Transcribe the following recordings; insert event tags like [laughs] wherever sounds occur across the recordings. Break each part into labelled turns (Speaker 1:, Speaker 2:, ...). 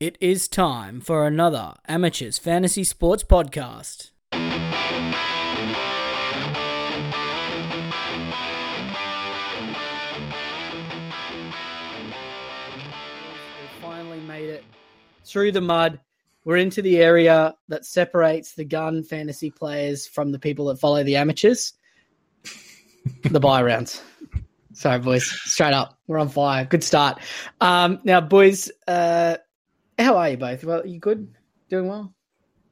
Speaker 1: It is time for another Amateurs Fantasy Sports Podcast. We finally made it through the mud. We're into the area that separates the gun fantasy players from the people that follow the amateurs. the buy rounds. Sorry, boys. Straight up. We're on fire. Good start. Um, now, boys, uh, how are you both? Well, you good? Doing well?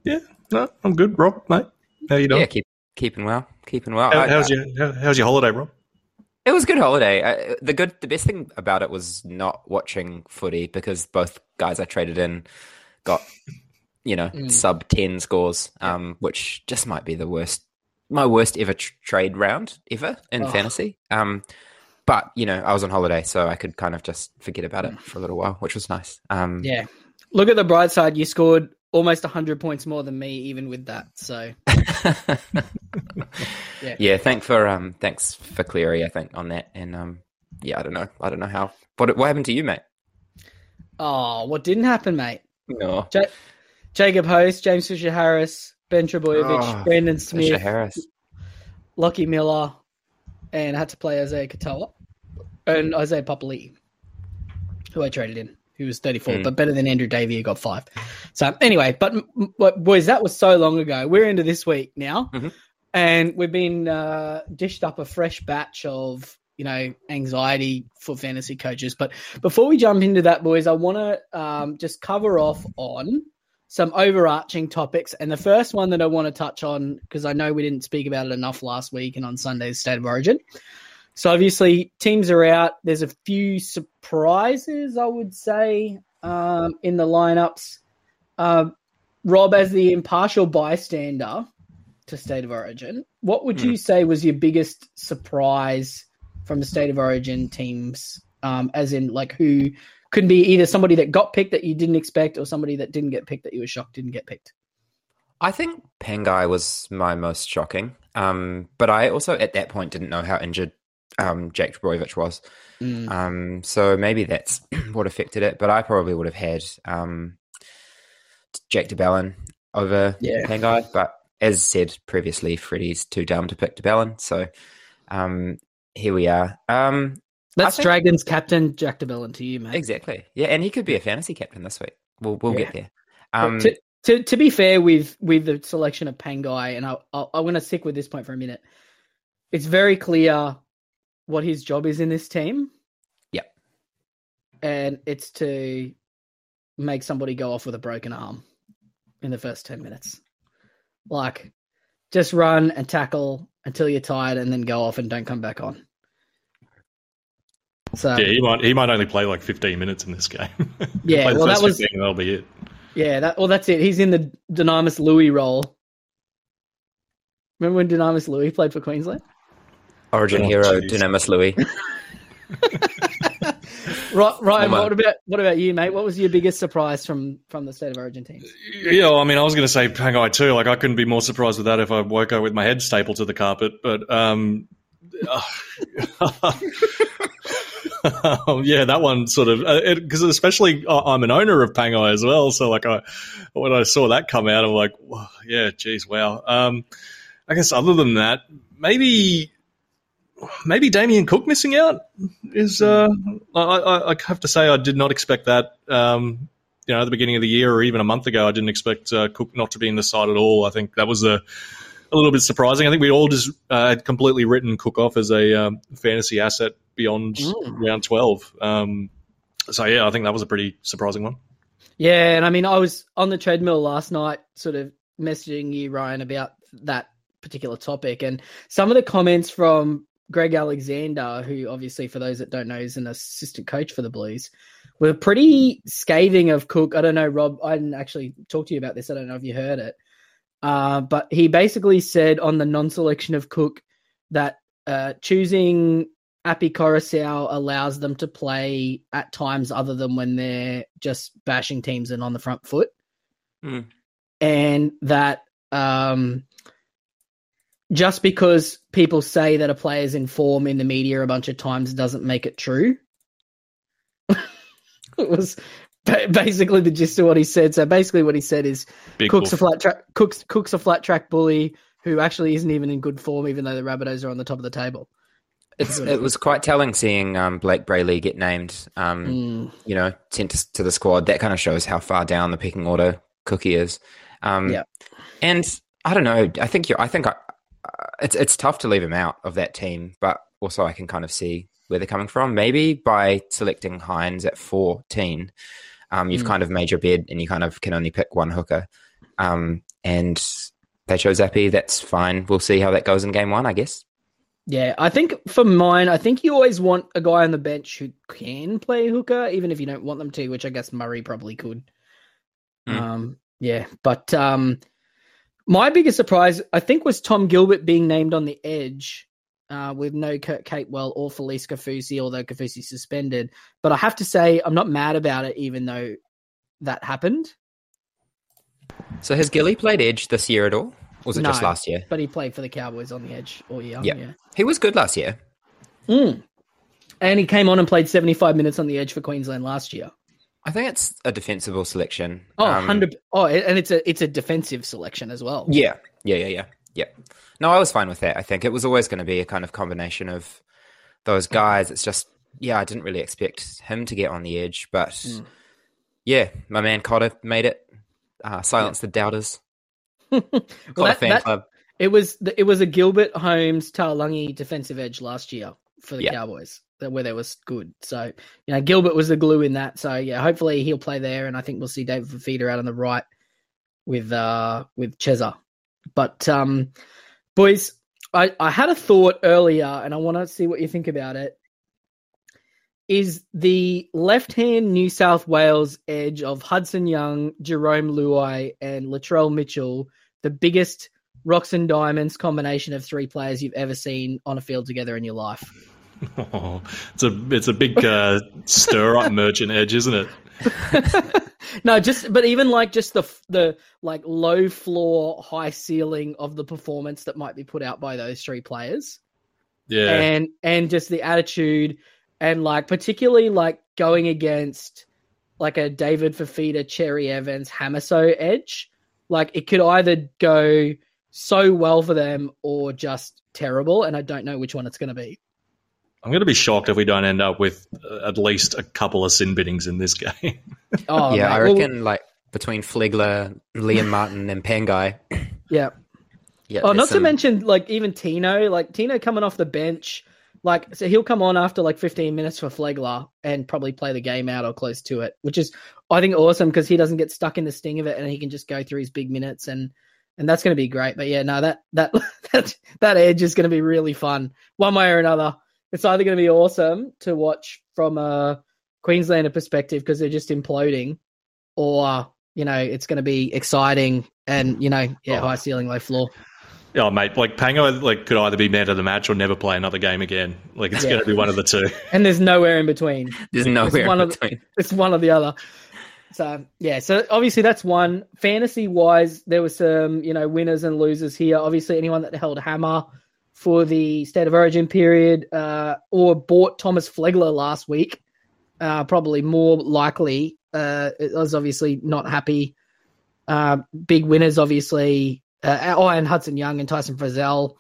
Speaker 2: Yeah, no, I'm good. Rob, mate, how you doing?
Speaker 3: Yeah, keep keeping well, keeping well.
Speaker 2: How-
Speaker 3: I-
Speaker 2: how's
Speaker 3: I-
Speaker 2: your how, how's your holiday, Rob?
Speaker 3: It was a good holiday. I, the good, the best thing about it was not watching footy because both guys I traded in got, you know,
Speaker 1: Mm.
Speaker 3: sub ten scores, um, which just might be the worst, my worst ever tr- trade round ever in
Speaker 1: Oh.
Speaker 3: fantasy. Um, but you know, I was on holiday, so I could kind of just forget about it for a little while, which was nice. Um,
Speaker 1: Yeah. Look at the bright side. You scored almost 100 points more than me, even with that. So, [laughs] Yeah.
Speaker 3: yeah. Thank for um, thanks for Cleary, I think, on that. And um, yeah, I don't know, I don't know how. What what happened to you, mate?
Speaker 1: oh, what didn't happen, mate?
Speaker 3: No,
Speaker 1: Ja- Jacob Host, James Fisher Harris, Ben Trbojevic,
Speaker 3: Oh,
Speaker 1: Brandon
Speaker 3: Fisher
Speaker 1: Smith,
Speaker 3: Harris.
Speaker 1: Lockie Miller, and I had to play Isaiah Katoa and Isaiah Papali, who I traded in, who was 34,
Speaker 3: Mm.
Speaker 1: but better than Andrew Davey, who got five. So, anyway, but but, boys, that was so long ago. We're into this week now,
Speaker 3: Mhm.
Speaker 1: and we've been uh, dished up a fresh batch of you know anxiety for fantasy coaches. But before we jump into that, boys, I want to um, just cover off on some overarching topics. And the first one that I want to touch on, because I know we didn't speak about it enough last week and on Sunday's State of Origin. So obviously, teams are out. There's a few surprises, I would say, um, in the lineups. Uh, Rob, as the impartial bystander to State of Origin, what would you say was your biggest surprise from the State of Origin teams? Um, as in, like, who could be either somebody that got picked that you didn't expect, or somebody that didn't get picked that you were shocked didn't get picked.
Speaker 3: I think Pangai was my most shocking. Um, but I also at that point didn't know how injured um, Jake Trbojevic was.
Speaker 1: Mm.
Speaker 3: Um, so maybe that's [clears throat] what affected it. But I probably would have had um, Jake de Belin over
Speaker 1: Yeah.
Speaker 3: Pangai. But as said previously, Freddie's too dumb to pick de Belin. So um, here we are. Um,
Speaker 1: That's
Speaker 3: think-
Speaker 1: Dragons captain Jack de Belin to you, mate.
Speaker 3: exactly. Yeah, and he could be a fantasy captain this week. We'll we'll
Speaker 1: Yeah.
Speaker 3: get there. Um,
Speaker 1: to, to to be fair with with the selection of Pangai, and I, I, I'm going to stick with this point for a minute. It's very clear what his job is in this team.
Speaker 3: Yep.
Speaker 1: and it's to make somebody go off with a broken arm in the first ten minutes. Like, just run and tackle until you're tired, and then go off and don't come back on. So
Speaker 2: yeah, he might he might only play like 15 minutes in this game. [laughs]
Speaker 1: Yeah,
Speaker 2: Play the
Speaker 1: well, that was-
Speaker 2: 15 and that'll be it.
Speaker 1: Yeah, that well, that's it. He's in the Dunamis Lui role. Remember when Dunamis Lui played for Queensland?
Speaker 3: Origin
Speaker 2: Oh,
Speaker 3: hero
Speaker 2: jeez.
Speaker 3: Dunamis Lui. [laughs]
Speaker 1: Right, Ryan. What about what about you, mate? What was your biggest surprise from from the state of origin teams?
Speaker 2: Yeah, well, I mean, I was going to say Pangai too. Like, I couldn't be more surprised with that if I woke up with my head stapled to the carpet. But um, um, [laughs] yeah, that one sort of because especially I- I'm an owner of Pangai as well. So like, I when I saw that come out, I'm like, yeah, geez, wow. Um, I guess other than that, maybe maybe Damien Cook missing out is. Uh, I, I, I have to say, I did not expect that. Um, you know, at the beginning of the year or even a month ago, I didn't expect uh, Cook not to be in the side at all. I think that was a, a little bit surprising. I think we all just uh, had completely written Cook off as a um, fantasy asset beyond
Speaker 1: Mm.
Speaker 2: round 12. Um, so, yeah, I think that was a pretty surprising one.
Speaker 1: Yeah, and I mean, I was on the treadmill last night, sort of messaging you, Ryan, about that particular topic, and some of the comments from Greg Alexander, who obviously, for those that don't know, is an assistant coach for the Blues, were pretty scathing of Cook. I don't know, Rob. I didn't actually talk to you about this. I don't know if you heard it, uh, but he basically said on the non-selection of Cook that uh, choosing Api Koroisau allows them to play at times other than when they're just bashing teams and on the front foot.
Speaker 3: Hmm.
Speaker 1: And that um, just because people say that a player's in form in the media a bunch of times doesn't make it true. [laughs] it was basically the gist of what he said. So basically, what he said is
Speaker 2: Big
Speaker 1: Cook's a flat track. Cook's Cook's a flat track bully who actually isn't even in good form, even though the Rabbitohs are on the top of the table.
Speaker 3: It's, it was quite telling seeing um, Blake Brailey get named, um,
Speaker 1: Mm,
Speaker 3: you know, sent to, to the squad. That kind of shows how far down the pecking order Cookie is. Um,
Speaker 1: Yeah.
Speaker 3: And I don't know. I think you're, I think I, it's it's tough to leave him out of that team, but also I can kind of see where they're coming from. Maybe by selecting Hynes at 14, um, you've
Speaker 1: Mm.
Speaker 3: kind of made your bed and you kind of can only pick one hooker. Um, and they chose Zappy. That's fine. We'll see how that goes in game one, I guess.
Speaker 1: yeah, I think for mine, I think you always want a guy on the bench who can play hooker, even if you don't want them to, which I guess Murray probably could.
Speaker 3: Mm.
Speaker 1: Um, yeah, but um, my biggest surprise, I think, was Tom Gilbert being named on the edge. Uh, with no Kurt Capewell or Felise Kaufusi, although Kaufusi's suspended. But I have to say, I'm not mad about it, even though that happened.
Speaker 3: So has Gilly played Edge this year at all? Or was it just last year?
Speaker 1: But he played for the Cowboys on the edge all year.
Speaker 3: Yeah.
Speaker 1: yeah.
Speaker 3: He was good last year.
Speaker 1: Mm. And he came on and played 75 minutes on the edge for Queensland last year.
Speaker 3: I think it's a defensible selection.
Speaker 1: Oh,
Speaker 3: Um,
Speaker 1: 100 Oh, and it's a it's a defensive selection as well.
Speaker 3: Yeah, yeah, yeah, yeah, yeah. No, I was fine with that. I think it was always going to be a kind of combination of those guys. It's just, yeah, I didn't really expect him to get on the edge, but
Speaker 1: Mm.
Speaker 3: yeah, my man Cotter made it. Uh, silenced the doubters. [laughs]
Speaker 1: Well,
Speaker 3: Cotter
Speaker 1: that-
Speaker 3: fan
Speaker 1: that-
Speaker 3: club.
Speaker 1: It was it was a Gilbert Holmes Taulagi defensive edge last year for the
Speaker 3: Yeah.
Speaker 1: Cowboys, where they was good. So you know Gilbert was the glue in that. So yeah, hopefully he'll play there, and I think we'll see David Fifita out on the right with uh with Cheza. But um, boys, I I had a thought earlier, and I want to see what you think about it. Is the left hand New South Wales edge of Hudson Young, Jarome Luai, and Latrell Mitchell the biggest rocks and diamonds combination of three players you've ever seen on a field together in your life.
Speaker 2: Oh, it's a it's a big uh, stir up merchant edge, isn't it? [laughs]
Speaker 1: no, just but even like just the the like low floor, high ceiling of the performance that might be put out by those three players,
Speaker 2: Yeah,
Speaker 1: and and just the attitude, and like particularly like going against like a David Fifita, Cherry Evans, Hamiso edge, like it could either go so well for them or just terrible, and I don't know which one it's going to be.
Speaker 2: I'm going to be shocked if we don't end up with uh, at least a couple of sin biddings in this [laughs] game.
Speaker 1: Oh
Speaker 3: yeah,
Speaker 1: mate,
Speaker 3: I
Speaker 1: well,
Speaker 3: reckon like between Flegler, Liam Martin, and Pangai. [coughs]
Speaker 1: yeah.
Speaker 3: Yeah.
Speaker 1: Oh,
Speaker 3: there's
Speaker 1: not to mention like even Tino, like Tino coming off the bench, like so he'll come on after like 15 minutes for Flegler and probably play the game out or close to it, which is I think awesome because he doesn't get stuck in the sting of it and he can just go through his big minutes and and that's going to be great. But yeah, no, that that [laughs] that that edge is going to be really fun one way or another. It's either going to be awesome to watch from a Queenslander perspective because they're just imploding, or you know it's going to be exciting and you know yeah
Speaker 2: Oh.
Speaker 1: high ceiling low floor.
Speaker 2: Oh, mate, like Pango, like could either be man of the match or never play another game again. Like it's
Speaker 1: Yeah.
Speaker 2: going to be one of the two. [laughs]
Speaker 1: and there's nowhere in between. [laughs]
Speaker 3: There's nowhere
Speaker 1: one
Speaker 3: in
Speaker 1: of
Speaker 3: between.
Speaker 1: It's one or the other. So yeah, so obviously that's one. Fantasy wise, there were some you know winners and losers here. Obviously, anyone that held Hammer for the State of Origin period uh, or bought Thomas Flegler last week, uh, probably more likely. Uh, it was obviously not happy. Uh, big winners, obviously. Uh, oh, and Hudson Young and Tyson Frizell.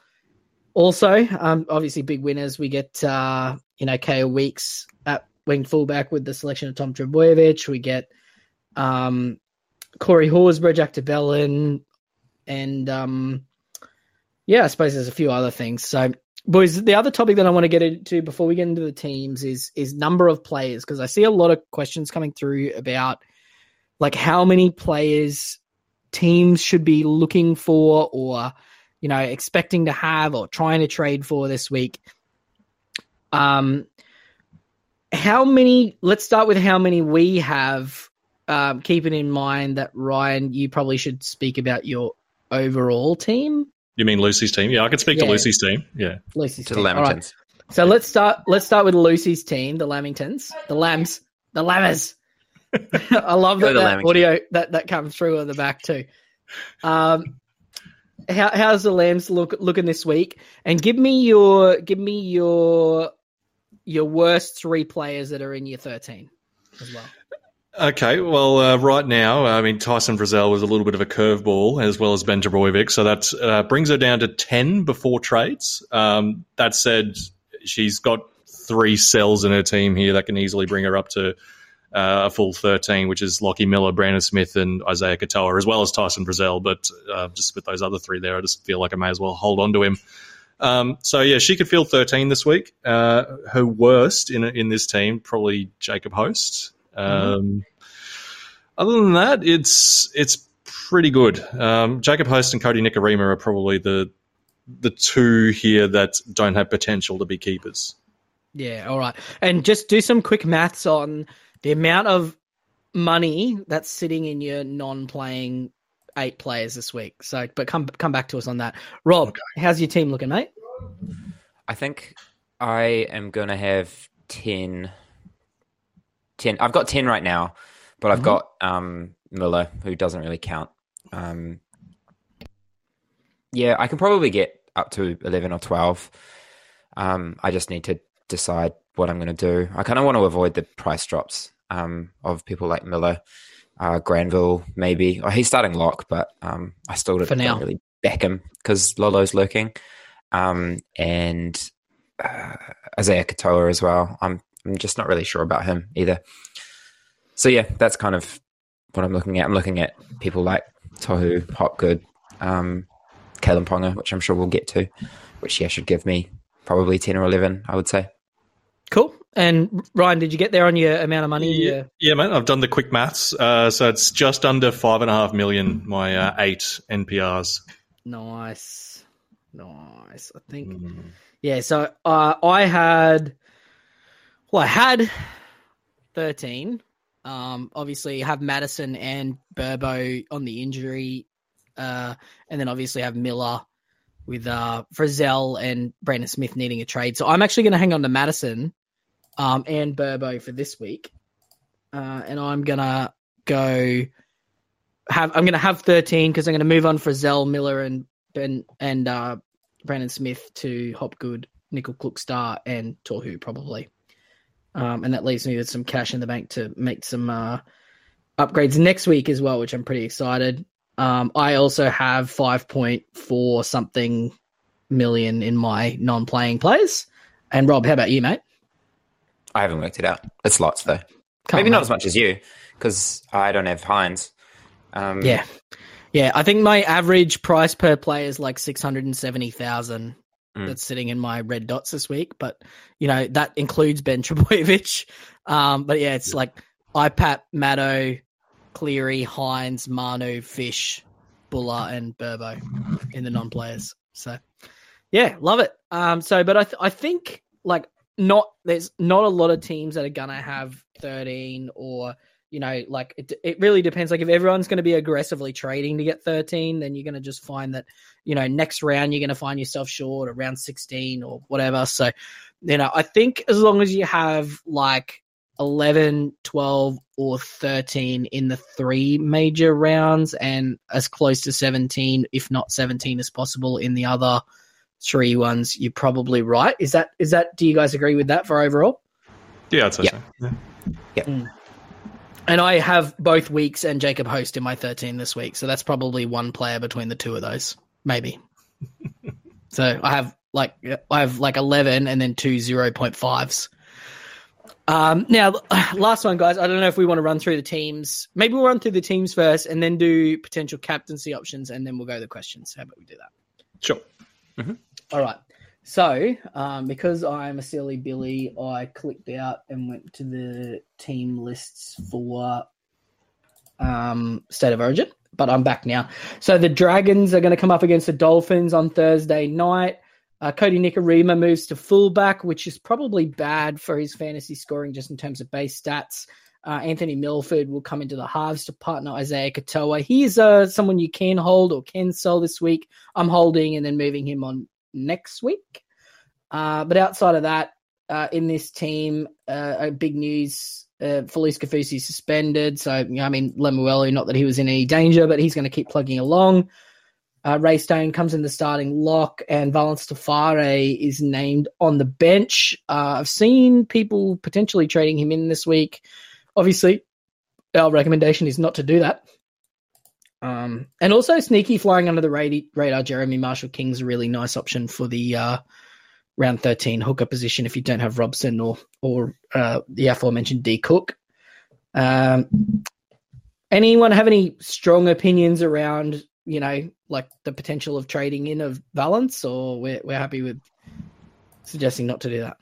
Speaker 1: Also, um, obviously big winners. We get uh, you know Kale Weeks at wing fullback with the selection of Tom Trbojevic. We get um, Corey Horsburgh, Jack de Belin, and um, yeah, I suppose there's a few other things. So, boys, the other topic that I want to get into before we get into the teams is is number of players because I see a lot of questions coming through about like how many players teams should be looking for or you know expecting to have or trying to trade for this week. Um, how many? Let's start with how many we have. Um, keeping in mind that Ryan, you probably should speak about your overall team.
Speaker 2: You mean Lucy's team? Yeah, I could speak to Lucy's team. Yeah,
Speaker 1: Lucy's
Speaker 3: To the
Speaker 1: team. All right.
Speaker 3: Lamingtons.
Speaker 1: So let's start. Let's start with Lucy's team, the Lamingtons, the Lambs, the Lammers. [laughs] I love that,
Speaker 3: the
Speaker 1: that audio that that comes through on the back too. Um, how, how's the Lambs look looking this week? And give me your give me your your worst three players that are in your thirteen as well.
Speaker 2: Okay, well, uh, right now, I mean, Tyson Frizell was a little bit of a curveball as well as Ben Trbojevic, so that uh, brings her down to 10 before trades. Um, that said, she's got three cells in her team here that can easily bring her up to uh, a full 13, which is Lockie Miller, Brandon Smith, and Isaiah Katoa, as well as Tyson Frizell. But uh, just with those other three there, I just feel like I may as well hold on to him. Um, so yeah, she could field 13 this week. Uh, her worst in in this team probably Jacob Host. Um, mm-hmm. Other than that, it's it's pretty good. Um, Jacob Host and Kodi Nikorima are probably the the two here that don't have potential to be keepers.
Speaker 1: Yeah, all right. And just do some quick maths on the amount of money that's sitting in your non-playing eight players this week. So, but come come back to us on that. Rob, okay. how's your team looking, mate?
Speaker 3: I think I am going to have 10, 10. I've got 10 right now, but I've mm-hmm. got um, Miller, who doesn't really count. Um, yeah, I can probably get up to 11 or 12. Um, I just need to decide what I'm going to do. I kind of want to avoid the price drops um, of people like Miller, uh, Granville, maybe. Oh, he's starting lock, but um, I still don't, don't really back him because Lolo's lurking. Um, and uh, Isaiah Katoa as well. I'm I'm just not really sure about him either. So yeah, that's kind of what I'm looking at. I'm looking at people like Tohu, Hopgood, um, Kalyn Ponga, which I'm sure we'll get to, which yeah should give me probably ten or eleven, I would say.
Speaker 1: Cool. And Ryan, did you get there on your amount of money?
Speaker 2: Yeah, yeah man. I've done the quick maths. Uh, so it's just under five and a half million. My uh, eight NPRs.
Speaker 1: Nice, nice. I think. Mm. Yeah. So uh, I had. Well, I had thirteen. Um, obviously, have Matterson and Burbo on the injury, uh, and then obviously have Miller with uh, Frizell and Brandon Smith needing a trade. So I'm actually going to hang on to Matterson um, and Burbo for this week, uh, and I'm going to go have I'm going to have 13 because I'm going to move on Frizell, Miller, and Ben and uh, Brandon Smith to Hopgood, Nickel Klokstad, and Tohu probably. Um, and that leaves me with some cash in the bank to make some uh, upgrades next week as well, which I'm pretty excited. Um, I also have 5.4 something million in my non playing players. And Rob, how about you, mate?
Speaker 3: I haven't worked it out. It's lots, though. Can't Maybe not as much as you, because I don't have Hynes.
Speaker 1: Um, yeah. Yeah, I think my average price per play is like 670,000 mm. that's sitting in my red dots this week. But, you know, that includes Ben [laughs] Trbojevic. Um, but yeah, it's yeah. like IPAP, Maddo, Cleary, Hynes, Manu, Fish, Bula, and Burbo in the non-players. So, yeah, love it. Um, so, but I, th- I think like not there's not a lot of teams that are gonna have 13 or you know like it, it really depends like if everyone's going to be aggressively trading to get 13 then you're going to just find that you know next round you're going to find yourself short around 16 or whatever so you know i think as long as you have like 11, 12, or 13 in the three major rounds and as close to 17, if not 17 as possible in the other three ones, you're probably right. Is that, is that, do you guys agree with that for overall?
Speaker 2: Yeah, I'd say yeah. so.
Speaker 3: Yeah. Mm.
Speaker 1: And I have both weeks and Jacob Host in my 13 this week. So that's probably one player between the two of those, maybe. [laughs] so I have like, I have like 11 and then two 0.5s. Um, now, [sighs] last one, guys. I don't know if we want to run through the teams. Maybe we'll run through the teams first, and then do potential captaincy options, and then we'll go to the questions. How about we do that?
Speaker 2: Sure.
Speaker 1: Mm-hmm. All right. So, um, because I'm a silly Billy, I clicked out and went to the team lists for um, State of Origin, but I'm back now. So the Dragons are going to come up against the Dolphins on Thursday night. Uh, Kodi Nikorima moves to fullback, which is probably bad for his fantasy scoring just in terms of base stats. Uh, Anthony Milford will come into the halves to partner Isaiah Katoa. He's uh, someone you can hold or can sell this week. I'm holding and then moving him on next week. Uh, but outside of that, uh, in this team, uh, big news: uh, Felise Kaufusi suspended. So you know, I mean, Lemuelu, not that he was in any danger, but he's going to keep plugging along. Uh, Ray Stone comes in the starting lock, and Valynce Te Whare is named on the bench. Uh, I've seen people potentially trading him in this week. Obviously, our recommendation is not to do that. Um, and also sneaky flying under the radar, Jeremy Marshall King's a really nice option for the uh, round 13 hooker position if you don't have Robson or or uh, the aforementioned D Cook. Um, anyone have any strong opinions around you know like the potential of trading in of Valynce, or we're we're happy with suggesting not to do that?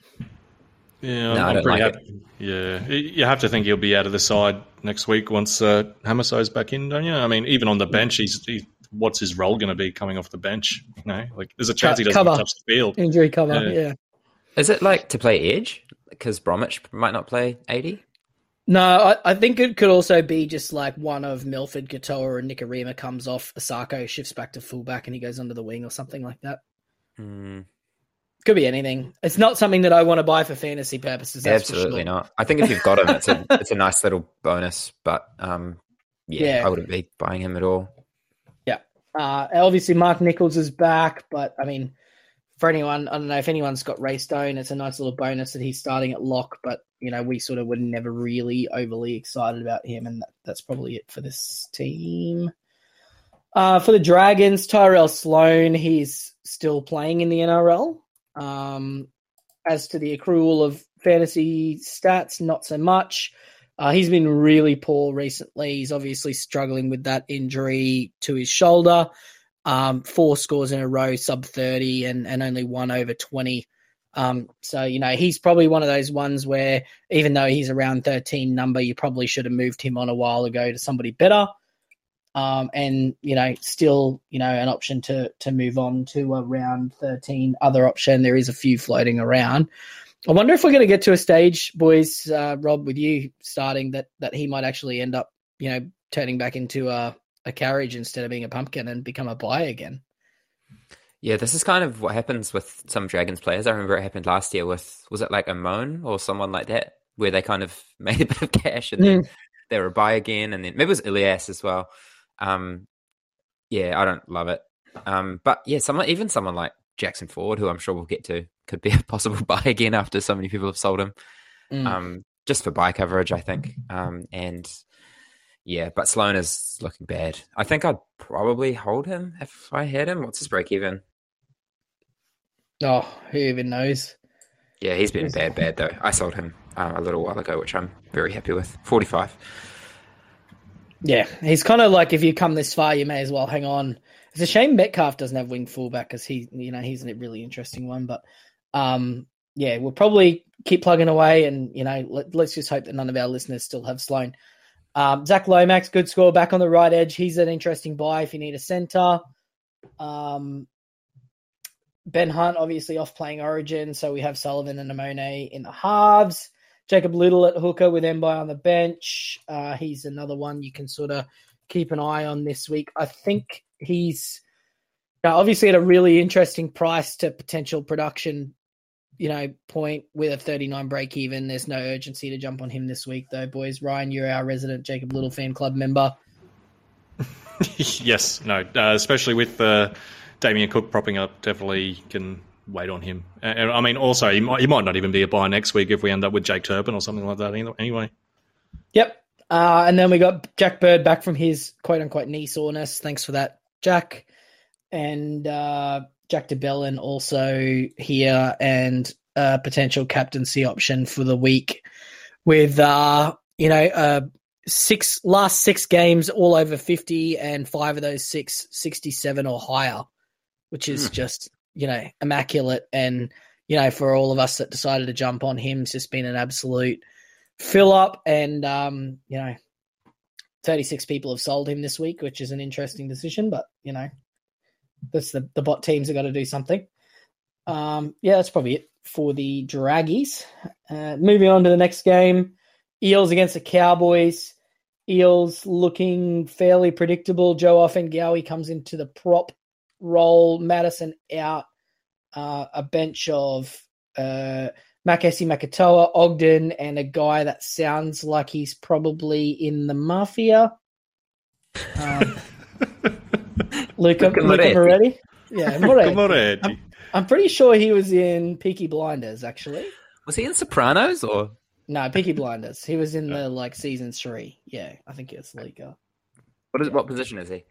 Speaker 2: Yeah,
Speaker 3: No, I
Speaker 2: I'm
Speaker 3: don't
Speaker 2: pretty
Speaker 3: like
Speaker 2: happy. Yeah, you have to think he'll be out of the side next week once uh, Hamiso's back in, don't you? I mean, even on the bench, he's he, what's his role going to be coming off the bench? You know, like there's a chance he doesn't
Speaker 1: Cover.
Speaker 2: touch the field.
Speaker 1: Injury cover,
Speaker 2: Yeah.
Speaker 1: yeah.
Speaker 3: Is it like to play edge? Because Bromwich might not play 80?
Speaker 1: No, I, I think it could also be just like one of Milford, Katoa, and Nikorima comes off. Isaako shifts back to fullback and he goes under the wing or something like that.
Speaker 3: Hmm,
Speaker 1: Could be anything. It's not something that I want to buy for fantasy purposes.
Speaker 3: Absolutely
Speaker 1: sure.
Speaker 3: not. I think if you've got him, it's a [laughs] it's a nice little bonus. But um, yeah,
Speaker 1: Yeah.
Speaker 3: I wouldn't be buying him at all. Yeah.
Speaker 1: Uh, obviously, Mark Nicholls is back, but I mean, for anyone, I don't know if anyone's got Ray Stone. It's a nice little bonus that he's starting at lock, but you know, we sort of were never really overly excited about him, and that, that's probably it for this team. Uh, for the Dragons, Tyrell Sloan, he's still playing in the NRL. Um, as to the accrual of fantasy stats, not so much. Uh, he's been really poor recently. He's obviously struggling with that injury to his shoulder. Um, four scores in a row, sub 30, and, and only one over 20. Um, so, you know, he's probably one of those ones where even though he's around 13 number, you probably should have moved him on a while ago to somebody better. Um, and, you know, still, you know, an option to, to move on to around 13. Other option, there is a few floating around. I wonder if we're going to get to a stage, boys, uh, Rob, with you starting that that he might actually end up, you know, turning back into a, a carriage instead of being a pumpkin and become a buy again.
Speaker 3: Yeah, this is kind of what happens with some Dragons players. I remember it happened last year with was it like Amone or someone like that, where they kind of [laughs] made a bit of cash and then they were a buy again, and then maybe it was Ilias as well. Um, yeah, I don't love it. Um, but yeah, someone even someone like Jackson Ford, who I'm sure we'll get to, could be [laughs] a possible [laughs] buy again after so many people have sold him.
Speaker 1: Mm.
Speaker 3: Um, just for buy coverage, I think. Um, and yeah, but Sloan is looking bad. I think I'd probably hold him if I had him. What's his break even?
Speaker 1: oh, who even knows?
Speaker 3: Yeah, he's been bad, bad though. I sold him um, a little while ago, which I'm very happy with. Forty-five.
Speaker 1: Yeah, he's kind of like if you come this far, you may as well hang on. It's a shame Metcalf doesn't have wing fullback because he, you know, he's a really interesting one. But um, yeah, we'll probably keep plugging away, and you know, let, let's just hope that none of our listeners still have Sloan. Um, Zac Lomax, good score back on the right edge. He's an interesting buy if you need a center. Um, ben Hunt obviously off playing Origin, so we have Sullivan and Amone in the halves. Jacob Liddle at hooker with Mbai on the bench. Uh, he's another one you can sort of keep an eye on this week. I think he's now obviously at a really interesting price to potential production, you know, point with a 39 break even. There's no urgency to jump on him this week though, boys. Ryan, you're our resident Jacob Liddle fan club member. [laughs]
Speaker 2: yes, no, uh, especially with uh, Damien Cook propping up, definitely can wait on him. And, and, I mean, also he might, he might not even be a buy next week if we end up with Jake Turpin or something like that. Anyway,
Speaker 1: Yep. Uh, and then we got Jack Bird back from his quote unquote knee soreness. Thanks for that, Jack. And uh, Jack de Belin also here and a potential captaincy option for the week with, uh, you know, uh, six last six games all over 50 and five of those six 67 or higher, which is just, you know, immaculate. And, you know, for all of us that decided to jump on him, it's just been an absolute fill up. And um, you know 36 people have sold him this week which is an interesting decision but you know that's the, the bot teams have got to do something. Um, yeah that's probably it for the draggies. Uh, moving on to the next game eels against the cowboys. Eels looking fairly predictable. Joe Ofahengaue comes into the prop role Matterson out uh, a bench of uh, Makesi Makatoa, Ogden, and a guy that sounds like he's probably in the mafia. Um, [laughs] Luca,
Speaker 3: Luca
Speaker 1: Luca
Speaker 3: Moretti.
Speaker 1: Moretti. Yeah, [laughs] Moretti.
Speaker 2: Moretti.
Speaker 1: I'm, I'm pretty sure he was in Peaky Blinders, actually.
Speaker 3: Was he in Sopranos or?
Speaker 1: No, Peaky Blinders. He was in [laughs] the like season three. Yeah, I think it's Lika.
Speaker 3: What is what position is he?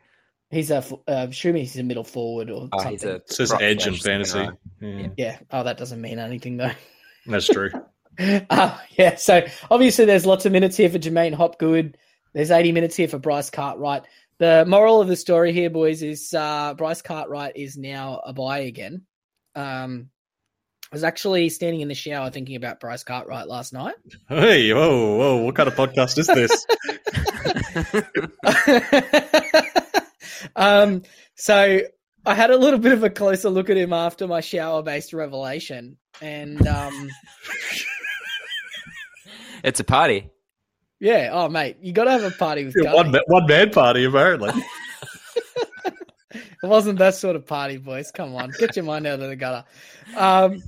Speaker 1: He's a f- uh, assuming he's a middle forward or
Speaker 3: Oh,
Speaker 1: something.
Speaker 3: he's a
Speaker 2: It says edge and
Speaker 3: slash something,
Speaker 2: fantasy. Yeah,
Speaker 1: Yeah. Oh, that doesn't mean anything though. [laughs]
Speaker 2: that's true.
Speaker 1: Uh, [laughs] yeah. So obviously, there's lots of minutes here for J'maine Hopgood. There's 80 minutes here for Bryce Cartwright. The moral of the story here, boys, is uh, Bryce Cartwright is now a buy again. Um, I was actually standing in the shower thinking about Bryce Cartwright last night.
Speaker 2: Hey, whoa, whoa! What kind of podcast is this? [laughs]
Speaker 1: um, so I had a little bit of a closer look at him after my shower-based revelation, and um, [laughs]
Speaker 3: It's a party.
Speaker 1: yeah, oh mate, you got to have a party with
Speaker 2: Yeah, one one man party apparently. [laughs] [laughs]
Speaker 1: It wasn't that sort of party, boys. Come on, get your mind out of the gutter. Um,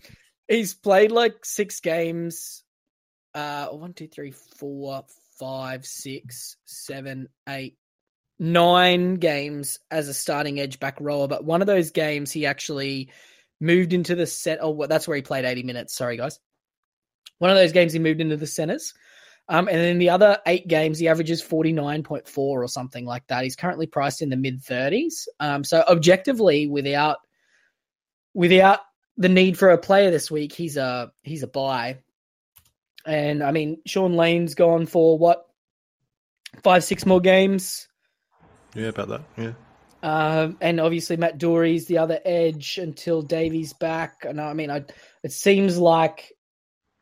Speaker 1: he's played like six games. Uh, one, two, three, four, five, six, seven, eight, nine games as a starting edge back rower. But one of those games, he actually moved into the set. Oh, that's where he played eighty minutes. Sorry, guys. One of those games, he moved into the centers. Um, and then the other eight games, he averages 49.4 or something like that. He's currently priced in the mid 30s. Um, so objectively, without without the need for a player this week, he's a he's a buy. And I mean, Shaun Lane's gone for what five, six more games.
Speaker 2: Yeah, about that. Yeah.
Speaker 1: Um, and obviously Matt Doorey's the other edge until Davies back. And I mean, I, it seems like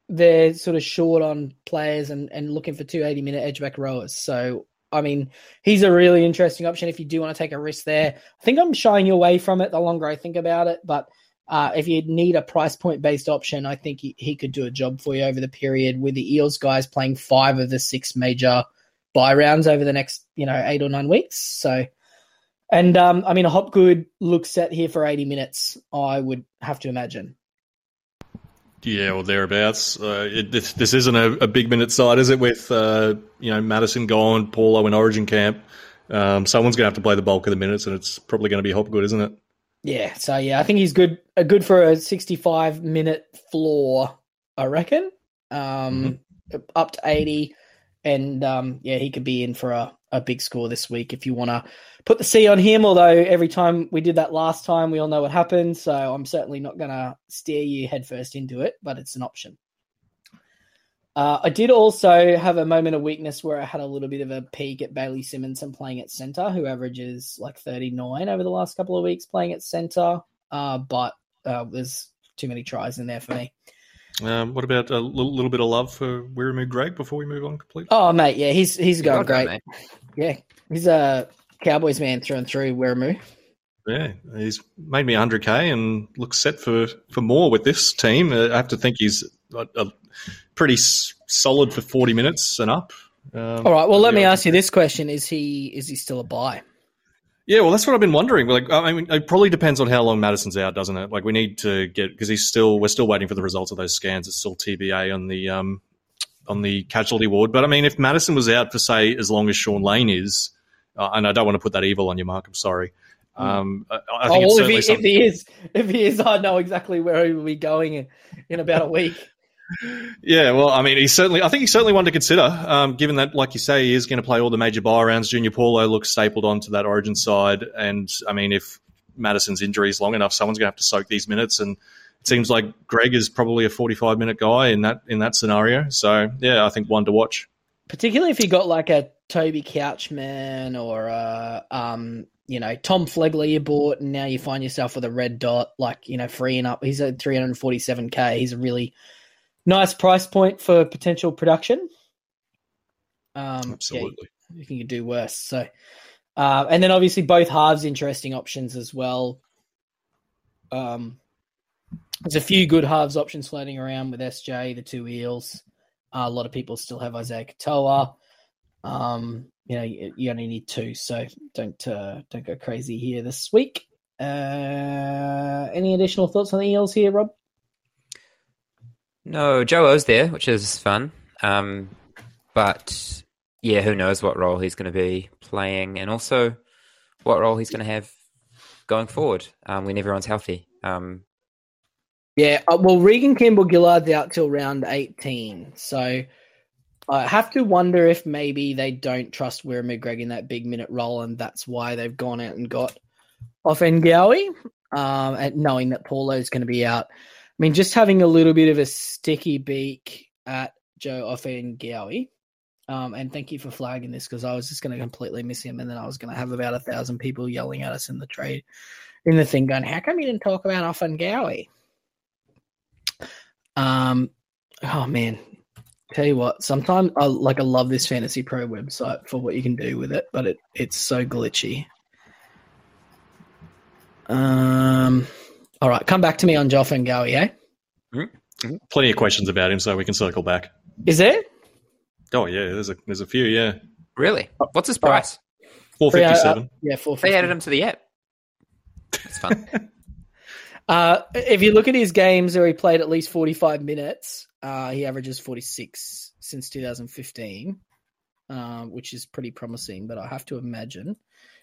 Speaker 1: they're sort of short on players and, and looking for two 80 minute edge back rowers. So, I mean, he's a really interesting option if you do want to take a risk there. I think I'm shying away from it the longer I think about it. But uh, if you need a price point based option, I think he, he could do a job for you over the period with the Eels guys playing five of the six major buy rounds over the next, you know, eight or nine weeks. So, and um, I mean, a Hopgood looks set here for 80 minutes, I would have to imagine.
Speaker 2: Yeah, or thereabouts. Uh, it, this, this isn't a, a big minute side, is it? With uh, you know Matterson gone, Paulo in Origin camp, um, someone's going to have to play the bulk of the minutes, and it's probably going to be Hopgood, isn't it?
Speaker 1: Yeah, so yeah, I think he's good. A good for a 65 minute floor, I reckon. Um, up to 80, and um, yeah, he could be in for a, a big score this week if you want to put the C on him. Although every time we did that last time, we all know what happened. So I'm certainly not going to steer you headfirst into it, but it's an option. Uh, I did also have a moment of weakness where I had a little bit of a peek at Bailey Simonsson playing at center, who averages like 39 over the last couple of weeks playing at center. Uh, but uh, there's too many tries in there for me.
Speaker 2: Um, what about a little, little bit of love for Wiremu Greig before we move on completely?
Speaker 1: Oh, mate, yeah, he's he's going
Speaker 3: got that,
Speaker 1: great.
Speaker 3: mate.
Speaker 1: Yeah, he's a Cowboys man through and through. Wiremu.
Speaker 2: Yeah, he's made me 100k and looks set for, for more with this team. Uh, I have to think he's a, a pretty s- solid for 40 minutes and up. Um,
Speaker 1: All right, well, let me ask you this question: Is he is he still a buy?
Speaker 2: Yeah, well, that's what I've been wondering. Like, I mean, it probably depends on how long Matterson's out, doesn't it? Like, we need to get because he's still we're still waiting for the results of those scans. It's still TBA on the um on the casualty ward. But I mean, if Madison was out for say as long as Shaun Lane is, uh, and I don't want to put that evil on you, Mark. I'm sorry. Um, I, I
Speaker 1: Oh,
Speaker 2: think it's
Speaker 1: well, if, he, if he is, if he is, I know exactly where he will be going in, in about a week.
Speaker 2: Yeah, well, I mean, he's certainly. I think he's certainly one to consider, um, given that, like you say, he is going to play all the major buy rounds. Junior Paulo looks stapled onto that Origin side, and I mean, if Matterson's injury is long enough, someone's going to have to soak these minutes. And it seems like Greig is probably a forty-five minute guy in that in that scenario. So yeah, I think one to watch.
Speaker 1: particularly if you got like a Toby Couchman or a, um, you know, Tom Flegler you bought, and now you find yourself with a red dot, like you know, freeing up. He's at 347k. He's a really nice price point for potential production. Um,
Speaker 2: Absolutely.
Speaker 1: yeah, you can do worse. So, uh, and then obviously both halves interesting options as well. Um, there's a few good halves options floating around with SJ, the two eels. Uh, a lot of people still have Isaiah Katoa. Um, you know, you, you only need two, so don't uh, don't go crazy here this week. Uh, any additional thoughts on the eels here, Rob?
Speaker 3: No, Joe O's there, which is fun. Um, but yeah, who knows what role he's going to be playing, and also what role he's going to have going forward um, when everyone's healthy. Um,
Speaker 1: Yeah, uh, well, Reagan Campbell Gillard's out till round 18. So I have to wonder if maybe they don't trust Wiremu Greig in that big minute role, and that's why they've gone out and got Ofahengaue, um, knowing that Paulo's going to be out. I mean, just having a little bit of a sticky beak at Joe Ofahengaue. Um, and thank you for flagging this because I was just going to completely miss him, and then I was going to have about a thousand people yelling at us in the trade, in the thing, going, "How come you didn't talk about Ofahengaue?" Um, oh man, tell you what, sometimes I like I love this Fantasy Pro website for what you can do with it, but it it's so glitchy. Um, all right, come back to me on Joe Ofahengaue, eh?
Speaker 2: Plenty of questions about him, so we can circle back.
Speaker 1: Is there?
Speaker 2: Oh yeah, there's a there's a few. Yeah,
Speaker 3: Really? What's his price?
Speaker 2: four fifty seven.
Speaker 1: Yeah, four
Speaker 3: They added him to the app. That's fun. [laughs]
Speaker 1: Uh, if you look at his games where he played at least 45 minutes, uh, he averages 46 since 2015, um, which is pretty promising. But I have to imagine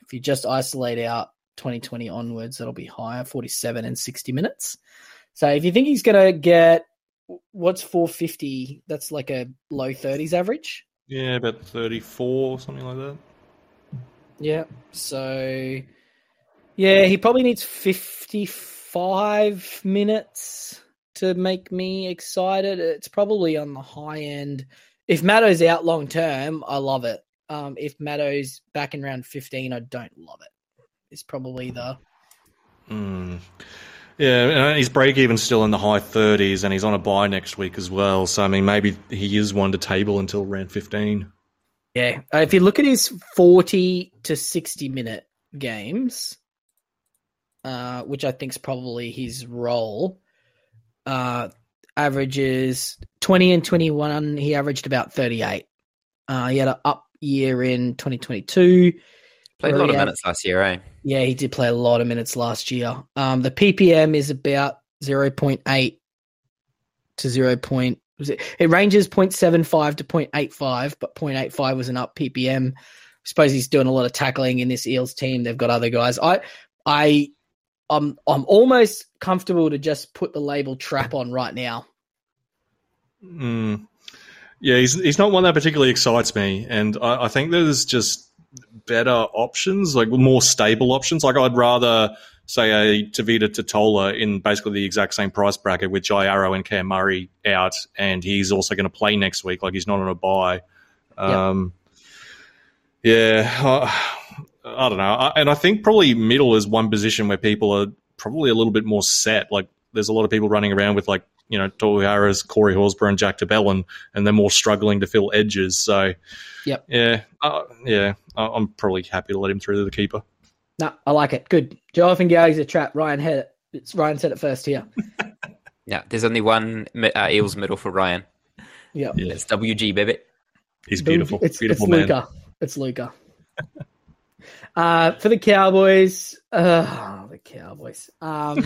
Speaker 1: if you just isolate out 2020 onwards, that'll be higher 47 and 60 minutes. So if you think he's going to get what's 450, that's like a low 30s average.
Speaker 2: Yeah, about thirty four, or something like that.
Speaker 1: Yeah. So, yeah, he probably needs 55 minutes to make me excited. It's probably on the high end. If Matto's out long term, I love it. Um, if Matto's back in round 15, I don't love it. It's probably the.
Speaker 2: Mm. Yeah, and his break even's still in the high thirties, and he's on a buy next week as well. So I mean, maybe he is one to table until round fifteen.
Speaker 1: Yeah. Uh, if you look at his 40 to 60 minute games, uh, which I think is probably his role, uh, averages 20 and 21. He averaged about 38. Uh, he had an up year in 2022.
Speaker 3: Played a lot of minutes last year, eh?
Speaker 1: Yeah, he did play a lot of minutes last year. Um, the PPM is about 0.8 to 0. Point, was it, it ranges 0.75 to 0.85, but 0.85 was an up PPM. I suppose he's doing a lot of tackling in this Eels team. They've got other guys. I, I, I'm, I'm almost comfortable to just put the label trap on right now.
Speaker 2: Mm. Yeah, he's he's not one that particularly excites me, and I, I think there's just better options, like more stable options. Like I'd rather say a Tevita Tatola in basically the exact same price bracket with Jai Arrow and Cam Murray out, and he's also going to play next week. Like he's not on a buy. Um, Yeah, I, I don't know, I, and I think probably middle is one position where people are probably a little bit more set. Like there's a lot of people running around with like you know Tohu Harris, Corey Horsburgh, and Jack de Belin, and they're more struggling to fill edges. So,
Speaker 1: Yep.
Speaker 2: yeah, uh, yeah, I- I'm probably happy to let him through to the keeper.
Speaker 1: No, I like it. Good. Joe Gowie's a trap. Ryan had it. It's Ryan said it first here. [laughs]
Speaker 3: Yeah, there's only one mi- uh, Eels middle for Ryan.
Speaker 1: Yeah.
Speaker 2: Yeah.
Speaker 3: It's WG Bibbit.
Speaker 2: He's beautiful,
Speaker 1: It's,
Speaker 2: beautiful
Speaker 1: it's
Speaker 2: man.
Speaker 1: Luca. It's [laughs] Luca. uh, for the Cowboys, uh, the Cowboys. Um,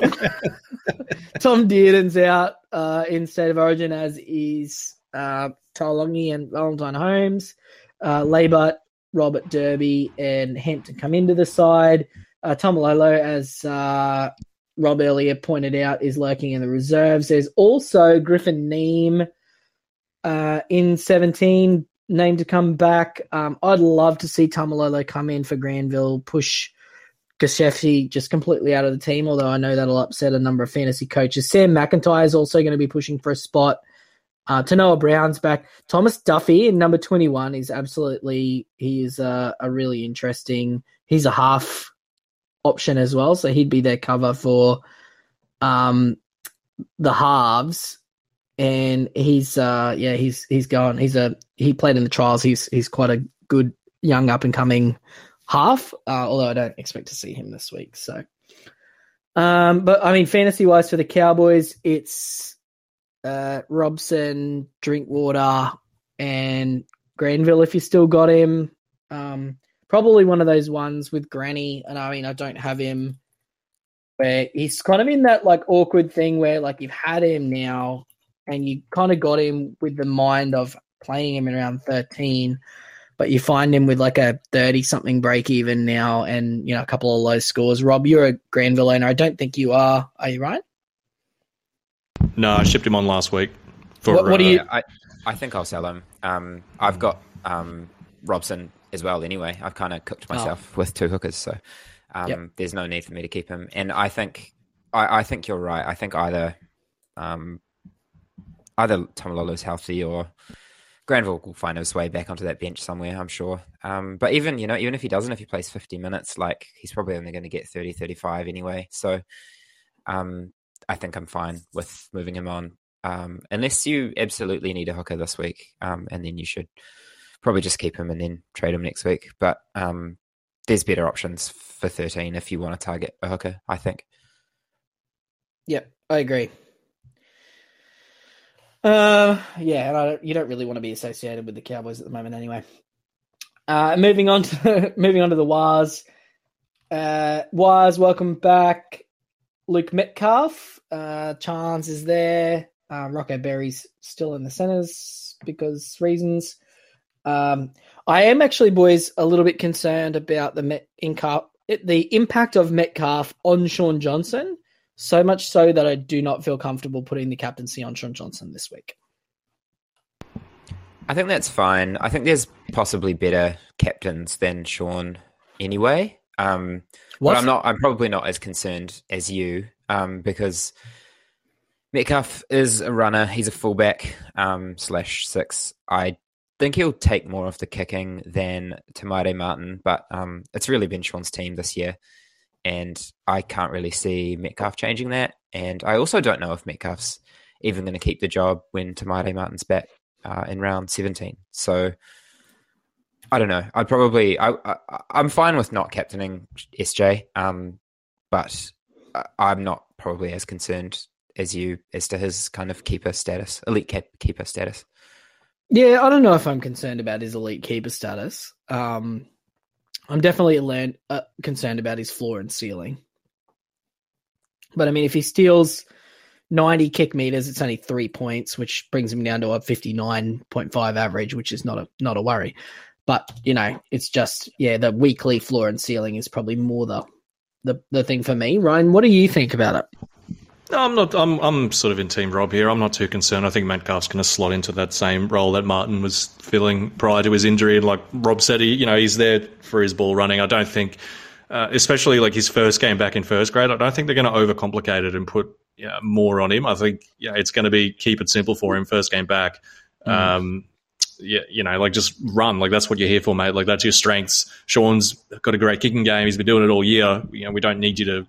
Speaker 1: [laughs] [laughs] Tom Dearden's out uh, in State of Origin, as is uh, Taulagi and Valentine Holmes. Uh, Labert, Robert Derby, and Hampton come into the side. Uh, Taumalolo, as uh, Rob earlier pointed out, is lurking in the reserves. There's also Griffin Neame uh, in 17 named to come back. Um, I'd love to see Taumalolo come in for Granville, push Gashefsky just completely out of the team, although I know that'll upset a number of fantasy coaches. Sam McIntyre is also going to be pushing for a spot. Uh, Tanoa Brown's back. Thomas Duffy in number 21 is absolutely, he is a, a really interesting, he's a half option as well. So he'd be their cover for um, the halves and he's uh yeah he's he's gone he's a he played in the trials he's he's quite a good young up and coming half uh, although i don't expect to see him this week so. Um but i mean fantasy wise for the cowboys it's uh robson drinkwater and granville if you still got him. Um probably one of those ones with granny and i mean i don't have him. Where he's kind of in that like awkward thing where like you've had him now and you kind of got him with the mind of playing him in around 13 but you find him with like a 30 something break even now and you know a couple of low scores rob you're a granville owner i don't think you are are you right
Speaker 2: No, I shipped him on last week. For,
Speaker 1: What- what do
Speaker 2: uh,
Speaker 1: you-
Speaker 3: Yeah, I, I think I'll sell him. Um, I've got um, Robson as well. Anyway, I've kind of cooked myself with two hookers, so um,
Speaker 1: Yep.
Speaker 3: there's no need for me to keep him. And I think I, I think you're right. I think either um, either Taumalolo's healthy or Granville will find his way back onto that bench somewhere. I'm sure. Um, but even you know, even if he doesn't, if he plays 50 minutes, like he's probably only going to get 30, 35 anyway. So um, I think I'm fine with moving him on um, unless you absolutely need a hooker this week, um, and then you should probably just keep him and then trade him next week. But um, there's better options for 13 if you want to target a hooker. I think.
Speaker 1: Yep, I agree. Uh, yeah, and I don't, you don't really want to be associated with the Cowboys at the moment, anyway. Uh, moving on to [laughs] moving on to the Wars. Uh, Wars, welcome back. Luke Metcalf, uh, Chance is there. Uh, Rocco Berry's still in the centers because reasons. Um, I am actually, boys, a little bit concerned about the Met inca- the impact of Metcalf on Shaun Johnson. So much so that I do not feel comfortable putting the captaincy on Shaun Johnson this week.
Speaker 3: I think that's fine. I think there's possibly better captains than Shaun anyway. Um,
Speaker 1: What?
Speaker 3: But I'm not. I'm probably not as concerned as you um, because Metcalf is a runner. He's a fullback um, slash six. I think he'll take more of the kicking than Te Maire Martin, but um, it's really been Shaun's team this year, and I can't really see Metcalf changing that. And I also don't know if Metcalf's even going to keep the job when Te Maire Martin's back uh, in round 17. So. I don't know. I'd probably I, I I'm fine with not captaining SJ, um, but I- I'm not probably as concerned as you as to his kind of keeper status, elite cap- keeper status.
Speaker 1: Yeah, I don't know if I'm concerned about his elite keeper status. Um, I'm definitely learn, uh, concerned about his floor and ceiling. But I mean, if he steals 90 kick meters, it's only three points, which brings him down to a 59.5 average, which is not a not a worry. But you know, it's just yeah, the weekly floor and ceiling is probably more the the the thing for me. Ryan, what do you think about it?
Speaker 2: No, I'm not. I'm I'm sort of in Team Rob here. I'm not too concerned. I think Metcalf's going to slot into that same role that Martin was filling prior to his injury. And like Rob said, he you know he's there for his ball running. I don't think, uh, especially like his first game back in first grade, I don't think they're going to overcomplicate it and put yeah, more on him. I think yeah, it's going to be keep it simple for him first game back. Um, yeah, you know, like just run. Like that's what you're here for, mate. Like that's your strengths. Shaun's got a great kicking game. He's been doing it all year. You know, we don't need you to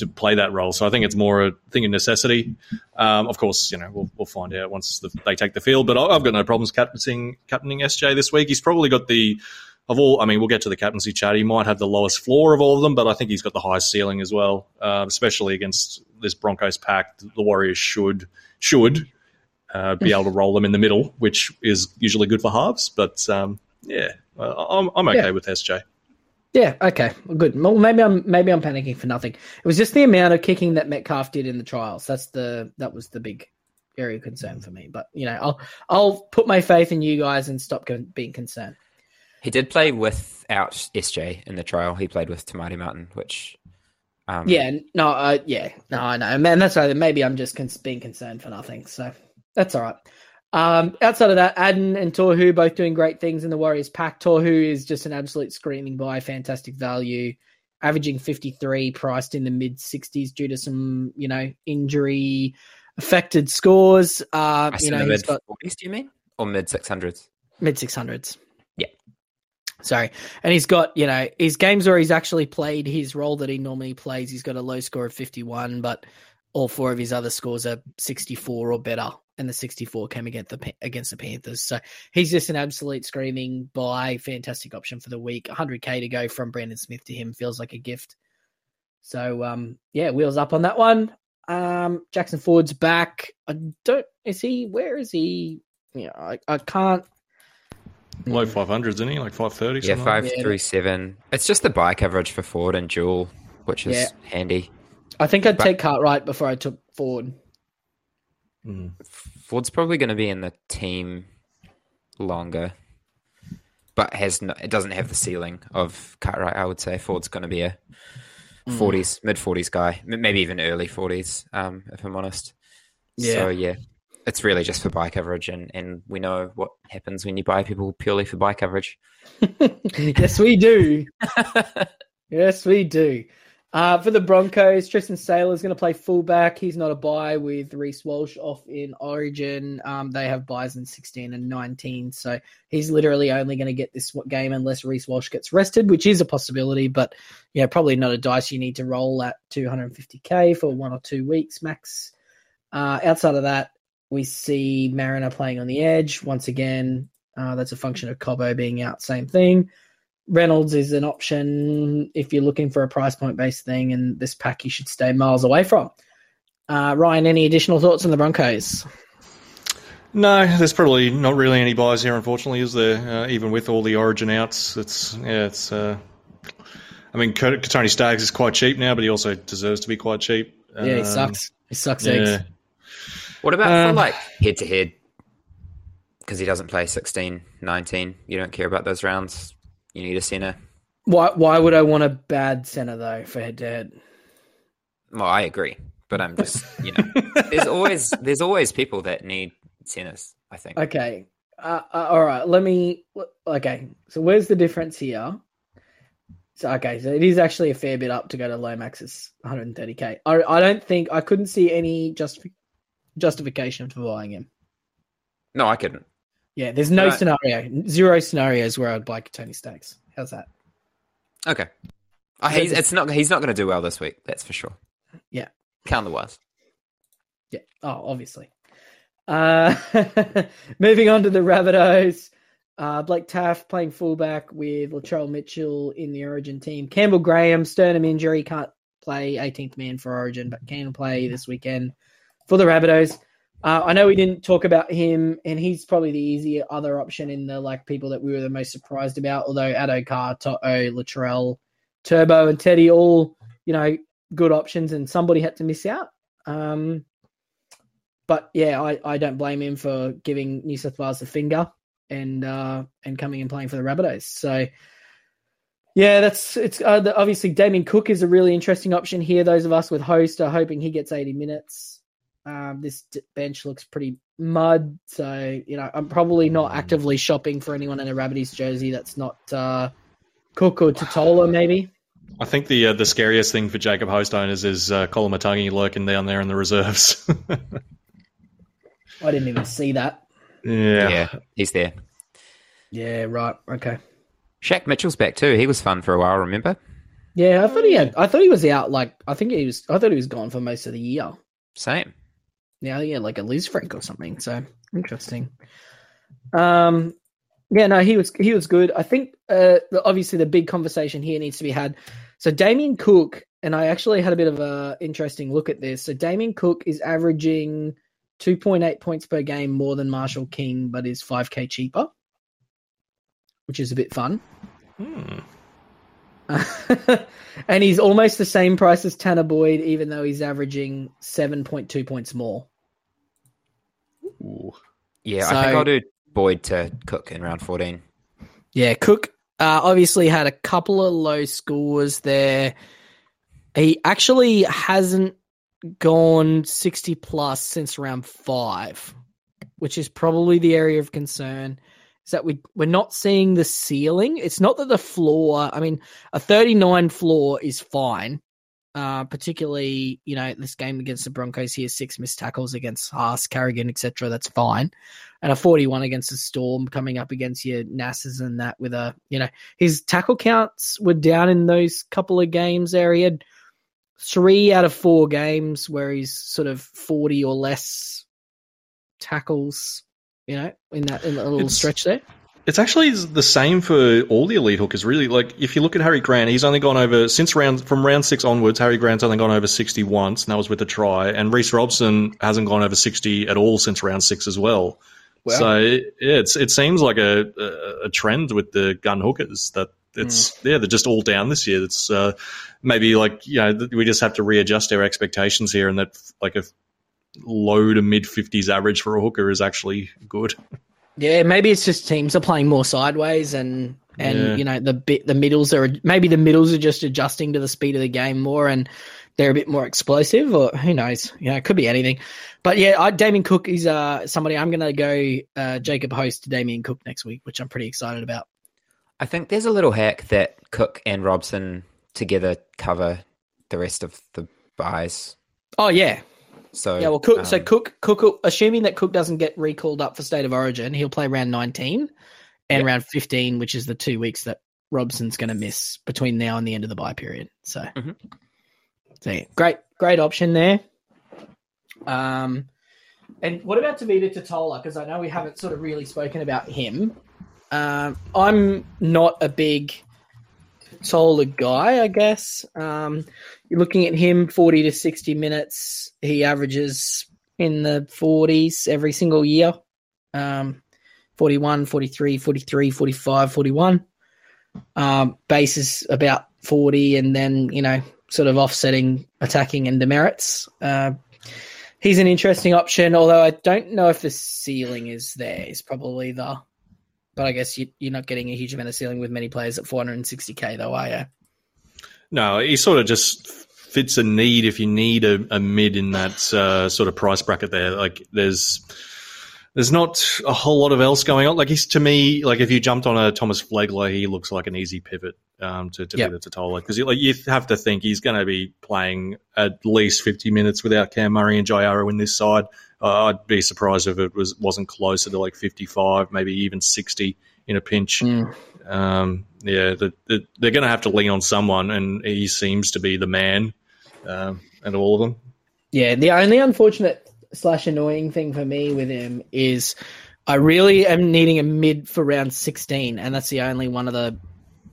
Speaker 2: to play that role. So I think it's more a thing of necessity. Um, of course, you know we'll, we'll find out once the, they take the field. But I- I've got no problems captaining captaining SJ this week. He's probably got the of all. I mean, we'll get to the captaincy chat. He might have the lowest floor of all of them, but I think he's got the highest ceiling as well. Uh, especially against this Broncos pack, the Warriors should should uh, be able to roll them in the middle, which is usually good for halves. But um, yeah, I'm, I'm okay
Speaker 1: Yeah.
Speaker 2: with SJ.
Speaker 1: Yeah, okay, well, good. Well, maybe I'm maybe I'm panicking for nothing. It was just the amount of kicking that Metcalf did in the trials. That's the that was the big area of concern for me. But you know, I'll I'll put my faith in you guys and stop con- being concerned.
Speaker 3: He did play without SJ in the trial. He played with Te Maire Martin, which um,
Speaker 1: Yeah, no, uh, yeah, no, I know, man. That's right. Maybe I'm just con- being concerned for nothing. So that's all right. Um, outside of that, Addin and Tohu both doing great things in the Warriors pack. Tohu is just an absolute screaming buy, fantastic value, averaging 53, priced in the mid 60s due to some, you know, injury affected scores. Uh, you know,
Speaker 3: mid
Speaker 1: got
Speaker 3: forties. Do you mean or mid six hundreds?
Speaker 1: mid 600s.
Speaker 3: Yeah.
Speaker 1: Sorry. And he's got, you know, his games where he's actually played his role that he normally plays. He's got a low score of 51, but all four of his other scores are 64 or better. And the 64 came against the against the Panthers. So he's just an absolute screaming buy, fantastic option for the week. 100k to go from Brandon Smith to him feels like a gift. So um, yeah, wheels up on that one. Um, Jackson Ford's back. I don't. Is he? Where is he? Yeah, I, I can't.
Speaker 2: Low 500s, isn't he? Like 530.
Speaker 3: Yeah,
Speaker 2: something like
Speaker 1: Yeah.
Speaker 3: three seven. It's just the buy coverage for Ford and Jewel, which is
Speaker 1: Yeah.
Speaker 3: handy.
Speaker 1: I think I'd
Speaker 3: But-
Speaker 1: take Cartwright before I took Ford.
Speaker 2: Mm.
Speaker 3: Ford's probably going to be in the team longer, but has no, it doesn't have the ceiling of Cartwright. I would say Ford's going to be a
Speaker 1: Mm.
Speaker 3: forties, mid forties guy, maybe even early forties. Um, if I'm honest. So yeah, it's really just for buy coverage, and and we know what happens when you buy people purely for buy coverage. [laughs]
Speaker 1: yes, we do. [laughs] yes, we do. Uh, for the Broncos, Tristan Sailor is going to play fullback. He's not a buy with Reece Walsh off in Origin. Um, they have buys in 16 and 19. So he's literally only going to get this game unless Reece Walsh gets rested, which is a possibility. But yeah, probably not a dice you need to roll at 250k for one or two weeks max. Uh, outside of that, we see Mariner playing on the edge. Once again, uh, that's a function of Cobbo being out, same thing. Reynolds is an option if you're looking for a price point based thing, and this pack you should stay miles away from. Uh, Ryan, any additional thoughts on the Broncos?
Speaker 2: No, there's probably not really any buys here, unfortunately, is there? Uh, even with all the Origin outs, it's yeah, it's. Uh, I mean, Tony Staggs is quite cheap now, but he also deserves to be quite cheap.
Speaker 1: Yeah, he um, sucks. He sucks yeah. eggs.
Speaker 3: What about um, for like head to head? Because he doesn't play 16, 19. You don't care about those rounds. You need a center.
Speaker 1: Why? Why would I want a bad center though for head to head?
Speaker 3: Well, I agree, but I'm just [laughs] you know, there's always there's always people that need centers. I think.
Speaker 1: Okay. Uh, uh, all right. Let me. Okay. So where's the difference here? So okay, so it is actually a fair bit up to go to Lomax's 130k. I, I don't think I couldn't see any just justification for buying him.
Speaker 3: No, I couldn't.
Speaker 1: Yeah, there's no scenario, zero scenarios where I'd buy Tony Staggs. How's that?
Speaker 3: Okay. Oh, he's, it's not. He's not going to do well this week. That's for sure.
Speaker 1: Yeah.
Speaker 3: Count the worst.
Speaker 1: Yeah. Oh, obviously. Uh, [laughs] moving on to the Rabbitohs. Uh, Blake Taaffe playing fullback with Latrell Mitchell in the Origin team. Campbell Graham, sternum injury, can't play 18th man for Origin, but can play this weekend for the Rabbitohs. Uh, I know we didn't talk about him, and he's probably the easier other option in the like people that we were the most surprised about. Although Addo-Carr, To'o, Latrell, Turbo, and Teddy all you know good options, and somebody had to miss out. Um, but yeah, I, I don't blame him for giving New South Wales the finger and uh, and coming and playing for the Rabbitohs. So yeah, that's it's uh, obviously Damien Cook is a really interesting option here. Those of us with Host are hoping he gets 80 minutes. Um, this bench looks pretty mud, so you know I'm probably not actively shopping for anyone in a Rabbitohs jersey that's not uh, Cook or Tatola, maybe.
Speaker 2: I think the uh, the scariest thing for Jacob Host owners is uh, Koloamatangi lurking down there in the reserves. [laughs]
Speaker 1: I didn't even see that.
Speaker 2: Yeah,
Speaker 3: yeah, he's there.
Speaker 1: Yeah, right. Okay.
Speaker 3: Shaq Mitchell's back too. He was fun for a while. Remember?
Speaker 1: Yeah, I thought he had. I thought he was out. Like I think he was. I thought he was gone for most of the year.
Speaker 3: Same.
Speaker 1: Yeah, yeah, like a Lisfranc or something. So interesting. Um, yeah, no, he was he was good. I think uh, obviously the big conversation here needs to be had. So Damien Cook, and I actually had a bit of a interesting look at this. So Damien Cook is averaging 2.8 points per game more than Marshall King, but is 5k cheaper, which is a bit fun.
Speaker 2: Hmm. [laughs]
Speaker 1: and he's almost the same price as Tanah Boyd, even though he's averaging 7.2 points more.
Speaker 3: Ooh. Yeah, so, I think I'll do Boyd to Cook in round 14.
Speaker 1: Yeah, Cook uh, obviously had a couple of low scores there. He actually hasn't gone 60 plus since round five, which is probably the area of concern. Is that we we're not seeing the ceiling. It's not that the floor. I mean, a 39 floor is fine, uh, particularly, you know, this game against the Broncos here, six missed tackles against Haas, Carrigan, etc. That's fine. And a 41 against the Storm coming up against your NASAs and that with a, you know, his tackle counts were down in those couple of games there. He had three out of four games where he's sort of 40 or less tackles, you know, in that, in that little it's, stretch there.
Speaker 2: It's actually the same for all the elite hookers, really. Like, if you look at Harry Grant, he's only gone over, since round, from round six onwards, Harry Grant's only gone over 60 once, and that was with a try. And Reece Robson hasn't gone over 60 at all since round six as well. Wow. So, yeah, it's, it seems like a, a, a trend with the gun hookers that it's, mm. yeah, they're just all down this year. It's, uh, maybe like, you know, we just have to readjust our expectations here, and that, like, a low to mid 50s average for a hooker is actually good. [laughs]
Speaker 1: Yeah, maybe it's just teams are playing more sideways, and and
Speaker 2: Yeah.
Speaker 1: you know the bit the middles are maybe the middles are just adjusting to the speed of the game more, and they're a bit more explosive, or who knows? You know, it could be anything. But yeah, I, Damien Cook is uh, somebody I'm going to go uh, Jacob Host to Damien Cook next week, which I'm pretty excited about.
Speaker 3: I think there's a little hack that Cook and Robson together cover the rest of the buys.
Speaker 1: Oh yeah,
Speaker 3: So
Speaker 1: yeah. Well, Cook. so
Speaker 3: um,
Speaker 1: Cook, Cook, assuming that Cook doesn't get recalled up for State of Origin, he'll play round 19 and
Speaker 3: Yep.
Speaker 1: round 15, which is the two weeks that Robson's going to miss between now and the end of the buy period. So,
Speaker 3: Mhm.
Speaker 1: so yeah, great, great option there. Um, and what about Tevita Tatola? Because I know we haven't sort of really spoken about him. Um, I'm not a big Tatola guy, I guess. Um, you're looking at him 40 to 60 minutes. He averages in the 40s every single year. Um, 41, 43, 43, 45, 41. Um, base is about 40 and then, you know, sort of offsetting attacking and demerits. Uh, he's an interesting option, although I don't know if the ceiling is there. Is probably the, but I guess you, you're not getting a huge amount of ceiling with many players at 460k though, are you?
Speaker 2: No, he sort of just fits a need if you need a, a mid in that uh, sort of price bracket there. Like there's there's not a whole lot of else going on. Like he's to me, like if you jumped on a Thomas Flegler, he looks like an easy pivot um, to to
Speaker 1: Yep.
Speaker 2: be the Tatola because like you have to think he's going to be playing at least 50 minutes without Cam Murray and Jai Arrow in this side. Uh, I'd be surprised if it was wasn't closer to like 55, maybe even 60 in a pinch. Um, yeah, the, the, they're going to have to lean on someone, and he seems to be the man um, and all of them.
Speaker 1: Yeah, the only unfortunate slash annoying thing for me with him is I really am needing a mid for round 16, and that's the only one of the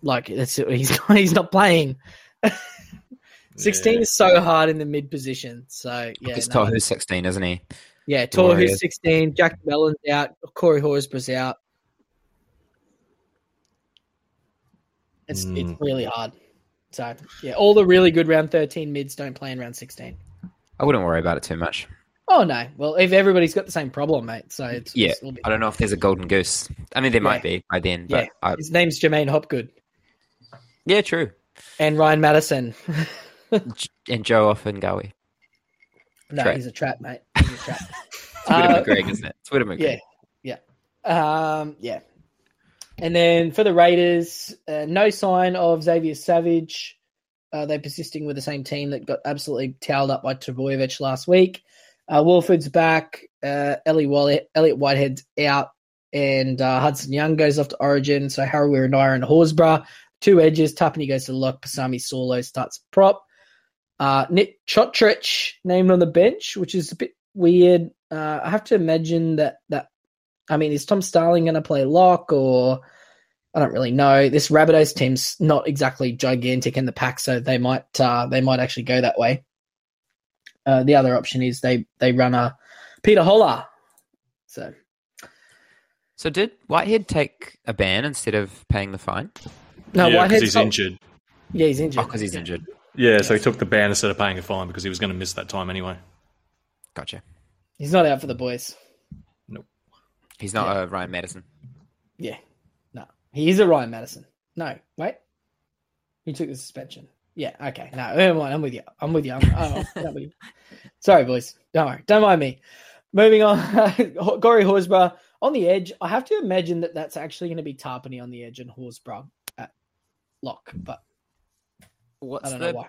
Speaker 1: like that's he's [laughs] he's not playing. [laughs] 16
Speaker 2: Yeah.
Speaker 1: is so hard in the mid position. So yeah,
Speaker 3: It's
Speaker 1: no.
Speaker 3: Tohu's 16, isn't he?
Speaker 1: Yeah, Tohu's 16, Jack Mellon's out, Corey Horsburgh's out. It's
Speaker 2: Mm.
Speaker 1: it's really hard. So yeah, all the really good round 13 mids don't play in round 16.
Speaker 3: I wouldn't worry about it too much.
Speaker 1: Oh no. Well, if everybody's got the same problem, mate. So it's
Speaker 3: Yeah,
Speaker 1: it's
Speaker 3: I don't know if there's a golden goose. I mean, there might be by then, but
Speaker 1: Yeah.
Speaker 3: I,
Speaker 1: His name's J'maine Hopgood
Speaker 3: yeah, true.
Speaker 1: and Ryan
Speaker 3: Matterson. [laughs] And Joe Ofahengaue.
Speaker 1: no,
Speaker 3: Trap.
Speaker 1: he's a trap, mate. He's trap.
Speaker 3: It's
Speaker 1: Uh,
Speaker 3: McGregor, isn't it? It's McGregor.
Speaker 1: yeah, yeah, um, yeah. And then for the Raiders, uh, no sign of Xavier Savage. Uh, they're persisting with the same team that got absolutely towed up by Trbojevic last week. Uh, Woolford's back. Uh, Ellie Wallet, Elliot Whitehead's out, and uh, Hudson Young goes off to Origin. So Harawira and and Horsburgh, two edges. Tapine goes to the lock. Pasami Saulo starts prop. Uh, Nick Cotric named on the bench, which is a bit weird. Uh, I have to imagine that that I mean, is Tom Starling going to play lock or I don't really know. This Rabbitohs team's not exactly gigantic in the pack, so they might uh, they might actually go that way. Uh, the other option is they they run a Peter Holler. So
Speaker 3: So did Whitehead take a ban instead of paying the fine?
Speaker 1: no,
Speaker 2: yeah, because
Speaker 1: Whitehead's
Speaker 2: he's
Speaker 1: not-
Speaker 2: injured.
Speaker 1: Yeah, he's injured.
Speaker 3: Oh, because he's injured.
Speaker 2: Yeah, so he took the ban instead of paying a fine because he was going to miss that time anyway.
Speaker 3: Gotcha.
Speaker 1: He's not out for the boys. Nope.
Speaker 3: He's not
Speaker 1: Yeah.
Speaker 3: a Ryan Matterson.
Speaker 1: Yeah, no, he is a Ryan Matterson. No, wait, he took the suspension. Yeah, okay, no, never mind. I'm with you. I'm with you. I'm, oh, I'm with you. [laughs] Sorry, boys. Don't worry. Don't mind me. Moving on, [laughs] Corey Horsburgh on the edge. I have to imagine that that's actually going to be Tapine on the edge and Horsburgh at lock, but I
Speaker 3: What's
Speaker 1: don't
Speaker 3: the
Speaker 1: know why.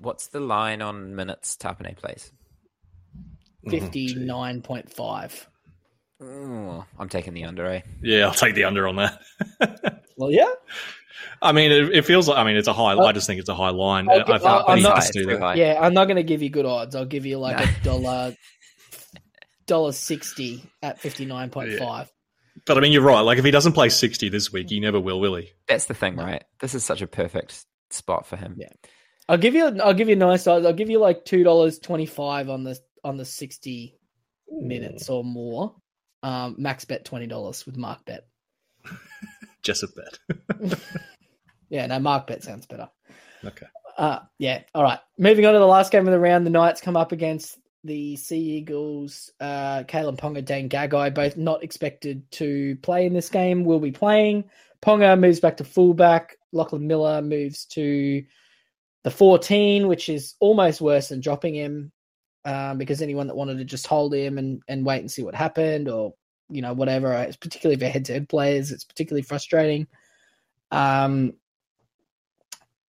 Speaker 3: What's the line on minutes Tapine plays? Mm-hmm.
Speaker 1: Fifty nine point five.
Speaker 3: Oh, I'm taking the under. Eh?
Speaker 2: Yeah, I'll take the under on that. [laughs]
Speaker 1: Well, yeah.
Speaker 2: I mean, it, it feels like. I mean, it's a high. Uh, I just think it's a high line.
Speaker 1: I'll
Speaker 2: I,
Speaker 1: gi- uh,
Speaker 2: I think
Speaker 1: I'll-
Speaker 2: they
Speaker 1: I'm
Speaker 2: need
Speaker 1: not-
Speaker 2: to do that.
Speaker 3: high.
Speaker 1: Yeah, I'm not going to give you good odds. I'll give you like
Speaker 3: No.
Speaker 1: a dollar, [laughs] dollar sixty at fifty nine point five.
Speaker 2: But I mean, you're right. Like, if he doesn't play 60 this week, he never will, will he?
Speaker 3: That's the thing, right? This is such a perfect spot for him.
Speaker 1: Yeah. I'll give you. I'll give you a nice odds. I'll give you like two dollars twenty five on the on the sixty minutes or more. Um, max bet twenty dollars with Mark Bet. [laughs]
Speaker 2: Jessup bet. [laughs]
Speaker 1: Yeah, no, Mark Bet sounds better.
Speaker 2: okay.
Speaker 1: Uh, yeah. All right. Moving on to the last game of the round. The Knights come up against the Sea Eagles. Uh, Kalen Ponga, Dane Gagai, both not expected to play in this game, will be playing. Ponga moves back to fullback. Lachlan Miller moves to the 14, which is almost worse than dropping him um, because anyone that wanted to just hold him and, and wait and see what happened or, you know, whatever, it's particularly for head to head players, it's particularly frustrating. Um,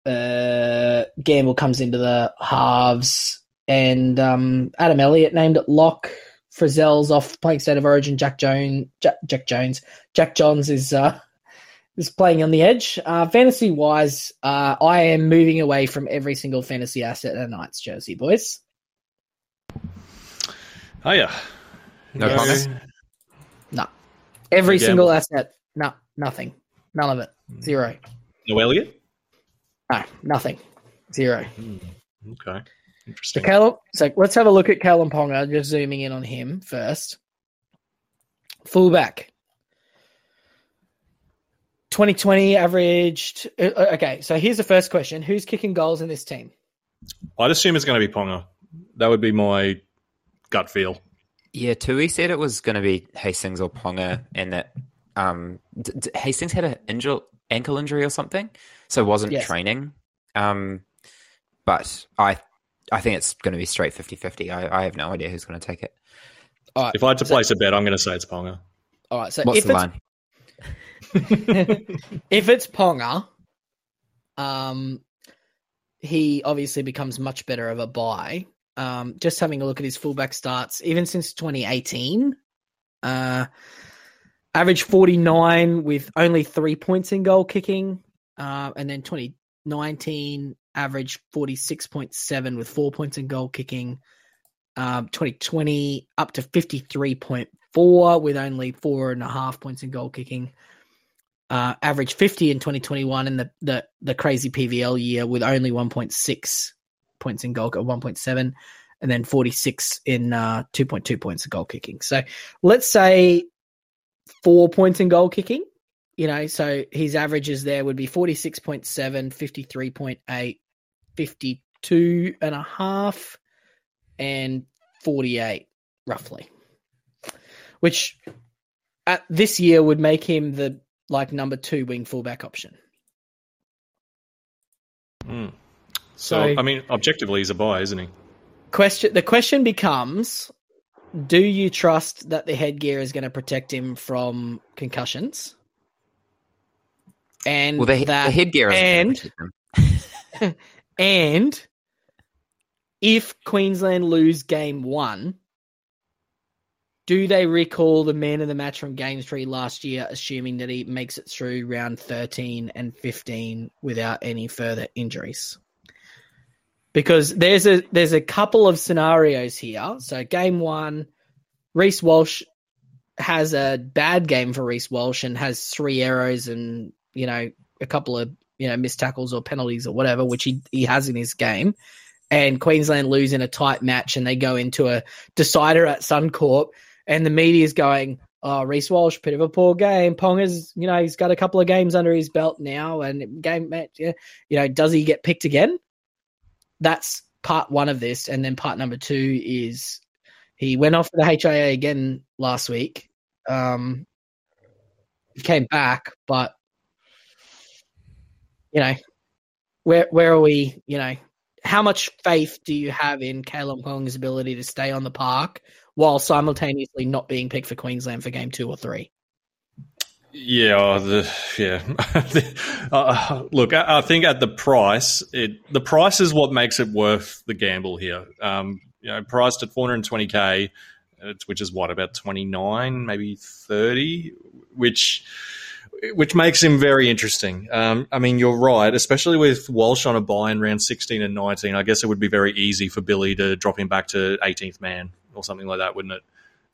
Speaker 1: uh, Gamble comes into the halves and um, Adam Elliott named at lock. Frizell's off playing state of origin. Jack Jones, Jack, Jack Jones, Jack Johns is uh, is playing on the edge. Uh, fantasy wise, uh, I am moving away from every single fantasy asset in a Knights jersey, boys.
Speaker 2: Oh yeah,
Speaker 3: No
Speaker 2: Go-
Speaker 3: promise?
Speaker 1: No, every
Speaker 2: Gamble.
Speaker 1: single asset, no, nothing, none of it, zero.
Speaker 2: No Elliott.
Speaker 1: No, nothing, zero.
Speaker 2: Okay,
Speaker 1: So
Speaker 2: interesting.
Speaker 1: So let's have a look at Kalen Ponga. Just zooming in on him first. Fullback. 2020 averaged. uh, uh, Okay, so here's the first question: Who's kicking goals in this team?
Speaker 2: I'd assume it's going to be Ponga. That would be my gut feel.
Speaker 3: Yeah, Tui said it was going to be Hastings or Ponga, and that um, d- d- Hastings had an injury, ankle injury or something, so wasn't
Speaker 1: Yes.
Speaker 3: training. Um, but I, I think it's going to be straight 50-50. I, I have no idea who's going to take it.
Speaker 1: All right,
Speaker 2: If I had to
Speaker 1: So-
Speaker 2: place a bet, I'm going to say it's Ponga.
Speaker 1: all right. So
Speaker 3: What's
Speaker 1: if
Speaker 3: the
Speaker 1: it's
Speaker 3: line? [laughs]
Speaker 1: if it's Ponga, um, he obviously becomes much better of a buy. Um, just having a look at his fullback starts, even since 2018, uh, average 49 with only three points in goal kicking, uh, and then 2019 average 46.7 with four points in goal kicking. Um, 2020 up to 53.4 with only four and a half points in goal kicking uh, average 50 in 2021 in the, the, the crazy PVL year with only 1.6 points in goal, at 1.7, and then 46 in uh, 2.2 points of goal kicking. So let's say four points in goal kicking, you know, so his averages there would be 46.7, 53.8, 52 and a half, and 48 roughly, which at this year would make him the like number two wing fullback option.
Speaker 2: Mm.
Speaker 1: So,
Speaker 2: So, I mean, objectively, he's a buy, isn't he?
Speaker 1: question the question becomes do you trust that the headgear is going to protect him from concussions? And
Speaker 3: Well, the,
Speaker 1: that
Speaker 3: the headgear isn't
Speaker 1: and- [laughs] and if Queensland lose game one, do they recall the man of the match from Game Three last year, assuming that he makes it through round 13 and 15 without any further injuries? Because there's a there's a couple of scenarios here. So game one, Reece Walsh has a bad game for Reece Walsh and has three arrows and you know a couple of you know missed tackles or penalties or whatever, which he he has in his game. And Queensland lose in a tight match, and they go into a decider at Suncorp, and the media is going, "Oh, Reece Walsh, bit of a poor game. Ponga's, you know, he's got a couple of games under his belt now, and game match, yeah, you know, does he get picked again?" That's part one of this, and then part number two is he went off for the HIA again last week. Um, he came back, but you know, where where are we? You know, how much faith do you have in Kalen Ponga's ability to stay on the park while simultaneously not being picked for Queensland for game two or three?
Speaker 2: Yeah, oh, the, yeah. [laughs] uh, look, I, I think at the price, it the price is what makes it worth the gamble here. Um, you know, priced at 420k, uh, which is what about 29, maybe 30, which which makes him very interesting. Um, I mean, you're right, especially with Walsh on a buy in round 16 and 19. I guess it would be very easy for Billy to drop him back to 18th man or something like that, wouldn't it?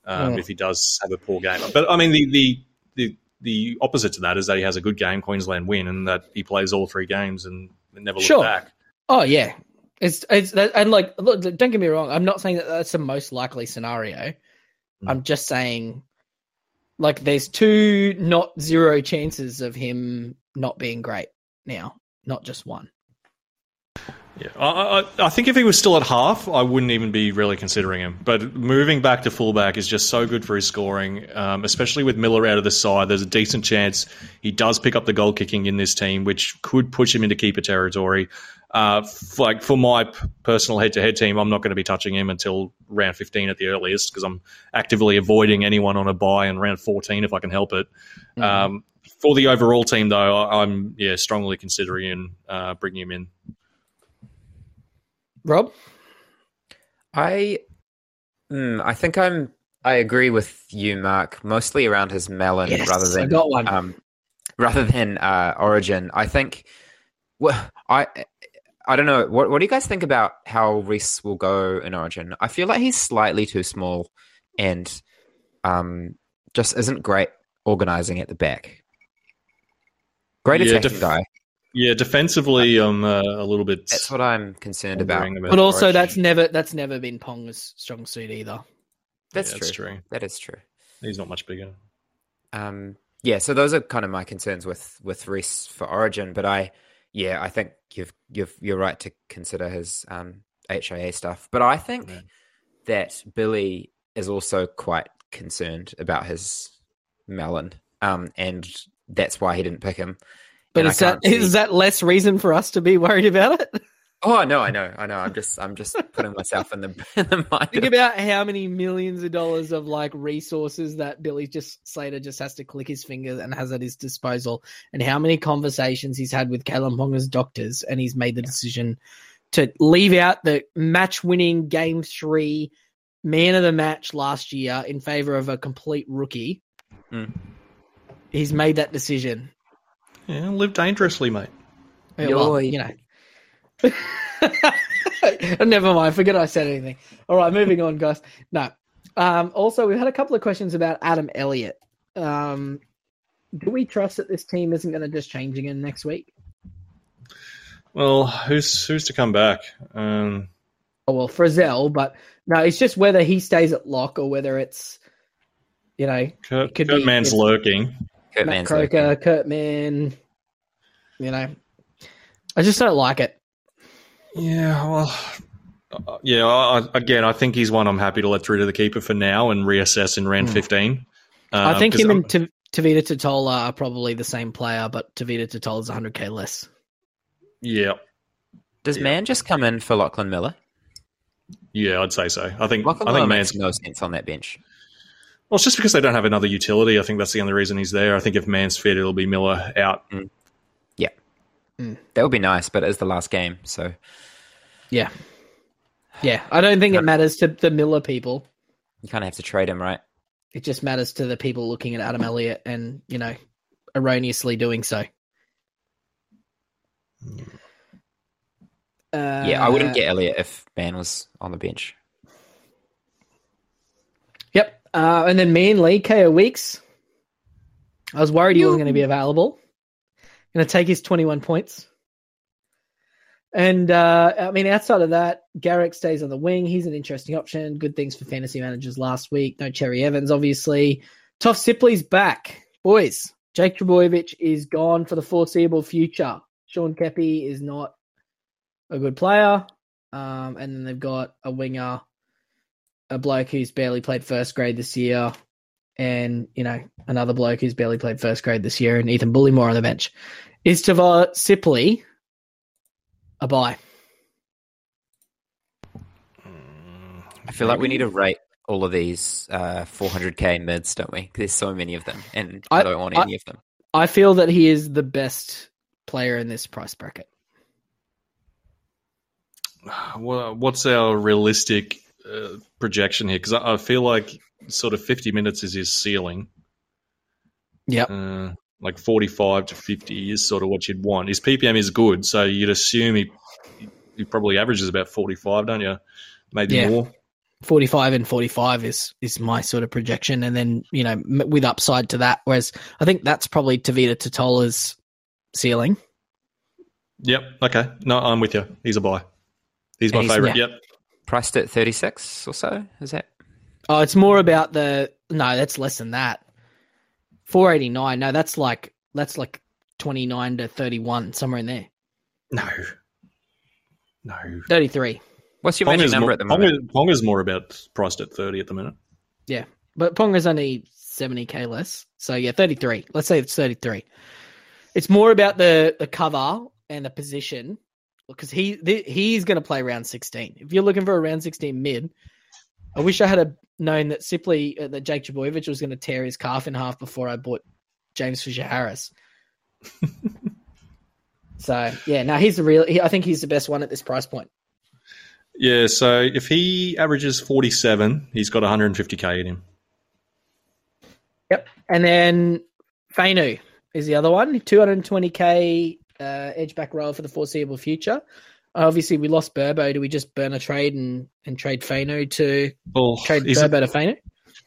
Speaker 2: Um,
Speaker 1: Mm.
Speaker 2: If he does have a poor game, but I mean, the the the the opposite to that is that he has a good game, Queensland win, and that he plays all three games and never look back.
Speaker 1: Oh yeah, it's it's and like look, don't get me wrong. I'm not saying that that's the most likely scenario. Mm. I'm just saying, like, there's two, not zero chances of him not being great now, not just one.
Speaker 2: Yeah, I, I, I think if he was still at half, I wouldn't even be really considering him. But moving back to fullback is just so good for his scoring, um, especially with Miller out of the side. There's a decent chance he does pick up the goal kicking in this team, which could push him into keeper territory. Uh, f- like for my p- personal head-to-head team, I'm not going to be touching him until round 15 at the earliest because I'm actively avoiding anyone on a buy in round 14 if I can help it. Um, for the overall team, though, I- I'm yeah strongly considering uh, bringing him in.
Speaker 1: Rob?
Speaker 3: I, mm, I think I'm. I agree with you, Mark. Mostly around his melon,
Speaker 1: Yes,
Speaker 3: rather
Speaker 1: I
Speaker 3: than
Speaker 1: got one.
Speaker 3: um, rather than uh, Origin. I think. Well, I. I don't know. What What do you guys think about how Reece will go in Origin? I feel like he's slightly too small, and um, just isn't great organizing at the back. Great
Speaker 2: Yeah,
Speaker 3: attacking
Speaker 2: def-
Speaker 3: guy.
Speaker 2: Yeah, defensively, I'm uh, a little bit.
Speaker 3: That's what I'm concerned about.
Speaker 2: wondering about
Speaker 1: But also,
Speaker 3: Origin.
Speaker 1: that's never that's never been Pong's strong suit either.
Speaker 3: That's
Speaker 2: Yeah,
Speaker 3: true.
Speaker 2: that's true.
Speaker 3: That is true.
Speaker 2: He's not much bigger.
Speaker 3: Um, yeah, so those are kind of my concerns with with Reece for Origin, but I, yeah, I think you've you've you're right to consider his um, HIA stuff, but I think
Speaker 2: Yeah.
Speaker 3: that Billy is also quite concerned about his melon, um, and that's why he didn't pick him.
Speaker 1: But
Speaker 3: And
Speaker 1: is that
Speaker 3: see-
Speaker 1: is that less reason for us to be worried about it?
Speaker 3: Oh no, I know, I know. I'm just I'm just putting myself in the [laughs] in the mind.
Speaker 1: Think
Speaker 3: of-
Speaker 1: about how many millions of dollars of like resources that Billy just Slater just has to click his fingers and has at his disposal, and how many conversations he's had with Kalen Ponga's doctors, and he's made the decision to leave out the match-winning game three man of the match last year in favor of a complete rookie.
Speaker 3: Mm.
Speaker 1: He's made that decision.
Speaker 2: Yeah, live dangerously, mate.
Speaker 1: Yeah, well, you know. [laughs] Never mind. Forget I said anything. All right, moving on, guys. No. Um, also, we've had a couple of questions about Adam Elliott. Um, do we trust that this team isn't going to just change again next week?
Speaker 2: Well, who's who's to come back? Um,
Speaker 1: Oh well, Frizell, but no, it's just whether he stays at lock or whether it's, you know,
Speaker 2: Kurt,
Speaker 1: could
Speaker 2: Kurt
Speaker 1: be-
Speaker 2: Mann's
Speaker 1: it's-
Speaker 2: lurking.
Speaker 3: Kurt
Speaker 1: Matt Croker,
Speaker 3: looking.
Speaker 1: Kurt Mann. You know, I just don't like it.
Speaker 2: Yeah, well, uh, yeah. I, I- again, I think he's one I'm happy to let through to the keeper for now and reassess in round
Speaker 1: Hmm.
Speaker 2: 15.
Speaker 1: I think him
Speaker 2: I'm-
Speaker 1: and T- Tevita Tatola are probably the same player, but Tevita Tatola is 100k less.
Speaker 2: yeah,
Speaker 3: Does
Speaker 2: Yeah.
Speaker 3: Mann just come in for Lachlan Miller?
Speaker 2: yeah, I'd say so. I think
Speaker 3: Lachlan
Speaker 2: I
Speaker 3: Miller
Speaker 2: think
Speaker 3: makes no sense on that bench.
Speaker 2: Well, it's just because they don't have another utility. I think that's the only reason he's there. I think if Mann's fit, it'll be Miller out. Yeah.
Speaker 3: That would be nice, but it's the last game, so
Speaker 1: Yeah. Yeah. I don't think it matters to the Miller people.
Speaker 3: you kind of have to trade him, right?
Speaker 1: It just matters to the people looking at Adam Elliott and, you know, erroneously doing so. Uh,
Speaker 3: Yeah, I wouldn't get Elliott if Mann was on the bench.
Speaker 1: Uh, and then me and Lee, KO Weeks. I was worried he wasn't going to be available. Going to take his 21 points. And uh, I mean, outside of that, Garrick stays on the wing. He's an interesting option. Good things for fantasy managers last week. No Cherry Evans, obviously. Toff Sipley's back. Boys, Jake Trbojevic is gone for the foreseeable future. Sean Keppie is not a good player. Um, and then they've got a winger, a bloke who's barely played first grade this year, and, you know, another bloke who's barely played first grade this year, and Ethan Bullemor on the bench. Is Tavor Sipley a buy?
Speaker 3: I feel like we need to rate all of these uh, 400k mids, don't we? There's so many of them, and I,
Speaker 1: I-
Speaker 3: don't want
Speaker 1: I-
Speaker 3: any of them.
Speaker 1: I feel that he is the best player in this price bracket.
Speaker 2: Well, what's our realistic uh, projection here? Because I, I feel like sort of 50 minutes is his ceiling.
Speaker 1: Yeah.
Speaker 2: Uh, like 45 to 50 is sort of what you'd want. His PPM is good, so you'd assume he he probably averages about 45, don't you? Maybe
Speaker 1: Yeah.
Speaker 2: more.
Speaker 1: 45 and 45 is is my sort of projection and then you know m- with upside to that whereas i think that's probably Tevita Tatola's ceiling
Speaker 2: Yep. Okay. No, I'm with you. He's a buy. He's my
Speaker 3: he's-
Speaker 2: favorite.
Speaker 1: yeah.
Speaker 2: Yep.
Speaker 3: Priced at 36 or so. Is that?
Speaker 1: oh it's more about the no that's less than that 489 no that's like that's like 29 to 31 somewhere in there
Speaker 2: No. No.
Speaker 1: 33.
Speaker 3: What's your magic
Speaker 2: Ponga's
Speaker 3: number
Speaker 2: more,
Speaker 3: at the moment?
Speaker 2: Ponga- Ponga's more about priced at 30 at the minute.
Speaker 1: Yeah but Pong is only 70k less. So yeah, 33. Let's say it's 33. It's more about the the cover and the position because he th- he's going to play round 16. If you're looking for a round 16 mid, I wish I had a, known that Sipley uh, that Jake Trbojevic was going to tear his calf in half before I bought James Fisher Harris. [laughs] so yeah, now he's the real. He, I think he's the best one at this price point.
Speaker 2: Yeah, so if he averages 47, he's got 150k in him.
Speaker 1: Yep. And then Fainu is the other one. 220k uh, edge back role for the foreseeable future. Obviously, we lost Burbo. Do we just burn a trade and, and trade Fainu to
Speaker 2: Well,
Speaker 1: trade
Speaker 2: he's a,
Speaker 1: Burbo to Fainu?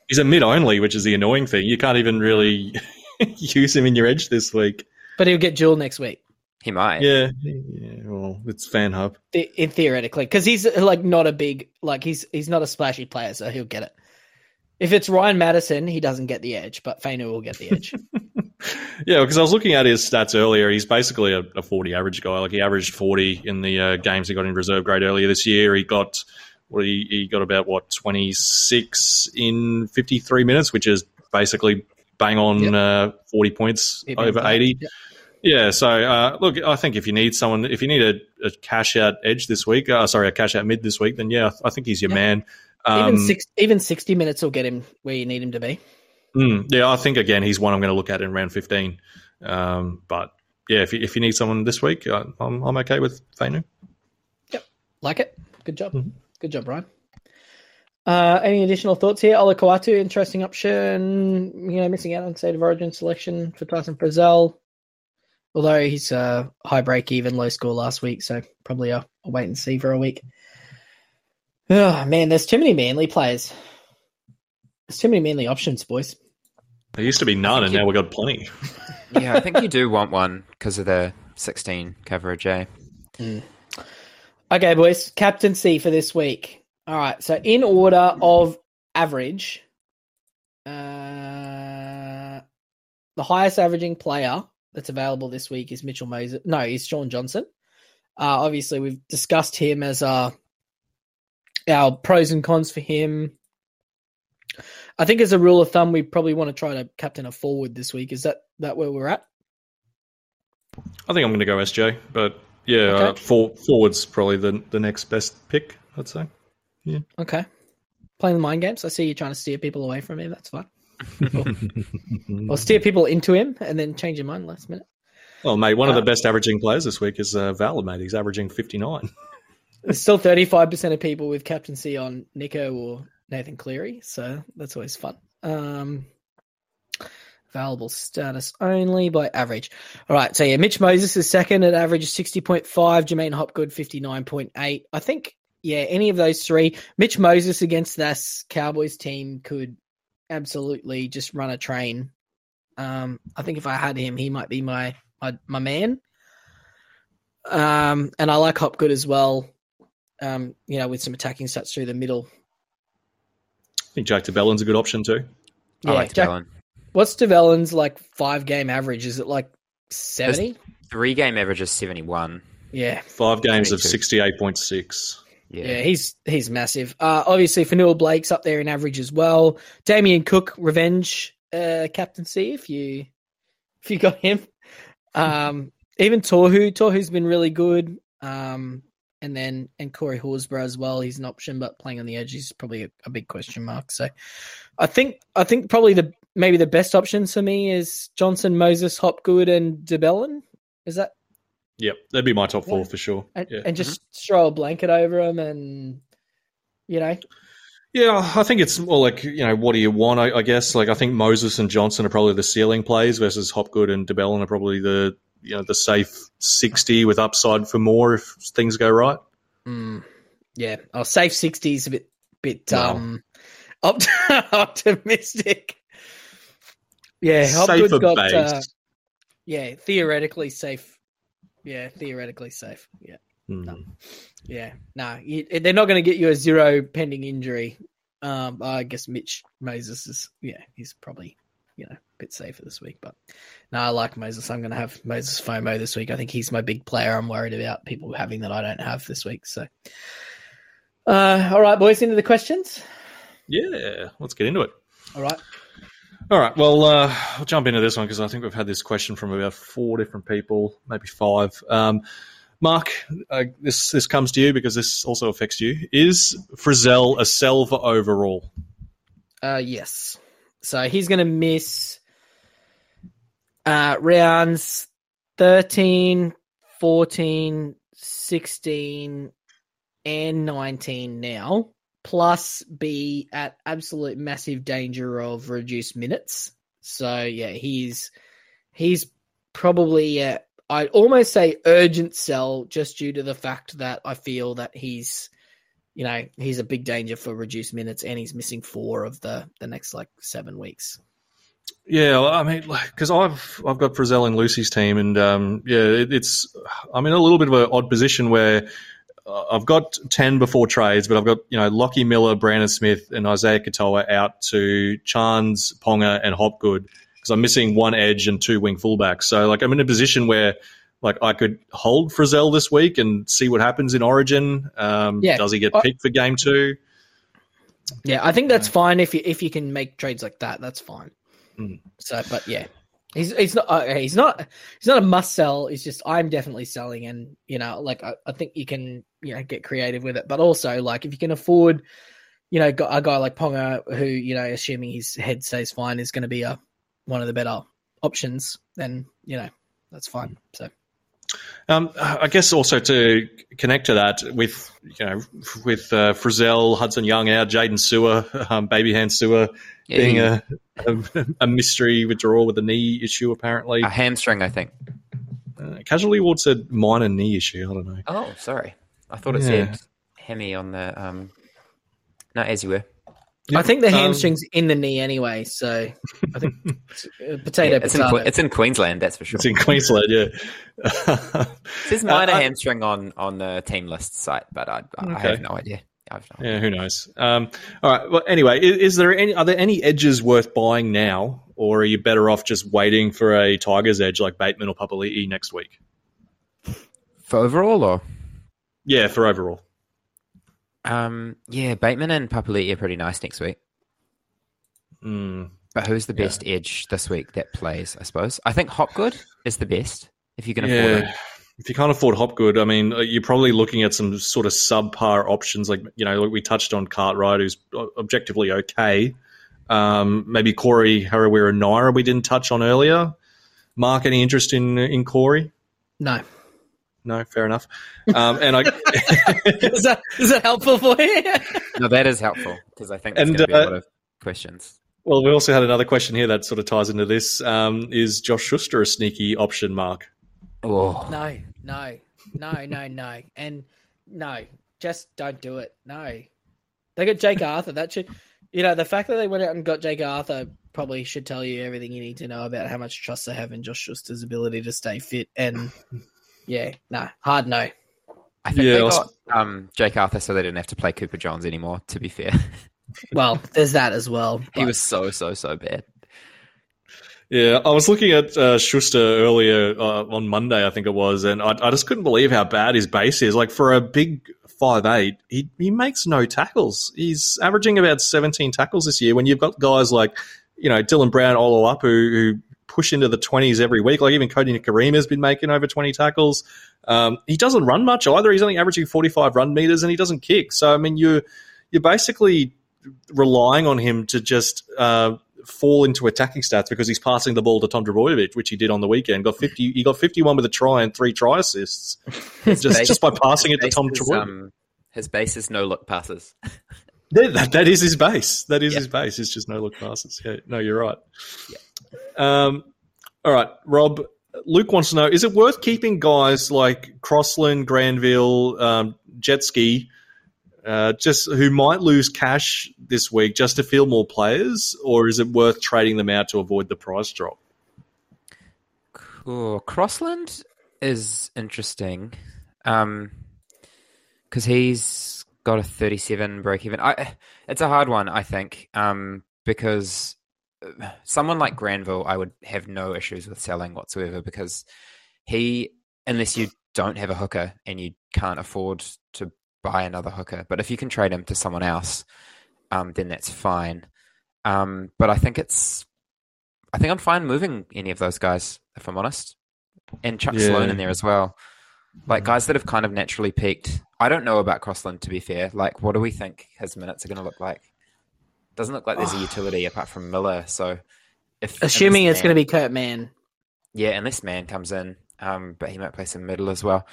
Speaker 2: he's a mid only, which is the annoying thing. You can't even really [laughs] use him in your edge this week.
Speaker 1: But he'll get Jewel next week,
Speaker 3: He might.
Speaker 2: Yeah, yeah well, it's fan hub.
Speaker 1: the- in theoretically, because he's like not a big like he's he's not a splashy player, so he'll get it. If it's Ryan Matterson, he doesn't get the edge, but Fainu will get the edge. [laughs]
Speaker 2: Yeah, because I was looking at his stats earlier. He's basically a, a 40 average guy. Like he averaged 40 in the uh, games he got in reserve grade earlier this year. He got what he, he got about what 26 in 53 minutes, which is basically bang on
Speaker 1: Yep.
Speaker 2: uh, 40 points
Speaker 1: Even
Speaker 2: over 80.
Speaker 1: yep.
Speaker 2: Yeah, so uh, look, I think if you need someone, if you need a, a cash out edge this week, uh, sorry, a cash out mid this week, then yeah, I think he's your man. Um,
Speaker 1: even six, even sixty minutes will get him where you need him to be.
Speaker 2: Mm, yeah, I think again he's one I'm going to look at in round 15. Um, but yeah, if you, if you need someone this week, I, I'm I'm okay with Fainu.
Speaker 1: Yep, like it. Good job.
Speaker 2: Mhm.
Speaker 1: Good job, Brian. Uh, any additional thoughts here? Olakau'atu, interesting option. You know, missing out on state of origin selection for Tyson Frizell. Although he's uh, high break even, low score last week, so probably a, a wait and see for a week. Oh man, there's too many Manly players. There's too many Manly options, boys.
Speaker 2: There used to be none, and
Speaker 3: you-
Speaker 2: now we've got plenty. [laughs]
Speaker 3: Yeah, I think you do want one because of the 16 coverage, eh?
Speaker 1: Okay, boys, captaincy for this week. All right, so in order of average, uh, the highest averaging player that's available this week is Mitchell Moses. No, is Shaun Johnson. Uh, obviously, we've discussed him as our our pros and cons for him. I think, as a rule of thumb, we probably want to try to captain a forward this week. Is that that where we're at?
Speaker 2: I think I'm going to go SJ, but yeah, uh, for, forward's probably the the next best pick. I'd say. Yeah.
Speaker 1: Okay, playing the mind games. I see you trying to steer people away from him. That's fine. [laughs] Or steer people into him and then change your mind last minute.
Speaker 2: well, mate, one of the
Speaker 1: Uh,
Speaker 2: best averaging players this week is uh, Val, mate. He's averaging 59.
Speaker 1: There's still 35% of people with captaincy on Nico or Nathan Cleary, so that's always fun. Um, available status only by average. All right, so yeah, Mitch Moses is second at average 60.5, J'maine Hopgood 59.8. I think, yeah, any of those three, Mitch Moses against this Cowboys team could absolutely just run a train. Um, I think if I had him, he might be my my, my man. Um, and I like Hopgood as well. Um, you know, with some attacking stats through the middle.
Speaker 2: I think Jack de Belin's a good option too.
Speaker 3: I like
Speaker 1: Jack-
Speaker 3: Dylan.
Speaker 1: What's de Belin's like five game average? Is it like seventy?
Speaker 3: Three game average is 71.
Speaker 1: Yeah,
Speaker 2: Five games of 68.6.
Speaker 3: Yeah.
Speaker 1: yeah, he's he's massive. Uh, obviously, Fonua-Blake's up there in average as well. Damien Cook, revenge uh, captaincy if you if you got him. [laughs] Um, even Tohu, Tohu's been really good. Um, and then and Corey Horsburgh as well. He's an option, but playing on the edge is probably a, a big question mark. So, I think I think probably the maybe the best options for me is Johnson, Moses, Hopgood, and de Belin. Is that
Speaker 2: Yep, that'd be my top four
Speaker 1: Yeah.
Speaker 2: for sure.
Speaker 1: and,
Speaker 2: yeah.
Speaker 1: and just mm-hmm. throw a blanket over them and you know
Speaker 2: Yeah, I think it's more like you know, what do you want? I, I guess like I think Moses and Johnson are probably the ceiling plays versus Hopgood and de Belin are probably the you know the safe sixty with upside for more if things go right.
Speaker 1: Mm, yeah, oh, safe sixty is a bit bit
Speaker 2: Wow.
Speaker 1: um opt- [laughs] optimistic. Yeah, Hopgood's
Speaker 2: Safer
Speaker 1: got uh, yeah theoretically safe. Yeah, theoretically safe. Yeah,
Speaker 2: Hmm.
Speaker 1: yeah. Nah, you, they're not going to get you a zero pending injury. Um, I guess Mitch Moses is yeah, he's probably you know bit safer this week. But no, I like Moses. I'm going to have Moses FOMO this week. I think he's my big player. I'm worried about people having that I don't have this week. So, uh, all right, boys, into the questions.
Speaker 2: Yeah, let's get into it.
Speaker 1: All right.
Speaker 2: All right. Well, uh, I'll jump into this one because I think we've had this question from about four different people, maybe five. Um, Mark, uh, this this comes to you because this also affects you. Is Frizell a sell for overall?
Speaker 1: Uh, yes. So he's going to miss uh, rounds 13, 14, 16, and 19 now, plus be at absolute massive danger of reduced minutes. So yeah, he's he's probably uh, I'd almost say urgent sell just due to the fact that I feel that he's you know he's a big danger for reduced minutes and he's missing four of the the next like seven weeks.
Speaker 2: Yeah, I mean, because I've I've got Frizell in Lucy's team, and um, yeah, it, it's I'm in a little bit of an odd position where uh, I've got ten before trades, but I've got you know Lockie Miller, Brandon Smith, and Isaiah Katoa out to Chance, Ponga, and Hopgood because I'm missing one edge and two wing fullbacks. So like I'm in a position where like I could hold Frizell this week and see what happens in Origin. Um,
Speaker 1: Yeah.
Speaker 2: Does he get picked for game two?
Speaker 1: Yeah, I think that's fine if you if you can make trades like that. That's fine.
Speaker 2: Mm.
Speaker 1: So, but yeah, he's he's not uh, he's not he's not a must sell. It's just I'm definitely selling, and you know, like I, I think you can you know get creative with it. But also, like if you can afford, you know, a guy like Ponga, who you know, assuming his head stays fine, is going to be a one of the better options. Then you know, that's fine. So
Speaker 2: Um, I guess also to connect to that with you know with uh, Frizell, Hudson Young out, Jaydn Su'A, [laughs] um, Baby Hand Sewer
Speaker 3: Yeah,
Speaker 2: being a, a a mystery withdrawal with a knee issue apparently.
Speaker 3: a hamstring, I think.
Speaker 2: Uh, Casualty Ward said minor knee issue. I don't know.
Speaker 3: Oh, sorry. I thought it
Speaker 2: Yeah.
Speaker 3: said Hemi on the. Um... No, as you were.
Speaker 1: I think the
Speaker 2: Um,
Speaker 1: hamstrings in the knee anyway. So I think uh, [laughs] potato
Speaker 3: Yeah, it's, in,
Speaker 1: potato.
Speaker 3: Que- it's in Queensland, that's for sure.
Speaker 2: It's in Queensland, yeah.
Speaker 3: It says [laughs] minor
Speaker 2: Uh,
Speaker 3: hamstring on on the team list site, but I, I
Speaker 2: Okay.
Speaker 3: have no idea. I have no idea.
Speaker 2: Yeah, who knows? Um, all right. Well, anyway, is, is there any are there any edges worth buying now, or are you better off just waiting for a Tigers edge like Bateman or Papali'i next week?
Speaker 3: For overall, or
Speaker 2: Yeah, for overall.
Speaker 3: Um, yeah, Bateman and Papali'i are pretty nice next week.
Speaker 2: Mm.
Speaker 3: But who's the
Speaker 2: Yeah.
Speaker 3: best edge this week that plays? I suppose I think Hopgood is the best if you can afford it.
Speaker 2: Yeah. If you can't afford Hopgood, I mean, uh, you're probably looking at some sort of subpar options, like you know, like we touched on Cartwright, who's uh, objectively okay. Um, maybe Corey Harawira-Naera, we didn't touch on earlier. Mark, any interest in in Corey?
Speaker 1: no.
Speaker 2: No, fair enough. Um, and I, [laughs] [laughs]
Speaker 1: is that is that helpful for you?
Speaker 3: No, that is helpful because I think there's going to be a
Speaker 2: uh,
Speaker 3: lot of questions.
Speaker 2: well, we also had another question here that sort of ties into this. Um, is Josh Schuster a sneaky option, Mark?
Speaker 3: Oh,
Speaker 1: No, no, no, no, no, and no. Just don't do it. No, they got Jake Arthur. That should, you know, the fact that they went out and got Jake Arthur probably should tell you everything you need to know about how much trust they have in Josh Schuster's ability to stay fit. And yeah, no, hard no.
Speaker 3: I think
Speaker 2: Yeah,
Speaker 3: they
Speaker 2: I was-
Speaker 3: got um, Jake Arthur so they didn't have to play Cooper Johns anymore. To be fair, [laughs]
Speaker 1: Well, there's that as well.
Speaker 3: he was so so so bad.
Speaker 2: Yeah, I was looking at uh, Schuster earlier uh, on Monday, I think it was, and I, I just couldn't believe how bad his base is. Like for a big five eight, he he makes no tackles. He's averaging about seventeen tackles this year. When you've got guys like you know Dylan Brown, all up who who push into the twenties every week. Like even Kodi Nikorima has been making over twenty tackles. Um, he doesn't run much either. He's only averaging forty five run meters, and he doesn't kick. So I mean, you you're basically relying on him to just uh, fall into attacking stats because he's passing the ball to Tom Trbojevic, which he did on the weekend. Got fifty. He got fifty-one with a try and three try assists, [laughs] just
Speaker 3: base-
Speaker 2: just by passing it to Tom
Speaker 3: is,
Speaker 2: Trbojevic.
Speaker 3: um, his base is no look passes.
Speaker 2: That, that- is his base. That is
Speaker 3: Yeah.
Speaker 2: his base. It's just no look passes. Yeah, no, you're right. Um, all right, Rob. Luke wants to know: Is it worth keeping guys like Crossland, Granville, um, Jetski, uh, just who might lose cash this week just to field more players, or is it worth trading them out to avoid the price drop?
Speaker 3: Cool. Crossland is interesting because he's got a 37 break even. I, it's a hard one, I think, um, because someone like Granville, I would have no issues with selling whatsoever because he, unless you don't have a hooker and you can't afford to buy another hooker, but if you can trade him to someone else, um, then that's fine. Um, but I think it's, I think I'm fine moving any of those guys if I'm honest, and Chuck
Speaker 2: Yeah.
Speaker 3: Sloan in there as well. Like guys that have kind of naturally peaked. I don't know about Crossland to be fair. Like, what do we think his minutes are going to look like? Doesn't look like there's a [sighs] utility apart from Miller. So, if
Speaker 1: Assuming it's going to be Kurt Mann.
Speaker 3: yeah, unless Mann comes in, um, but he might play some middle as well.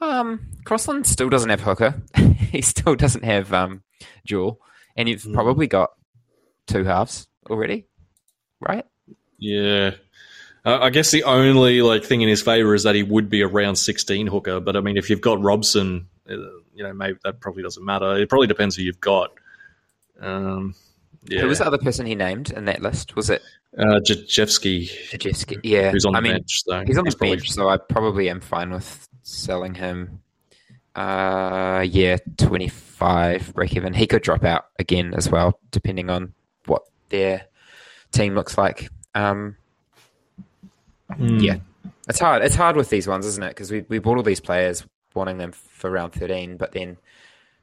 Speaker 3: Um, Crossland still doesn't have hooker. [laughs] he still doesn't have um, Jewel, and you've
Speaker 2: Hmm.
Speaker 3: probably got two halves already, right?
Speaker 2: Yeah. Uh, I guess the only like thing in his favor is that he would be a round 16 hooker. But I mean, if you've got Robson, uh, you know, maybe that probably doesn't matter. It probably depends who you've got. Um, yeah.
Speaker 3: Who was the other person he named in that list? Was it
Speaker 2: Uh, Jeffsky?
Speaker 3: Yeah,
Speaker 2: who's on the
Speaker 3: I mean,
Speaker 2: bench. So
Speaker 3: he's on the
Speaker 2: probably-
Speaker 3: bench, so I probably am fine with selling him. Uh, yeah, twenty five break even. He could drop out again as well, depending on what their team looks like. Um,
Speaker 2: Hmm.
Speaker 3: Yeah, it's hard. It's hard with these ones, isn't it? Because we we bought all these players wanting them for round thirteen, but then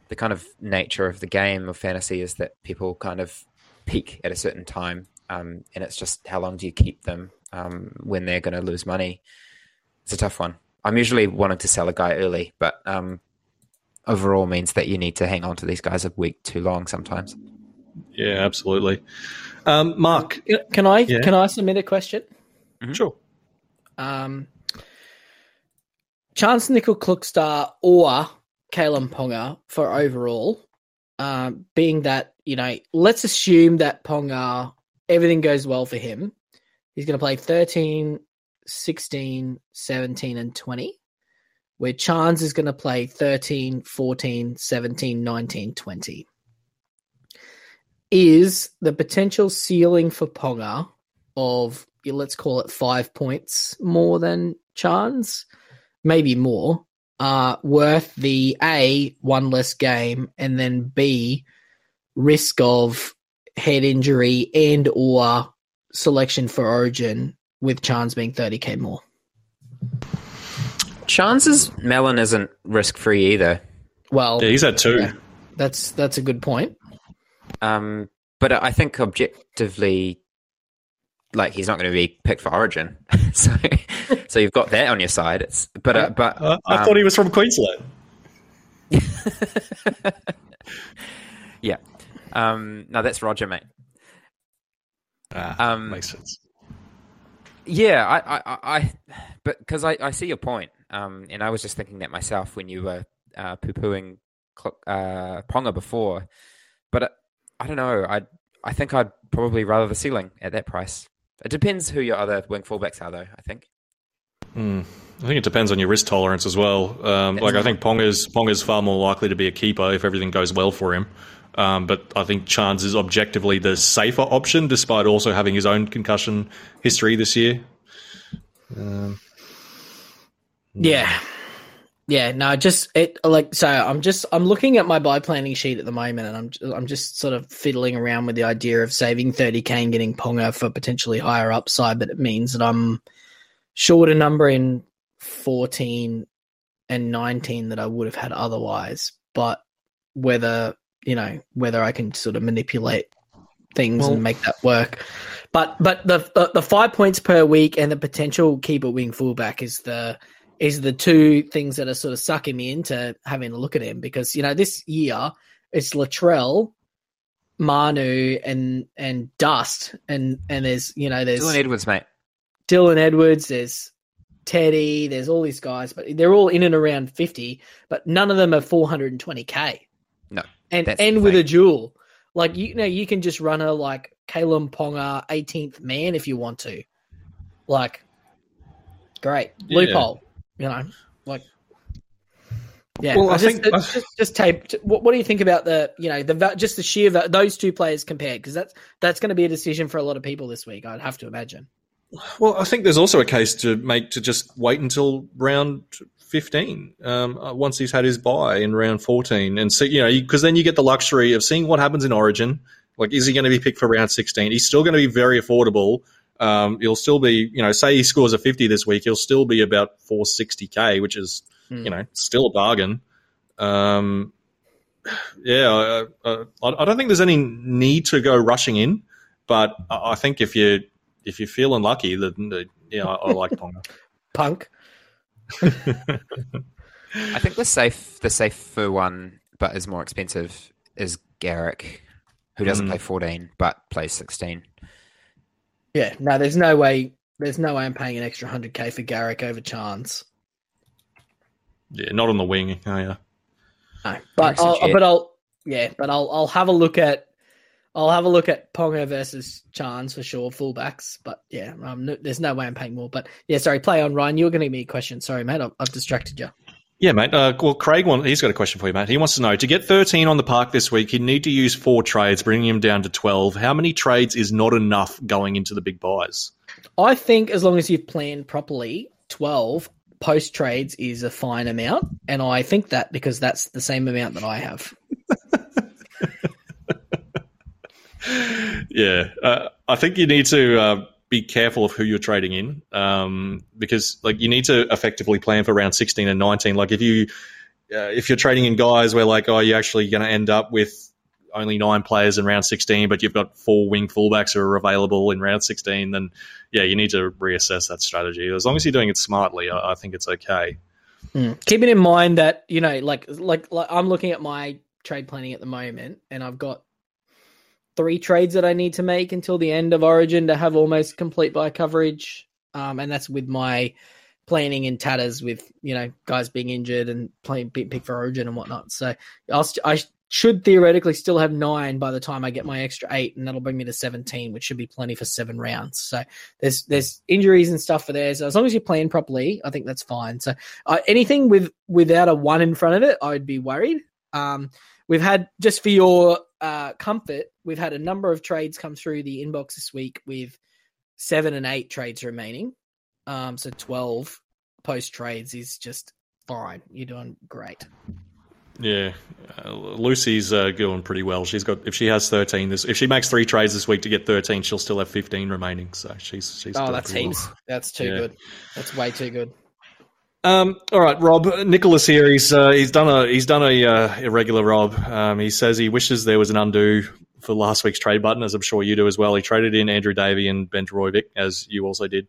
Speaker 3: the kind of nature of the game of fantasy is that people kind of peak at a certain time, um, and it's just how long do you keep them um, when they're going to lose money? It's a tough one. I'm usually wanting to sell a guy early, but um, overall means that you need to hang on to these guys a week too long sometimes.
Speaker 2: Yeah, absolutely. Um, Mark,
Speaker 1: Can I
Speaker 2: Yeah.
Speaker 1: can I submit a question?
Speaker 2: sure.
Speaker 1: Um, Charnze Nicoll-Klokstad or Kalyn Ponga for overall, um, being that, you know, let's assume that Ponga, everything goes well for him. He's going to play 13, 16, 17, and 20, where Chance is going to play 13, 14, 17, 19, 20. Is the potential ceiling for Ponga of let's call it five points more than Chance, maybe more, uh, worth the A, one less game, and then B, risk of head injury and or selection for Origin with Chance being 30k more.
Speaker 3: Chances Melon isn't risk free either.
Speaker 1: Well,
Speaker 2: Yeah, he's had two.
Speaker 1: Yeah. that's that's a good point.
Speaker 3: Um, but I think objectively, like he's not going to be picked for Origin, [laughs] so so you've got that on your side. It's but uh, but
Speaker 2: Uh, I
Speaker 3: um,
Speaker 2: thought he was from Queensland. [laughs]
Speaker 3: yeah. Um, no, that's Roger, mate.
Speaker 2: Ah,
Speaker 3: Um,
Speaker 2: makes sense.
Speaker 3: Yeah, I, I, I, I but because I, I see your point, um, and I was just thinking that myself when you were uh, poo pooing uh, Ponga before, but uh, I don't know. I, I think I'd probably rather the ceiling at that price. It depends who your other wing fullbacks are, though. I think.
Speaker 2: Hmm. I think it depends on your risk tolerance as well. Um, like I think Ponga's Ponga's far more likely to be a keeper if everything goes well for him. Um, but I think Chance is objectively the safer option, despite also having his own concussion history this year. Um,
Speaker 1: Yeah. Yeah, no, just it like so. I'm just I'm looking at my buy planning sheet at the moment, and I'm I'm just sort of fiddling around with the idea of saving 30k and getting Ponga for potentially higher upside, but it means that I'm short a number in 14 and 19 that I would have had otherwise. But whether you know whether I can sort of manipulate things
Speaker 2: Well-
Speaker 1: and make that work. But but the, the the five points per week and the potential keeper wing fullback is the is the two things that are sort of sucking me into having a look at him because you know this year it's Latrell, Manu, and and Dust, and and there's you know there's
Speaker 3: Dylan Edwards, mate.
Speaker 1: Dylan Edwards, there's Teddy, there's all these guys, but they're all in and around fifty, but none of them are four hundred and twenty k.
Speaker 3: No,
Speaker 1: and
Speaker 3: that's the
Speaker 1: and with a duel, like you know you can just run a like Kalyn Ponga eighteenth man if you want to, like great
Speaker 2: Yeah.
Speaker 1: loophole, you know, like. Yeah,
Speaker 2: Well, I
Speaker 1: just,
Speaker 2: think- uh,
Speaker 1: just, just, just tape. What, what do you think about the, you know, the va- just the sheer va- those two players compared? Because that's that's going to be a decision for a lot of people this week. I'd have to imagine.
Speaker 2: Well, I think there's also a case to make to just wait until round 15, um, uh, once he's had his buy in round 14, and see, you know, because then you get the luxury of seeing what happens in Origin. Like, is he going to be picked for round 16? He's still going to be very affordable. Um, he'll still be, you know, say he scores a 50 this week, he'll still be about 460k, which is,
Speaker 1: Hmm.
Speaker 2: you know, still a bargain. Um, yeah, I, I, I don't think there's any need to go rushing in, but I think if you if you're feeling lucky, then yeah, I, I like Ponga. [laughs]
Speaker 1: Punk. [laughs]
Speaker 3: I think the safe, the safer one, but is more expensive, is Garrick, who doesn't
Speaker 2: Mm.
Speaker 3: play 14 but plays 16.
Speaker 1: Yeah, no, there's no way. There's no way I'm paying an extra hundred k for Garrick over Chance.
Speaker 2: Yeah, not on the wing. Oh, yeah.
Speaker 1: No, but
Speaker 3: Garrick's a
Speaker 1: I'll, but I'll yeah, but I'll I'll have a look at I'll have a look at Ponga versus Chance for sure, fullbacks. But yeah, um, no, there's no way I'm paying more. But yeah, sorry, play on Ryan. You were going to give me a question. Sorry, mate, I've, I've distracted you.
Speaker 2: Yeah, mate. Uh, well, Craig, want, he's got a question for you, mate. He wants to know to get 13 on the park this week, he'd need to use four trades, bringing him down to 12. How many trades is not enough going into the big buys?
Speaker 1: I think as long as you've planned properly, twelve post trades is a fine amount, and I think that because that's the same amount that I have. [laughs]
Speaker 2: yeah, uh, I think you need to uh, be careful of who you're trading in um, because, like, you need to effectively plan for round 16 and 19. Like, if you uh, if you're trading in guys where like, oh, you're actually going to end up with only nine players in round 16, but you've got four wing fullbacks who are available in round 16, then yeah, you need to reassess that strategy. As long as you're doing it smartly, I, I think it's okay.
Speaker 1: Mm. Keeping in mind that you know, like, like, like, I'm looking at my trade planning at the moment, and I've got three trades that I need to make until the end of Origin to have almost complete buy coverage, um, and that's with my planning in tatters with you know guys being injured and playing pick for Origin and whatnot. So I'll st- I should theoretically still have nine by the time I get my extra eight, and that'll bring me to seventeen, which should be plenty for seven rounds. So there's there's injuries and stuff for there. So as long as you plan properly, I think that's fine. So uh, anything with without a one in front of it, I would be worried. Um, we've had just for your uh, comfort, we've had a number of trades come through the inbox this week with seven and eight trades remaining. Um, so twelve post trades is just fine. You're doing great.
Speaker 2: Yeah, uh, Lucy's uh, going pretty well. She's got if she has thirteen this if she makes three trades this week to get thirteen, she'll still have fifteen remaining. So she's she's
Speaker 1: Oh, that's
Speaker 2: pretty well.
Speaker 1: heaps. That's too
Speaker 2: Yeah.
Speaker 1: good. That's way too good.
Speaker 2: Um, all right, Rob Nicholas here. He's uh, he's done a he's done a uh, irregular Rob. Um, he says he wishes there was an undo for last week's trade button, as I'm sure you do as well. He traded in Andrew Davey and Ben Royvic, as you also did.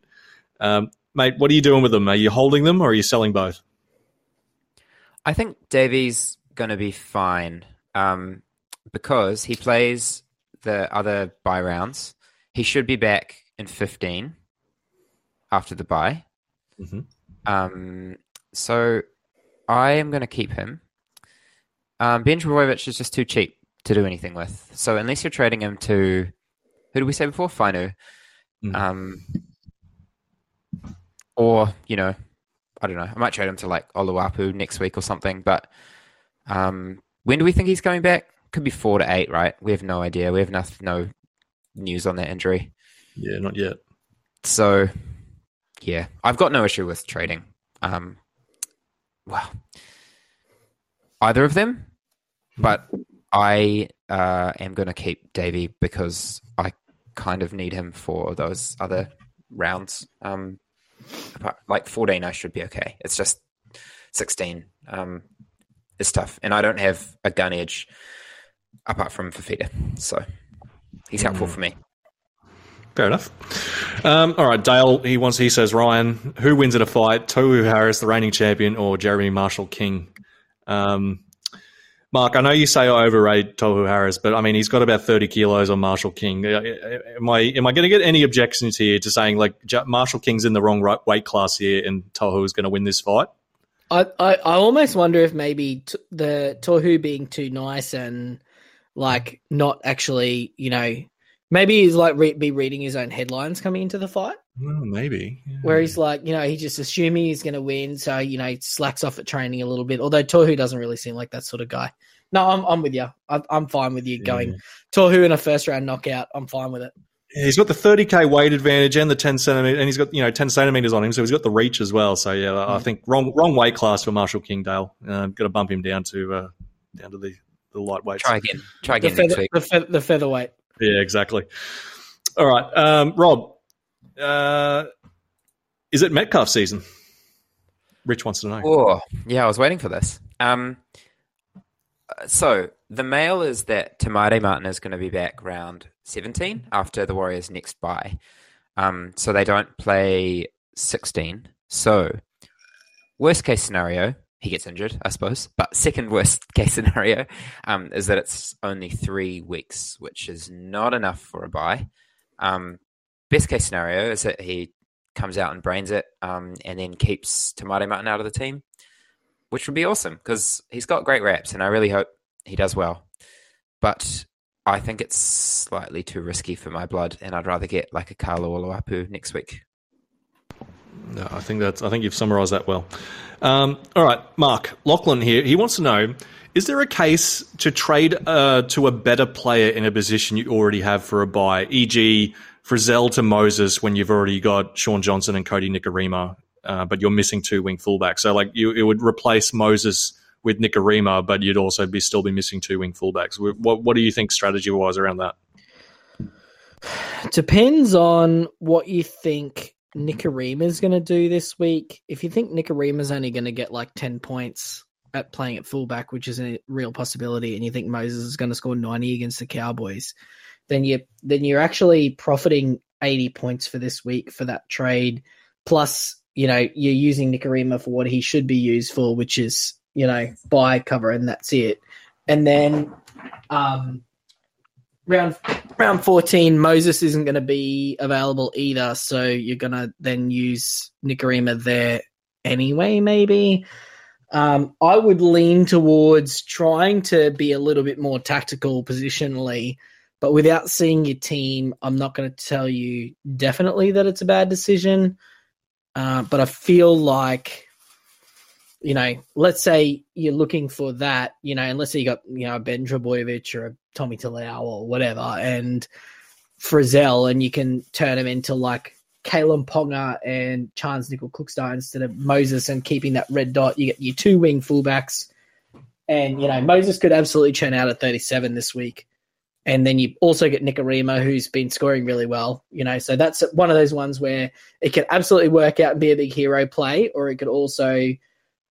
Speaker 2: Um, mate, what are you doing with them? Are you holding them or are you selling both?
Speaker 3: I think Davey's going to be fine um, because he plays the other buy rounds. He should be back in 15 after the buy.
Speaker 2: Mhm.
Speaker 3: Um, so I am going to keep him. Um, Ben Trbojevic is just too cheap to do anything with. So unless you're trading him to, who did we say before? Finu.
Speaker 2: Mhm.
Speaker 3: Um, or, you know, I don't know. I might trade him to like Oluwapu next week or something. But um, when do we think he's coming back? Could be four to eight, right? We have no idea. We have no, no news on that injury.
Speaker 2: Yeah, not yet.
Speaker 3: So, yeah, I've got no issue with trading. Um, well, either of them, but I uh, am going to keep Davey because I kind of need him for those other rounds. Um, like 14, I should be okay. It's just 16 um, is tough, and I don't have a gun edge apart from Fifita, so he's helpful for me.
Speaker 2: Fair enough. Um, all right, Dale. He wants. He says, Ryan, who wins in a fight? Tohu Harris, the reigning champion, or Jeremy Marshall King? Um, Mark, I know you say I overrate Tohu Harris, but I mean he's got about thirty kilos on Marshall King. Uh, Am I am I going to get any objections here to saying like Marshall King's in the wrong weight class here and Tohu is going to win this fight?
Speaker 1: I, I, I almost wonder if maybe t- the Tohu being too nice and like not actually, you know, maybe he's like re- be reading his own headlines coming into the fight,
Speaker 2: Well, maybe. Yeah.
Speaker 1: where he's like, you know, he's just assuming he's going to win, so you know, he slacks off at training a little bit. Although Tohu doesn't really seem like that sort of guy. No, I'm I'm with you. I, I'm fine with you going
Speaker 2: Yeah.
Speaker 1: Tohu in a first round knockout. I'm fine with it.
Speaker 2: Yeah, he's got the 30k weight advantage and the 10 centimeter, and he's got you know 10 centimeters on him, so he's got the reach as well. So yeah, I
Speaker 1: Mm.
Speaker 2: think wrong wrong weight class for Marshall Kingdale. Uh, got to bump him down to uh, down to the the lightweights.
Speaker 3: Try again. Try
Speaker 1: The,
Speaker 3: again next
Speaker 1: feather,
Speaker 3: week.
Speaker 1: the, fe- the featherweight.
Speaker 2: Yeah, exactly. All right, um, Rob. Uh, is it Metcalf season? Rich wants to know.
Speaker 3: Oh, yeah, I was waiting for this. Um, so the mail is that Te Maire Martin is going to be back round 17 after the Warriors' next bye. Um, so they don't play 16. So, worst case scenario, he gets injured, I suppose. But second worst [laughs] case scenario um, is that it's only three weeks, which is not enough for a buy. Um, best case scenario is that he comes out and brains it um, and then keeps Maire Martin out of the team, which would be awesome because he's got great reps and I really hope he does well. But I think it's slightly too risky for my blood and I'd rather get like a Carlo Oluwapu next week.
Speaker 2: No, I think that's. I think you've summarised that well. Um, all right, Mark Lachlan here. He wants to know: Is there a case to trade uh, to a better player in a position you already have for a buy, e.g., Frizell to Moses when you've already got Shaun Johnson and Kodi Nikorima, uh, but you're missing two wing fullbacks. So, like, you it would replace Moses with Nikorima, but you'd also be still be missing two wing fullbacks. What what do you think strategy wise around that? [sighs]
Speaker 1: Depends on what you think Nikorima is going to do this week. If you think Nikorima is only going to get like 10 points at playing at fullback, which is a real possibility, and you think Moses is going to score 90 against the Cowboys, then you then you're actually profiting 80 points for this week for that trade. Plus, you know, you're using Nikorima for what he should be used for, which is, you know, buy cover and that's it. And then um round round 14 moses isn't going to be available either so you're going to then use nikorima there anyway maybe. Um, i would lean towards trying to be a little bit more tactical positionally but without seeing your team i'm not going to tell you definitely that it's a bad decision. Uh, but i feel like you know, let's say you're looking for that, you know, and let's say you got, you know, a Ben Trbojevic or a Tommy Talau or whatever, and Frizell, and you can turn him into like Kalyn Ponga and Charnze Nicoll-Klokstad instead of Moses and keeping that red dot. You get your two wing fullbacks. And, you know, Moses could absolutely churn out at 37 this week. And then you also get Nikorima, who's been scoring really well. You know, so that's one of those ones where it can absolutely work out and be a big hero play, or it could also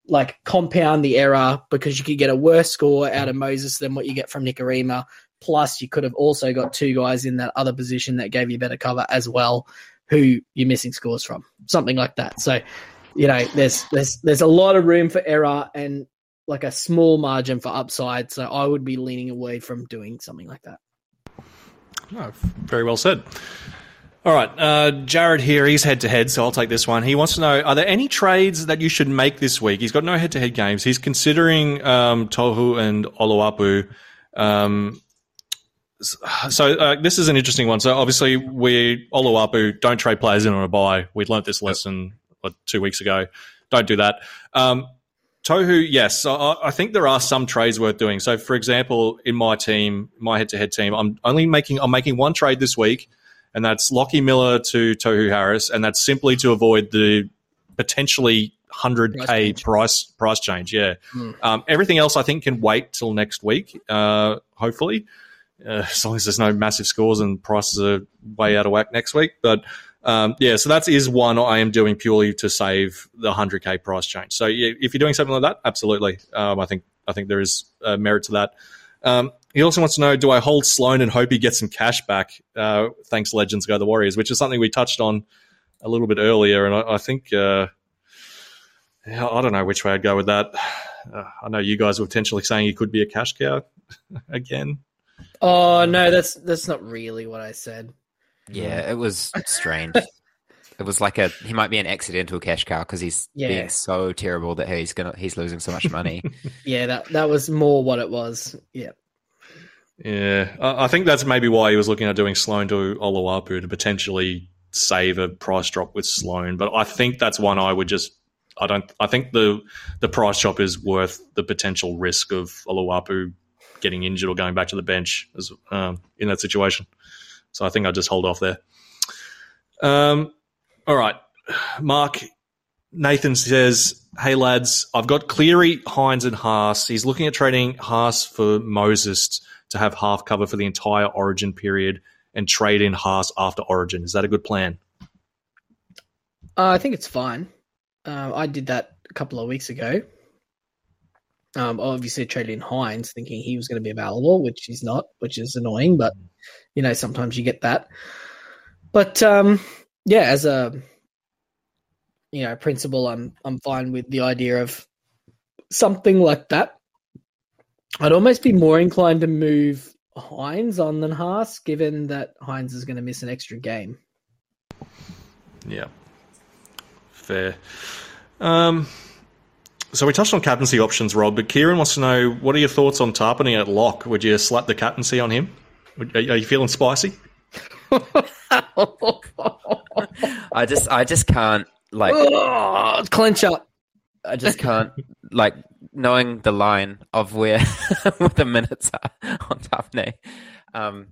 Speaker 1: like compound the error because you could get a worse score out of Moses than what you get from Nikorima. Plus, you could have also got two guys in that other position that gave you better cover as well, who you're missing scores from, something like that. So, you know, there's there's there's a lot of room for error and like a small margin for upside. So, I would be leaning away from doing something like that.
Speaker 2: Very well said. All right, uh, Jared here. He's head to head, so I'll take this one. He wants to know: Are there any trades that you should make this week? He's got no head to head games. He's considering um, Tohu and Oluwapu. Um, so uh, this is an interesting one. So obviously, we Oluwapu don't trade players in on a buy. We learnt this lesson what, two weeks ago. Don't do that. Um, Tohu, yes, I, I, think there are some trades worth doing. So, for example, in my team, my head-to-head team, I'm only making I'm making one trade this week and that's Lockie Miller to Tohu Harris, and that's simply to avoid the potentially 100k price price change. Yeah, mm. um, everything else I think can wait till next week. Uh, hopefully, uh, as long as there's no massive scores and prices are way out of whack next week. But um, yeah, so that is one I am doing purely to save the 100k price change. So yeah, if you're doing something like that, absolutely, um, I think I think there is uh, merit to that. Um, he also wants to know: Do I hold Sloan and hope he gets some cash back? Uh, thanks, Legends go the Warriors, which is something we touched on a little bit earlier, and I, I think uh, I don't know which way I'd go with that. Uh, I know you guys were potentially saying he could be a cash cow [laughs] again.
Speaker 1: Oh no, that's that's not really what I said.
Speaker 3: Yeah, it was [laughs] strange. it was like a he might be an accidental cash cow because he's yeah. being so terrible that he's gonna he's losing so much money. [laughs]
Speaker 1: yeah, that that was more what it was. Yeah.
Speaker 2: Yeah, I think that's maybe why he was looking at doing Sloan to Oluwapu to potentially save a price drop with Sloan. But I think that's one I would just. I don't. I think the the price drop is worth the potential risk of Oluwapu getting injured or going back to the bench as um, in that situation. So I think I'd just hold off there. Um, all right, Mark. Nathan says, "Hey lads, I've got Cleary, Hynes, and Haas. He's looking at trading Haas for Moses to have half cover for the entire Origin period and trade in Haas after Origin. Is that a good plan?"
Speaker 1: Uh, I think it's fine. Uh, I did that a couple of weeks ago. Um, obviously, traded in Hynes, thinking he was going to be available, which he's not, which is annoying. But you know, sometimes you get that. But um, yeah, as a you know principle, I'm I'm fine with the idea of something like that. I'd almost be more inclined to move Hynes on than Haas, given that Hynes is going to miss an extra game.
Speaker 2: Yeah, fair. Um, so we touched on captaincy options, Rob, but Kieran wants to know what are your thoughts on Tapine at lock? Would you slap the captaincy on him? Are you feeling spicy? [laughs] [laughs]
Speaker 3: I just I just can't like
Speaker 1: oh, clench up.
Speaker 3: I just can't like knowing the line of where [laughs] what the minutes are on Tapine. Um,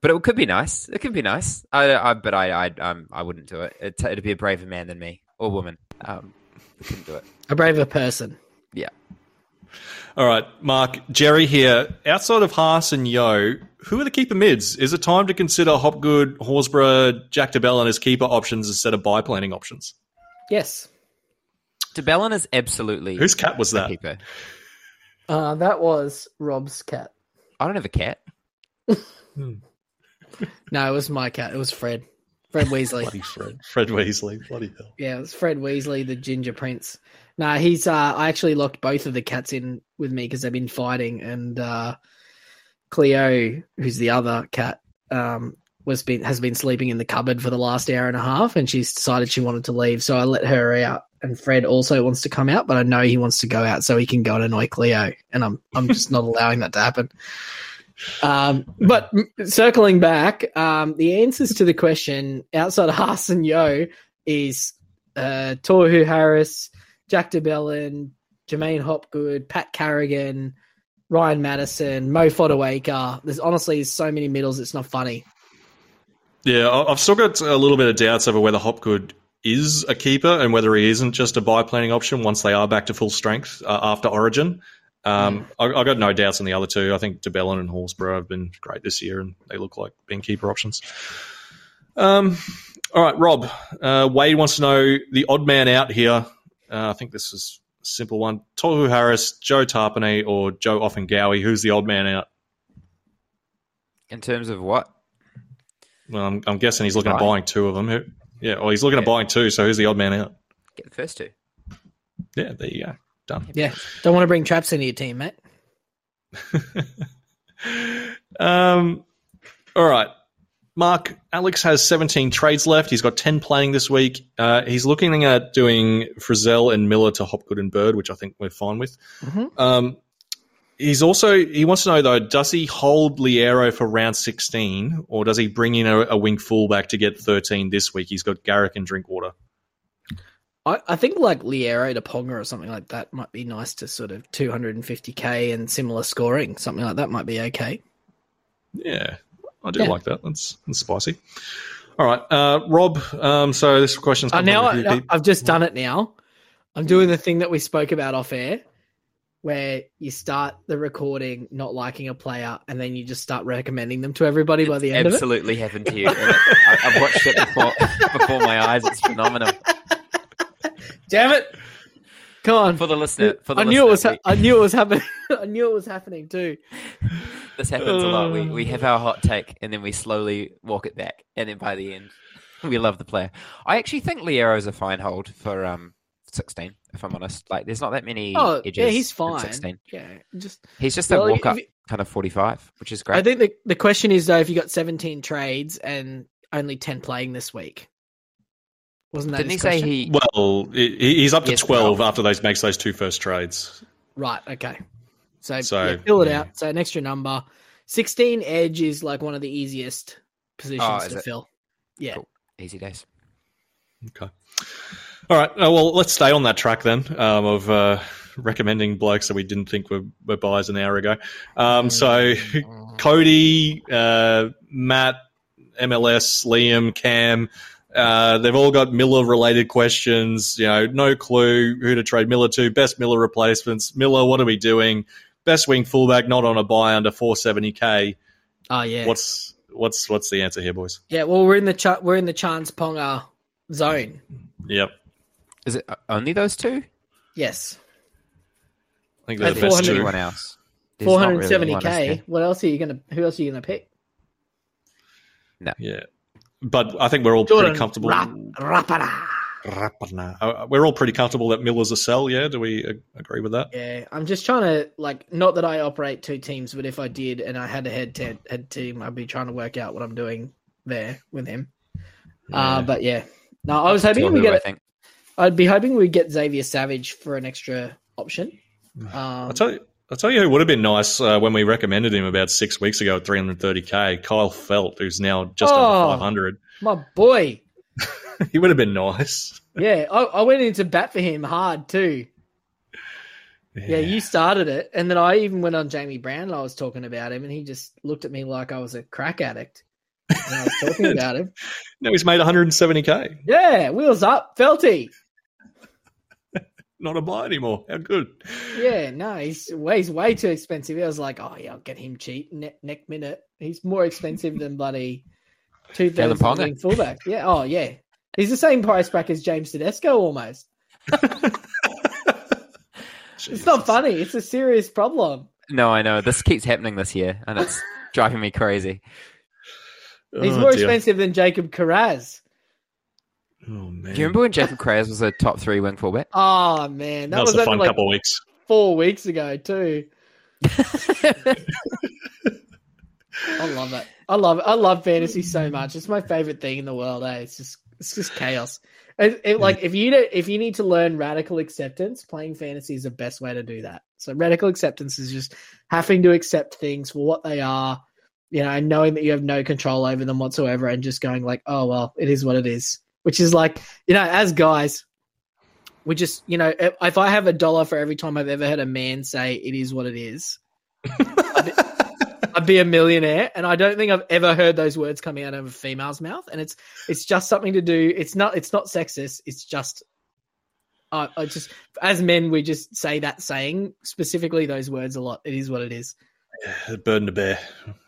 Speaker 3: but it could be nice. It could be nice. I, I but I I um, I wouldn't do it. it. It'd be a braver man than me or woman. Um, couldn't do it.
Speaker 1: A braver person.
Speaker 3: Yeah.
Speaker 2: All right, Mark, Jerry here. Outside of Haas and Yeo, who are the keeper mids? Is it time to consider Hopgood, Horsburgh, Jack de and his keeper options instead of buy planning options?
Speaker 1: Yes.
Speaker 3: de Belin is absolutely
Speaker 2: Whose cat was that?
Speaker 3: keeper.
Speaker 1: Uh, that was Rob's cat.
Speaker 3: I don't have a cat. [laughs]
Speaker 1: No, it was my cat. It was Fred. Fred Weasley.
Speaker 2: Bloody Fred. Fred Weasley. Bloody hell.
Speaker 1: Yeah, it was Fred Weasley, the Ginger Prince. No, he's. Uh, I actually locked both of the cats in with me because they've been fighting, and uh, Cleo, who's the other cat, um, was been has been sleeping in the cupboard for the last hour and a half, and she's decided she wanted to leave, so I let her out. And Fred also wants to come out, but I know he wants to go out so he can go and annoy Cleo, and I'm I'm just not allowing that to happen. Um, but circling back, um, the answers to the question outside of Haas and Yeo is uh, Tohu Harris, Jack DeBellin, J'maine Hopgood, Pat Carrigan, Ryan Matterson, Mo Fotuaika. There's honestly so many middles, it's not funny.
Speaker 2: Yeah, I- I've still got a little bit of doubts over whether Hopgood is a keeper and whether he isn't just a buy planning option once they are back to full strength uh, after Origin. Um, I, I got no doubts on the other two. I think de Belin and Horsburgh have been great this year, and they look like being keeper options. Um, all right, Rob. Uh, Wade wants to know the odd man out here. Uh, I think this is a simple one: Tohu Harris, Joe Tapine, or Joe Ofahengaue. Who's the odd man out?
Speaker 3: In terms of what?
Speaker 2: Well, I'm, I'm guessing he's looking at buying two of them. Who- Yeah, well, he's looking at buying two. So who's the odd man out?
Speaker 3: Get the first two.
Speaker 2: Yeah, there you go. Done.
Speaker 1: Yeah, don't want to bring traps into your team, mate. [laughs]
Speaker 2: um, all right. Mark, Alex has 17 trades left. He's got 10 playing this week. Uh, he's looking at doing Frizell and Miller to Hopgood and Bird, which I think we're fine with.
Speaker 1: Mhm.
Speaker 2: Um, he's also, he wants to know though, does he hold Liero for round 16 or does he bring in a, a wing fullback to get 13 this week? He's got Garrick and Drinkwater.
Speaker 1: I, I think like Liero to Ponga or something like that might be nice to sort of 250k and similar scoring. Something like that might be okay.
Speaker 2: Yeah, I do
Speaker 1: Yeah.
Speaker 2: like that. That's, that's spicy. All right, uh, Rob. Um, so this question's
Speaker 1: Uh, now
Speaker 2: from a few
Speaker 1: I, I've just done it now. I'm doing the thing that we spoke about off air, where you start the recording not liking a player, and then you just start recommending them to everybody by the end of it.
Speaker 3: Absolutely happened to you. I, I've watched it before [laughs] before my eyes. It's phenomenal.
Speaker 1: Damn it! Come on.
Speaker 3: For the listener, for the
Speaker 1: I knew it was.
Speaker 3: listener,
Speaker 1: I knew it was happening. [laughs] I knew it was happening too.
Speaker 3: this happens a lot. We we have our hot take and then we slowly walk it back, and then by the end, [laughs] we love the player. I actually think Liero's a fine hold for um sixteen. If I'm honest, like there's not that many
Speaker 1: Oh,
Speaker 3: edges.
Speaker 1: yeah, he's fine.
Speaker 3: Sixteen.
Speaker 1: Yeah, just.
Speaker 3: He's just
Speaker 1: Well,
Speaker 3: a walk up
Speaker 1: if-
Speaker 3: kind of forty five, which is great.
Speaker 1: I think the the question is though, if you got 17 trades and only 10 playing this week, wasn't that?
Speaker 3: Didn't he
Speaker 1: his
Speaker 3: say he?
Speaker 2: Well, he's up to
Speaker 3: Yes,
Speaker 2: 12
Speaker 3: well.
Speaker 2: after those makes those two first trades.
Speaker 1: Right. Okay. So,
Speaker 2: So,
Speaker 1: yeah, fill it
Speaker 2: yeah.
Speaker 1: out. So an extra number. 16 edge is like one of the easiest positions
Speaker 3: Oh,
Speaker 1: to
Speaker 3: it?
Speaker 1: fill. Yeah.
Speaker 3: Cool. Easy days.
Speaker 2: Okay. All right. Uh, well, let's stay on that track then um, of uh, recommending blokes that we didn't think were, were buys an hour ago. Um, so, Cody, uh, Matt, MLS, Liam, Cam, Uh, they've all got Miller related questions. You know, no clue who to trade Miller to. Best Miller replacements. Miller, what are we doing? Best wing fullback, not on a buy under 470k.
Speaker 1: Oh yeah.
Speaker 2: What's what's what's the answer here, boys?
Speaker 1: yeah. Well, we're in the ch- we're in the Chance Ponga zone.
Speaker 2: Yep,
Speaker 3: Is it only those two?
Speaker 1: Yes.
Speaker 2: I think they're
Speaker 1: At
Speaker 2: the best
Speaker 1: 400
Speaker 2: two.
Speaker 3: Anyone else? There's
Speaker 1: Four
Speaker 3: not
Speaker 1: hundred
Speaker 3: really
Speaker 1: seventy
Speaker 3: anyone else
Speaker 1: k. What else are you gonna? Who else are you gonna pick? No.
Speaker 2: Yeah, but I think we're all
Speaker 1: Jordan
Speaker 2: pretty comfortable.
Speaker 1: Rap- Rapara.
Speaker 2: Rapana. Uh, We're all pretty comfortable that Miller's a sell. Yeah, do we uh, agree with that?
Speaker 1: Yeah, I'm just trying to like not that I operate two teams, but if I did and I had a head to head team, I'd be trying to work out what I'm doing there with him. Uh, but yeah, no, I was hoping we
Speaker 3: who, I
Speaker 1: get.
Speaker 3: think.
Speaker 1: I'd be hoping we get Xavier Savage for an extra option. [sighs] Um,
Speaker 2: I'll tell you. I'll tell you who would have been nice uh, when we recommended him about six weeks ago at 330k. Kyle Feldt, who's now just
Speaker 1: Oh.
Speaker 2: under 500.
Speaker 1: my boy. [laughs]
Speaker 2: he would have been nice. [laughs]
Speaker 1: Yeah, I, I went into bat for him hard too. Yeah, you started it, and then I even went on Jamie Brown. And I was talking about him, and he just looked at me like I was a crack addict. And I was talking [laughs] about him.
Speaker 2: Now he's made 170k.
Speaker 1: Yeah, wheels up, Felty.
Speaker 2: Not a buy anymore. How good.
Speaker 1: Yeah, no, he's way, he's way too expensive. I was like, oh yeah, I'll get him cheap ne- next minute. He's more expensive than bloody two
Speaker 3: Kalyn
Speaker 1: thousand
Speaker 3: Ponga.
Speaker 1: fullback. Yeah, oh yeah, he's the same price bracket as James Tedesco almost. [laughs] It's not funny. It's a serious problem.
Speaker 3: No, I know. This keeps happening this year, and it's [laughs] driving me crazy.
Speaker 1: He's
Speaker 2: Oh,
Speaker 1: more
Speaker 2: dear.
Speaker 1: expensive than Jacob Kiraz.
Speaker 2: Oh, man.
Speaker 3: Do you remember when Jacob Kiraz was a top three wing fullback? [laughs]
Speaker 1: Oh man, that,
Speaker 2: That was,
Speaker 1: was,
Speaker 2: a fun
Speaker 1: like
Speaker 2: couple of weeks.
Speaker 1: four weeks ago too. [laughs] I love it. I love it. I love fantasy so much. It's my favorite thing in the world. Eh? It's just it's just chaos. It, it, like if you if you need to learn radical acceptance, playing fantasy is the best way to do that. So radical acceptance is just having to accept things for what they are, you know, and knowing that you have no control over them whatsoever, and just going like, oh well, it is what it is. Which is like, you know, as guys, we just, you know, if, if I have a dollar for every time I've ever heard a man say it is what it is, [laughs] I'd be a millionaire. And I don't think I've ever heard those words coming out of a female's mouth. And it's it's just something to do. It's not it's not sexist. It's just uh, I just as men we just say that saying specifically those words a lot. It is what it is.
Speaker 2: Yeah, burden to bear.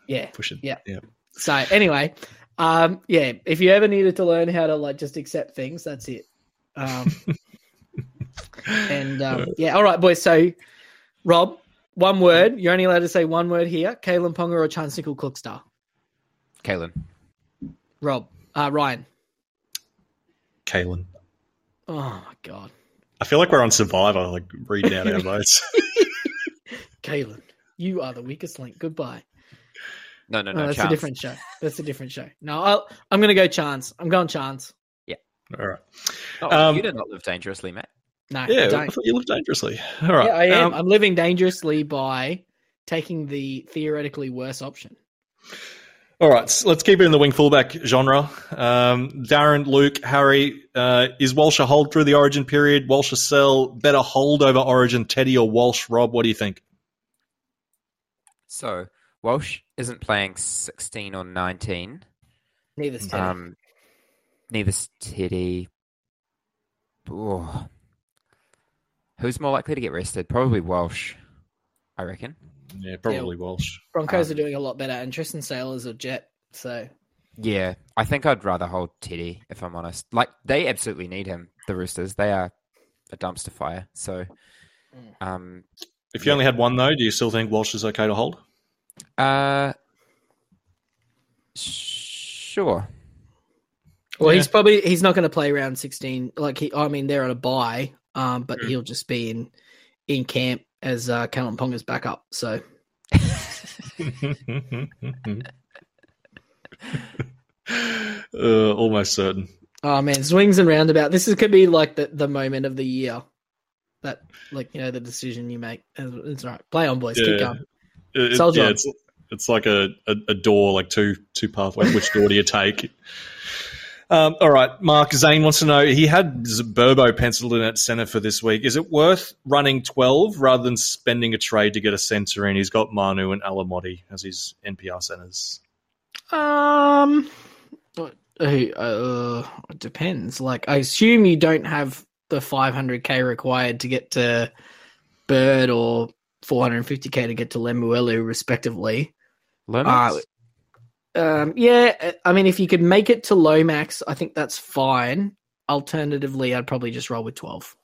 Speaker 1: Yeah.
Speaker 2: Push it.
Speaker 1: Yeah.
Speaker 2: yeah.
Speaker 1: So anyway, um, yeah, if you ever needed to learn how to like just accept things, that's it. Um, [laughs] and um, yeah, all right, boys. So, Rob, one word. You're only allowed to say one word here. Kalyn Ponga or Chansicle Cookstar.
Speaker 3: Kalyn.
Speaker 1: Rob, uh, Ryan.
Speaker 2: Kalyn.
Speaker 1: Oh my god,
Speaker 2: I feel like we're on Survivor, like reading out our [laughs] votes.
Speaker 1: Kalyn, you are the weakest link. Goodbye.
Speaker 3: No, no,
Speaker 1: No,
Speaker 3: no.
Speaker 1: that's
Speaker 3: chance.
Speaker 1: a different show. That's a different show. No, I'll, I'm going to go Chance. I'm going Chance. Yeah.
Speaker 2: All right.
Speaker 3: Oh,
Speaker 2: Um,
Speaker 3: you did not live dangerously, Matt.
Speaker 1: No,
Speaker 2: Yeah, I
Speaker 1: don't.
Speaker 2: thought you lived dangerously. All right.
Speaker 1: Yeah, I am.
Speaker 2: Um,
Speaker 1: I'm living dangerously by taking the theoretically worse option.
Speaker 2: all right. so let's keep it in the wing fullback genre. Um, Darren, Luke, Harry, uh, is Walsh a hold through the origin period? Walsh a sell? Better hold over origin? Teddy or Walsh? Rob, what do you think?
Speaker 3: So Walsh isn't playing 16 or 19.
Speaker 1: Neither Teddy.
Speaker 3: Um, neither's Teddy. Oh. Who's more likely to get rested? Probably Walsh, I reckon.
Speaker 2: Yeah, probably Walsh.
Speaker 1: Broncos
Speaker 3: um,
Speaker 1: are doing a lot better, and Tristan Sailor is a jet. So
Speaker 3: Yeah, I think I'd rather hold Teddy if I'm honest. Like they absolutely need him. The Roosters, they are a dumpster fire. So, um,
Speaker 2: If you only had one, though, do you still think Walsh is okay to hold?
Speaker 3: Uh, sure.
Speaker 1: Well,
Speaker 2: Yeah.
Speaker 1: he's probably he's not going to play round sixteen. Like he, I mean, they're on a bye, um, but
Speaker 2: Mm.
Speaker 1: he'll just be in in camp as uh, Kalyn Ponga's backup. So [laughs]
Speaker 2: uh, almost certain.
Speaker 1: oh man, swings and roundabout. This is could be like the the moment of the year that like you know the decision you make. It's all right. Play on, boys. Keep going.
Speaker 2: It-
Speaker 1: Soldier
Speaker 2: yeah, it's it's like a, a, a door, like two two pathways. Which door do you take? [laughs] Um, all right, Mark Zane wants to know. He had Turbo penciled in at centre for this week. Is it worth running twelve rather than spending a trade to get a centre in? He's got Manu and Alamoti as his NPR centres.
Speaker 1: Um, Uh, uh, it depends. Like, I assume you don't have the 500k required to get to Bird or 450k to get to Lemuelu, respectively.
Speaker 3: Lomax?
Speaker 1: Uh, um, yeah, I mean, if you could make it to Lomax, I think that's fine. Alternatively, I'd probably just roll with 12.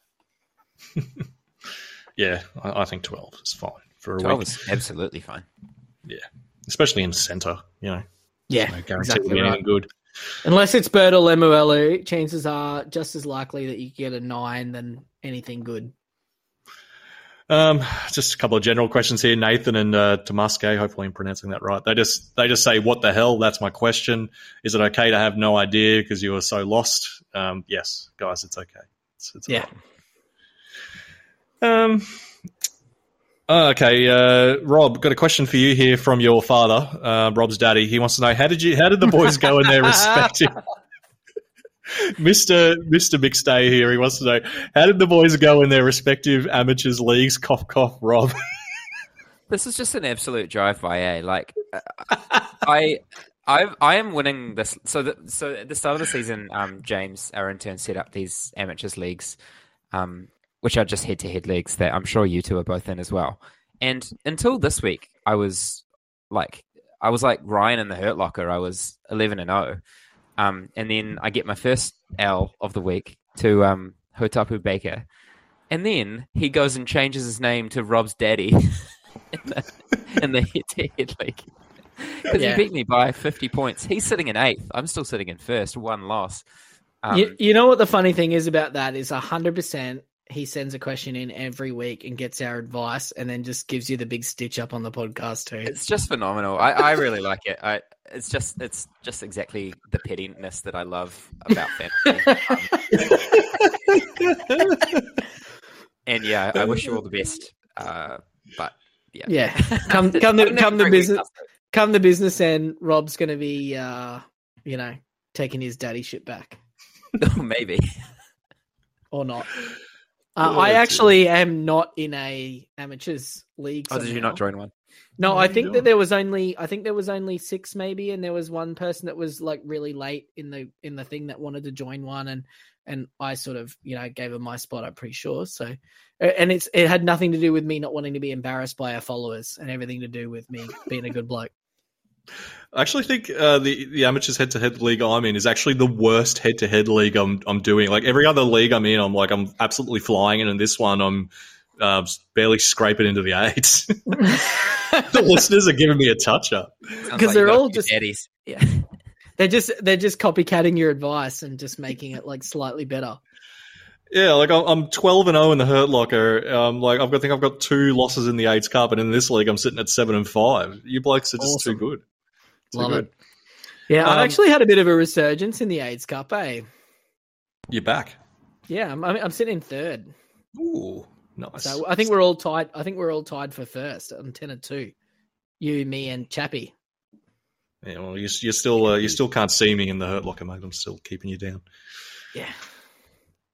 Speaker 1: [laughs]
Speaker 2: Yeah, I, I think 12 is fine for a
Speaker 3: 12
Speaker 2: week,
Speaker 3: is absolutely fine.
Speaker 2: Yeah, especially in centre. You know,
Speaker 1: Yeah,
Speaker 2: no guarantee
Speaker 1: exactly
Speaker 2: it'll be
Speaker 1: right.
Speaker 2: anything good.
Speaker 1: Unless it's Bird or Lemuelu, chances are just as likely that you get a nine than anything good.
Speaker 2: Um, just a couple of general questions here. Nathan and uh, Tomaske, hopefully I'm pronouncing that right. They just they just say, "What the hell?" That's my question. Is it okay to have no idea because you were so lost? Um, yes, guys, it's okay. It's, it's
Speaker 1: Yeah.
Speaker 2: Um. Okay, uh, Rob, got a question for you here from your father, uh, Rob's daddy. He wants to know how did you, how did the boys go in their [laughs] respective? Mister Mister McStay here. He wants to know how did the boys go in their respective amateurs leagues? Cough, cough, Rob. [laughs]
Speaker 3: This is just an absolute drive-by, eh? Like, uh, I, I, I am winning this. So, the, so at the start of the season, um, James, our intern, set up these amateurs leagues, um, which are just head-to-head leagues that I'm sure you two are both in as well. And until this week, I was like, I was like Ryan in the Hurt Locker. I was 11 and 0. Um, and then I get my first L of the week to um, Hotapu Baker. And then he goes and changes his name to Rob's daddy [laughs] in the, in the head-to-head league. Because
Speaker 1: Yeah.
Speaker 3: he beat me by 50 points. He's sitting in eighth. I'm still sitting in first, one loss. Um,
Speaker 1: you, you know what the funny thing is about that is hundred percent. He sends a question in every week and gets our advice, and then just gives you the big stitch up on the podcast too.
Speaker 3: It's just phenomenal. I, I really like it. I, it's just it's just exactly the pettiness that I love about fantasy. and yeah, I wish you all the best. Uh, but yeah,
Speaker 1: Yeah, [laughs] come come the come the business come the business end. Rob's going to be, uh, you know, taking his daddy shit back [laughs]
Speaker 3: Maybe.
Speaker 1: or not. Uh, I actually am not in a amateurs league.
Speaker 3: Oh, did you not join one?
Speaker 1: No,
Speaker 2: No,
Speaker 1: I think that there was only I think there was only six maybe, and there was one person that was like really late in the in the thing that wanted to join one, and and I sort of you know gave him my spot. I'm pretty sure. So, and it's it had nothing to do with me not wanting to be embarrassed by our followers, and everything to do with me being a good bloke.
Speaker 2: I actually think uh, the the amateurs head to head league I'm in is actually the worst head to head league I'm I'm doing. Like every other league I'm in, I'm like I'm absolutely flying, and in this one, I'm uh, barely scraping into the eights. [laughs] the listeners are giving me a touch up.
Speaker 3: Sounds
Speaker 1: 'Cause
Speaker 3: you
Speaker 1: they're all just-
Speaker 3: daddies.
Speaker 1: Yeah, they're just they're just copycatting your advice and just making it like slightly better.
Speaker 2: Yeah, like I'm- I'm 12 and 0 in the Hurt Locker. Um, like I've got, I think I've got two losses in the AIDS Cup, and in this league, I'm sitting at seven and five. You blokes are just
Speaker 1: Awesome.
Speaker 2: too good.
Speaker 1: Love
Speaker 2: good.
Speaker 1: it. Yeah,
Speaker 2: Um,
Speaker 1: I've actually had a bit of a resurgence in the AIDS Cup. Eh?
Speaker 2: You're back.
Speaker 1: Yeah, I'm, I'm I'm sitting in third.
Speaker 2: Ooh, nice.
Speaker 1: So I think we're all tied. I think we're all tied for first I'm ten and two. You, me, and Chappie.
Speaker 2: yeah, well, you, you still, uh, you still can't see me in the Hurt Locker, mate. I'm still keeping you down.
Speaker 1: Yeah.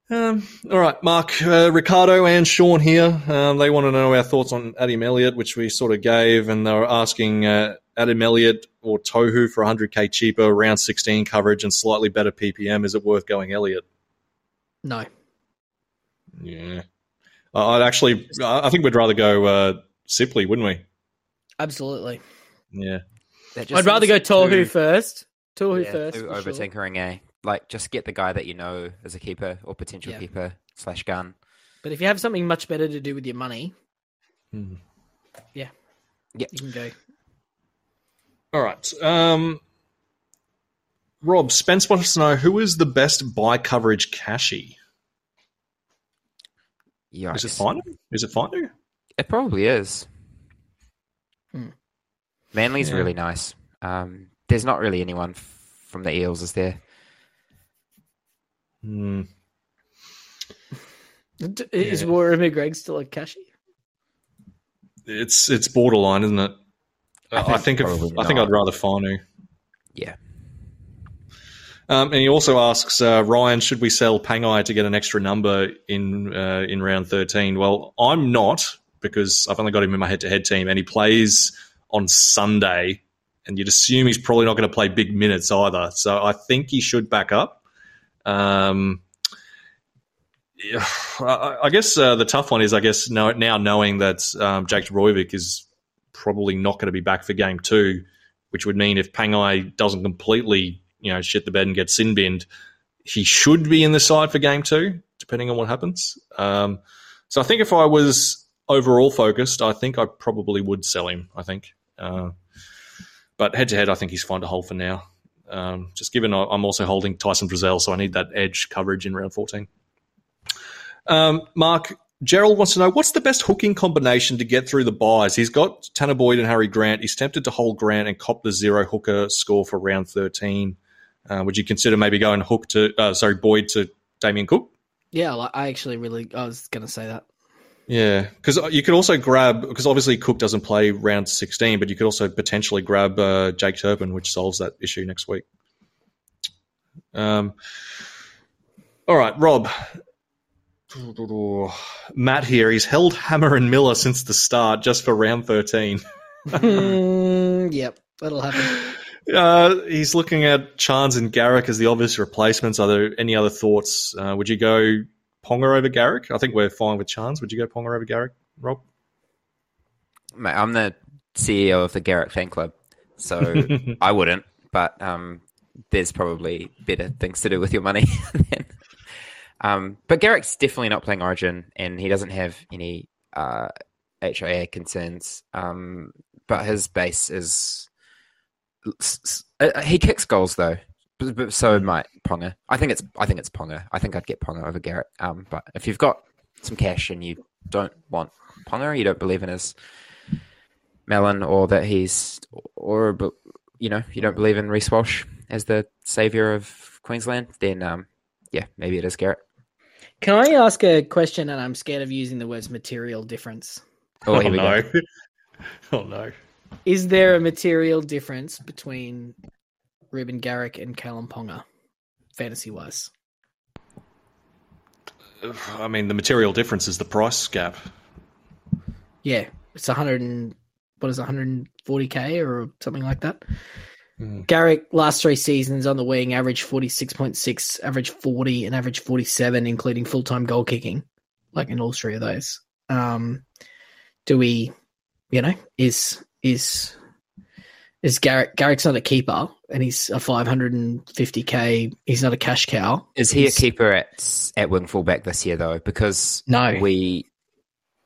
Speaker 2: Um, all right, Mark, uh, Ricardo, and Sean here. Um, they want to know our thoughts on Adam Elliott, which we sort of gave, and they were asking uh, Adam Elliott or Tohu for 100k cheaper, round 16 coverage, and slightly better PPM. Is it worth going Elliott?
Speaker 1: No.
Speaker 2: Yeah, I- I'd actually. I I think we'd rather go uh, Sipley, wouldn't we?
Speaker 1: Absolutely.
Speaker 2: Yeah,
Speaker 1: I'd rather go
Speaker 3: seems
Speaker 1: Tohu first. Tohu
Speaker 3: yeah,
Speaker 1: first.
Speaker 3: over
Speaker 1: sure.
Speaker 3: tinkering, eh? Like, just get the guy that you know as a keeper or potential
Speaker 1: Yeah.
Speaker 3: keeper slash gun.
Speaker 1: But if you have something much better to do with your money,
Speaker 2: Hmm.
Speaker 1: yeah,
Speaker 3: Yeah.
Speaker 1: you can go.
Speaker 2: All right. Um, Rob Spence wants to know who is the best buy coverage cashy.
Speaker 3: Yikes.
Speaker 2: Is it Finu? Is it Finu?
Speaker 3: It probably is.
Speaker 1: Hmm.
Speaker 3: Manly's
Speaker 2: Yeah.
Speaker 3: really nice. Um, there's not really anyone f- from the Eels, is there?
Speaker 2: Hmm.
Speaker 1: D- Is
Speaker 2: Yeah.
Speaker 1: Wiremu Greig still a cashy?
Speaker 2: It's it's borderline, isn't it?
Speaker 3: I
Speaker 2: I
Speaker 3: think
Speaker 2: think if, I think I'd rather Finu.
Speaker 3: Yeah.
Speaker 2: Um, and he also asks uh, Ryan, should we sell Pangai to get an extra number in uh, in round thirteen? Well, I'm not because I've only got him in my head-to-head team, and he plays on Sunday, and you'd assume he's probably not going to play big minutes either. So I think he should back up. Um, [sighs] I, guess uh, the tough one is, I guess, now, now knowing that um, Jake Trbojevic is probably not going to be back for game two, which would mean if Pangai doesn't completely, you know, shit the bed and get sin binned, he should be in the side for game two, depending on what happens. Um, so I think if I was overall focused, I think I probably would sell him. I think, uh, but head to head, I think he's fine to hold for now. Um, just given I'm also holding Tyson Frizell, so I need that edge coverage in round 14. Um, Mark, Gerald wants to know what's the best hooking combination to get through the buys. He's got Tanah Boyd and Harry Grant. He's tempted to hold Grant and cop the zero hooker score for round 13. Uh, would you consider maybe going hook to, uh, sorry, Boyd to Damien Cook?
Speaker 1: Yeah, I actually really, I was going to say that.
Speaker 2: Yeah, because you could also grab because obviously Cook doesn't play round sixteen, but you could also potentially grab uh, Jake Turpin, which solves that issue next week. Um, all right, Rob. Matt here. He's held Hammer and Miller since the start, just for round thirteen.
Speaker 1: mm, yep, that'll happen. [laughs]
Speaker 2: Uh, he's looking at Chance and Garrick as the obvious replacements. Are there any other thoughts? Uh, would you go Ponga over Garrick? I think we're fine with Chance. Would you go Ponga over Garrick, Rob?
Speaker 3: Mate, I'm the CEO of the Garrick fan club, so [laughs] I wouldn't. But um, there's probably better things to do with your money. [laughs] than, um, but Garrick's definitely not playing Origin, and he doesn't have any uh, HIA concerns. Um, but his base is uh, he kicks goals though, but, but so might Ponga. I think it's I think it's Ponga. I think I'd get Ponga over Garrick. Um, but if you've got some cash and you don't want Ponga, you don't believe in his melon, or that he's or you know you don't believe in Reece Walsh as the savior of Queensland, then um, yeah, maybe it is Garrick.
Speaker 1: Can I ask a question? And I'm scared of using the words material difference.
Speaker 2: Oh, oh no! [laughs] oh no!
Speaker 1: Is there a material difference between Reuben Garrick and Kalyn Ponga, fantasy wise?
Speaker 2: I mean, the material difference is the price gap.
Speaker 1: Yeah, it's 100 and what is it, 140k or something like that. Mm. Garrick last three seasons on the wing, average 46.6, average 40, and average 47, including full time goal kicking, like in all three of those. Um, do we, you know, is is is Garrick. Garrick's not a keeper, and he's a 550k. He's not a cash cow.
Speaker 3: Is he
Speaker 1: he's,
Speaker 3: a keeper at at wing fullback this year though? Because
Speaker 1: no,
Speaker 3: we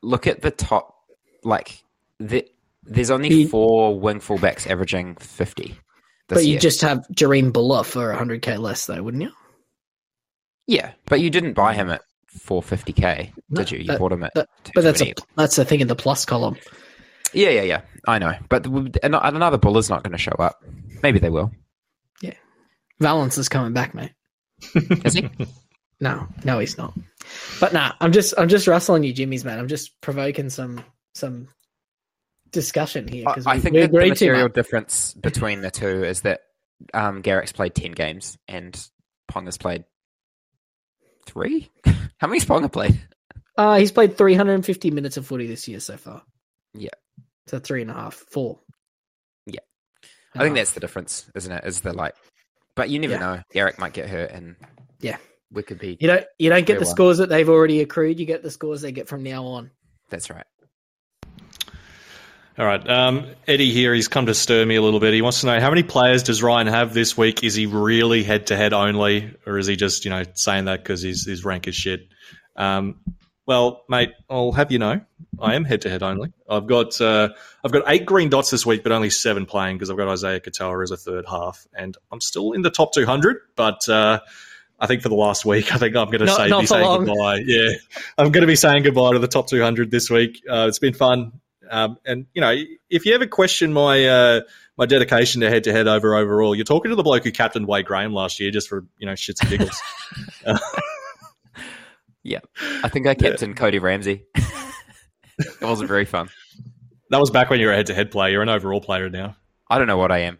Speaker 3: look at the top. Like the, there's only he, four wing fullbacks averaging 50.
Speaker 1: But you
Speaker 3: year.
Speaker 1: just have Jahream Bula for 100k less, though, wouldn't you?
Speaker 3: Yeah, but you didn't buy him at 450k, no, did you? You
Speaker 1: that,
Speaker 3: bought him at.
Speaker 1: That, but that's a, that's the thing in the plus column.
Speaker 3: Yeah, yeah, yeah. I know, but another Bula's not going to show up. Maybe they will.
Speaker 1: Yeah, Valynce is coming back, mate. [laughs]
Speaker 3: Is he?
Speaker 1: no, no, he's not. But nah, I'm just I'm just rustling you, Jimmy's man. I'm just provoking some some discussion here
Speaker 3: because I think the material difference between the two is that um, Garrick's played ten games and Pong has played three. [laughs] How many's Ponga played?
Speaker 1: Uh, he's played 350 minutes of footy this year so far.
Speaker 3: Yeah,
Speaker 1: so three and a half, four.
Speaker 3: Yeah, I think that's the difference, isn't it? Is the like, but you never yeah. know. Eric might get hurt, and
Speaker 1: yeah,
Speaker 3: we could be.
Speaker 1: You don't you don't get the one. scores that they've already accrued. You get the scores they get from now on.
Speaker 3: That's right.
Speaker 2: All right. Um, Eddie here, he's come to stir me a little bit. He wants to know how many players does Ryan have this week? Is he really head to head only, or is he just, you know, saying that because his, his rank is shit? Um, well, mate, I'll have you know, I am head to head only. I've got uh, I've got eight green dots this week, but only seven playing because I've got Isaiah Katoa as a third half, and I'm still in the top 200. But uh, I think for the last week, I think I'm going to say be saying long. goodbye. Yeah, I'm going to be saying goodbye to the top 200 this week. Uh, it's been fun, um, and you know, if you ever question my uh, my dedication to head to head over overall, you're talking to the bloke who captained Wade Graham last year just for you know shits and giggles. [laughs] [laughs]
Speaker 3: Yeah, I think I kept yeah. in Cody Ramsey. [laughs] it wasn't very fun.
Speaker 2: That was back when you were a head-to-head player. You're an overall player now.
Speaker 3: I don't know what I am,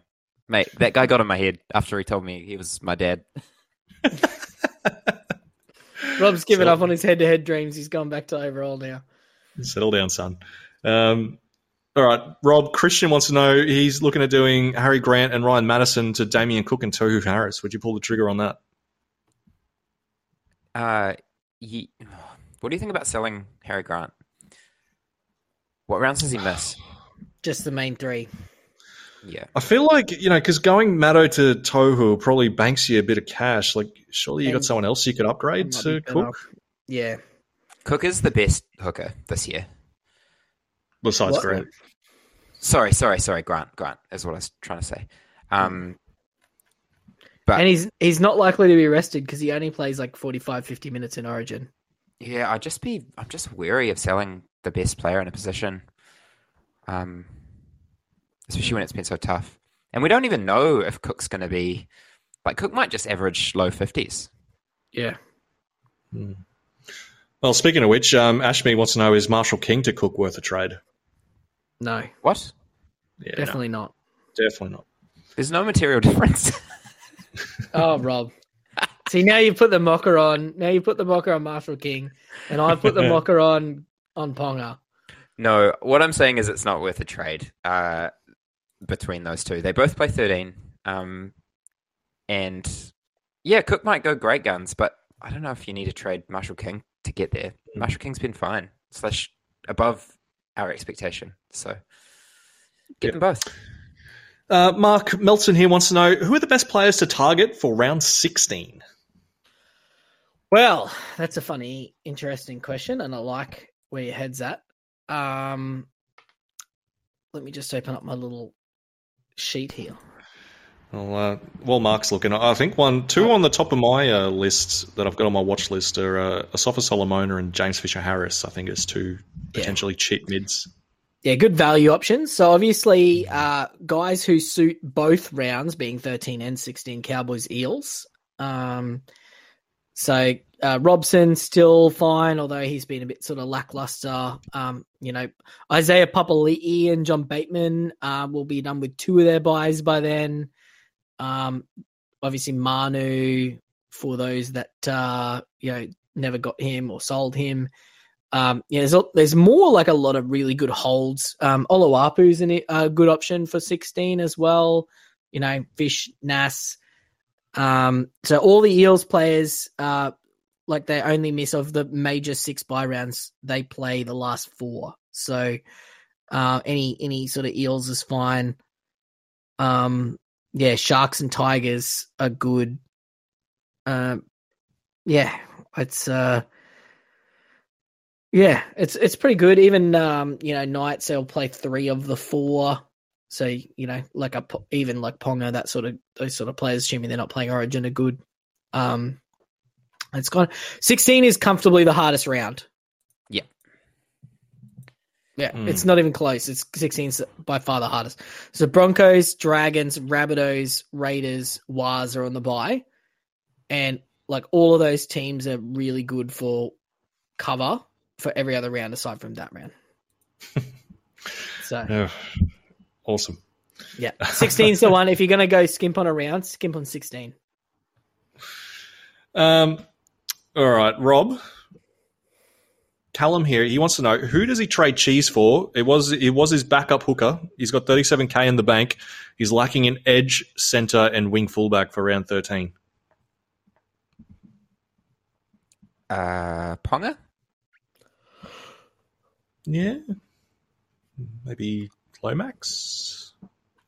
Speaker 3: mate. That guy got in my head after he told me he was my dad. [laughs]
Speaker 1: Rob's given so, up on his head-to-head dreams. He's gone back to overall now.
Speaker 2: Settle down, son. Um, All right, Rob Christian wants to know he's looking at doing Harry Grant and Ryan Matterson to Damien Cook and Tohu Harris. Would you pull the trigger on that?
Speaker 3: Uh, ye- what do you think about selling Harry Grant? What rounds does he miss?
Speaker 1: Just the main three.
Speaker 3: Yeah,
Speaker 2: I feel like you know because going Matto to Tohu probably banks you a bit of cash. Like, surely you got someone else you could upgrade to
Speaker 1: be better.
Speaker 2: Cook
Speaker 1: Yeah.
Speaker 3: Cook is the best hooker this year.
Speaker 2: besides
Speaker 1: What?
Speaker 2: Grant.
Speaker 3: Sorry, sorry, sorry. Grant, Grant is what I was trying to say. Um, But-
Speaker 1: and he's he's not likely to be rested because he only plays like 45, 50 minutes in Origin.
Speaker 3: yeah, I'd just be, I'm just wary of selling the best player in a position, um, especially when it's been so tough. And we don't even know if Cook's going to be like Cook might just average low fifties.
Speaker 1: Yeah.
Speaker 2: Well, speaking of which, um, Ashme wants to know is Marshall King to Cook worth a trade?
Speaker 1: No,
Speaker 3: What?
Speaker 2: Yeah, no,
Speaker 1: definitely not.
Speaker 2: definitely not.
Speaker 3: There's no material [laughs] difference.
Speaker 1: Oh, Rob. See, now you put the mocker on. Now you put the mocker on Marshall King, and I put the [laughs] mocker on on Ponga.
Speaker 3: no, what I'm saying is it's not worth a trade uh, between those two. They both play 13, um, and yeah, Cook might go great guns, but I don't know if you need to trade Marshall King to get there. Marshall King's been fine slash above our expectation, so get
Speaker 2: Yeah.
Speaker 3: them both.
Speaker 2: Uh, Mark Melton here wants to know who are the best players to target for round 16?
Speaker 1: Well, that's a funny, interesting question, and I like where your head's at. Um, let me just open up my little sheet here.
Speaker 2: Well, uh, while Mark's looking, I think one, two on the top of my uh, list that I've got on my watch list are uh, Asafa Solomona and James Fisher Harris. I think as two
Speaker 1: Yeah.
Speaker 2: potentially cheap mids.
Speaker 1: Yeah, good value options. So obviously, uh, guys who suit both rounds, being 13 and 16, Cowboys Eels. Um, so uh, Robson still fine, although he's been a bit sort of lackluster. Um, you know, Isaiah Papali'i and John Bateman uh, will be done with two of their buys by then. Um, obviously Manu for those that uh, you know never got him or sold him. Um, yeah, there's, there's more like a lot of really good holds. Um, an, a good option for 16 as well. You know, Fish, Nas. Um, so all the Eels players, uh, like they only miss of the major six buy rounds, they play the last four. So, uh, any, any sort of Eels is fine. Um, yeah, Sharks and Tigers are good. Um, yeah, it's, uh, yeah, it's it's pretty good. Even um, you know, Knights they'll play three of the four. So you know, like a even like Ponga, that sort of those sort of players, assuming they're not playing Origin, are good. Um, it's gone. Sixteen is comfortably the hardest round.
Speaker 3: Yeah.
Speaker 1: Yeah,
Speaker 2: Hmm.
Speaker 1: it's not even close. It's 16's by far the hardest. So Broncos, Dragons, Rabbitohs, Raiders, Waz are on the bye, and like all of those teams are really good for cover for every other round aside from that round. [laughs] so
Speaker 2: Yeah. Awesome.
Speaker 1: yeah, [laughs] 16's the one. If you're gonna go skimp on a round, skimp on 16.
Speaker 2: Um, all right, Rob. Callum here. He wants to know who does he trade cheese for? It was it was his backup hooker. He's got 37k in the bank. He's lacking an edge, center, and wing fullback for round 13.
Speaker 3: Uh, Ponga.
Speaker 2: Yeah, maybe Lomax.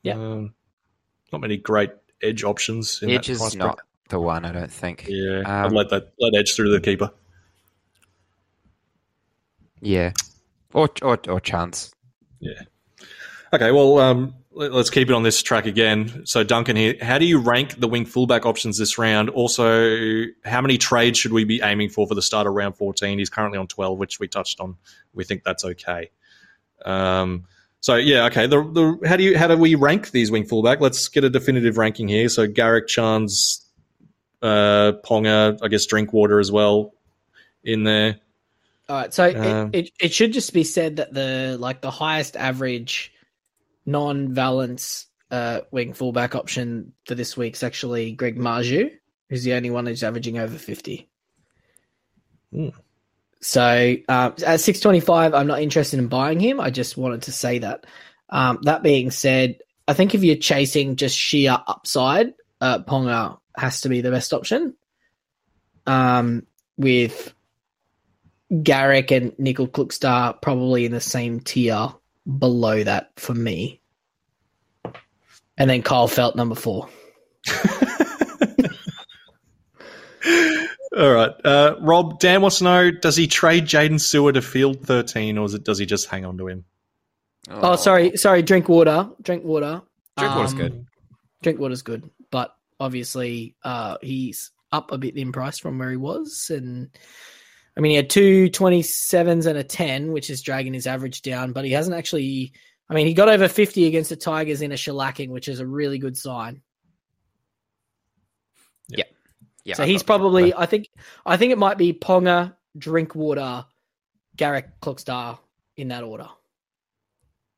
Speaker 1: Yeah.
Speaker 2: Um, not many great edge options. In
Speaker 3: Edge
Speaker 2: that
Speaker 3: is
Speaker 2: price
Speaker 3: not
Speaker 2: bracket.
Speaker 3: the one, I don't think.
Speaker 2: Yeah,
Speaker 3: Um,
Speaker 2: I'd let that let edge through the keeper.
Speaker 3: Yeah. Or or or chance.
Speaker 2: Yeah. Okay, well, um, let, us keep it on this track again. So, Duncan here, how do you rank the wing fullback options this round? Also, how many trades should we be aiming for for the start of round 14? He's currently on 12, which we touched on. We think that's okay. Um, so, yeah, okay. The, the, how do you how do we rank these wing fullback? Let's get a definitive ranking here. So, Garrick, Chance, uh, Ponga, I guess Drinkwater as well in there.
Speaker 1: All right, so
Speaker 2: Um,
Speaker 1: it, it it should just be said that the like the highest average non-Valynce uh, wing fullback option for this week's actually Greg Marzhew, who's the only one who's averaging over fifty.
Speaker 2: Hmm.
Speaker 1: So uh, at six twenty five, I'm not interested in buying him. I just wanted to say that. Um, that being said, I think if you're chasing just sheer upside, uh, Ponga has to be the best option. Um, with Garrick and Nickel Klukstar probably in the same tier below that for me. And then Kyle Felt number four. [laughs]
Speaker 2: All right. Uh, Rob, Dan wants to know does he trade Jaden Sewer to field 13 or is it, does he just hang on to him?
Speaker 1: Oh, sorry, sorry. Drinkwater. Drink water.
Speaker 3: Drinkwater's
Speaker 1: Um,
Speaker 3: good.
Speaker 1: Drinkwater's good, but obviously, uh, he's up a bit in price from where he was, and I mean, he had two 27s and a 10, which is dragging his average down, but he hasn't actually. I mean, he got over 50 against the Tigers in a shellacking, which is a really good sign.
Speaker 3: Yeah, Yeah.
Speaker 1: so
Speaker 3: I've
Speaker 1: he's probably. I think. I think it might be Ponga, Drinkwater, Garrick, Klukstar in that order.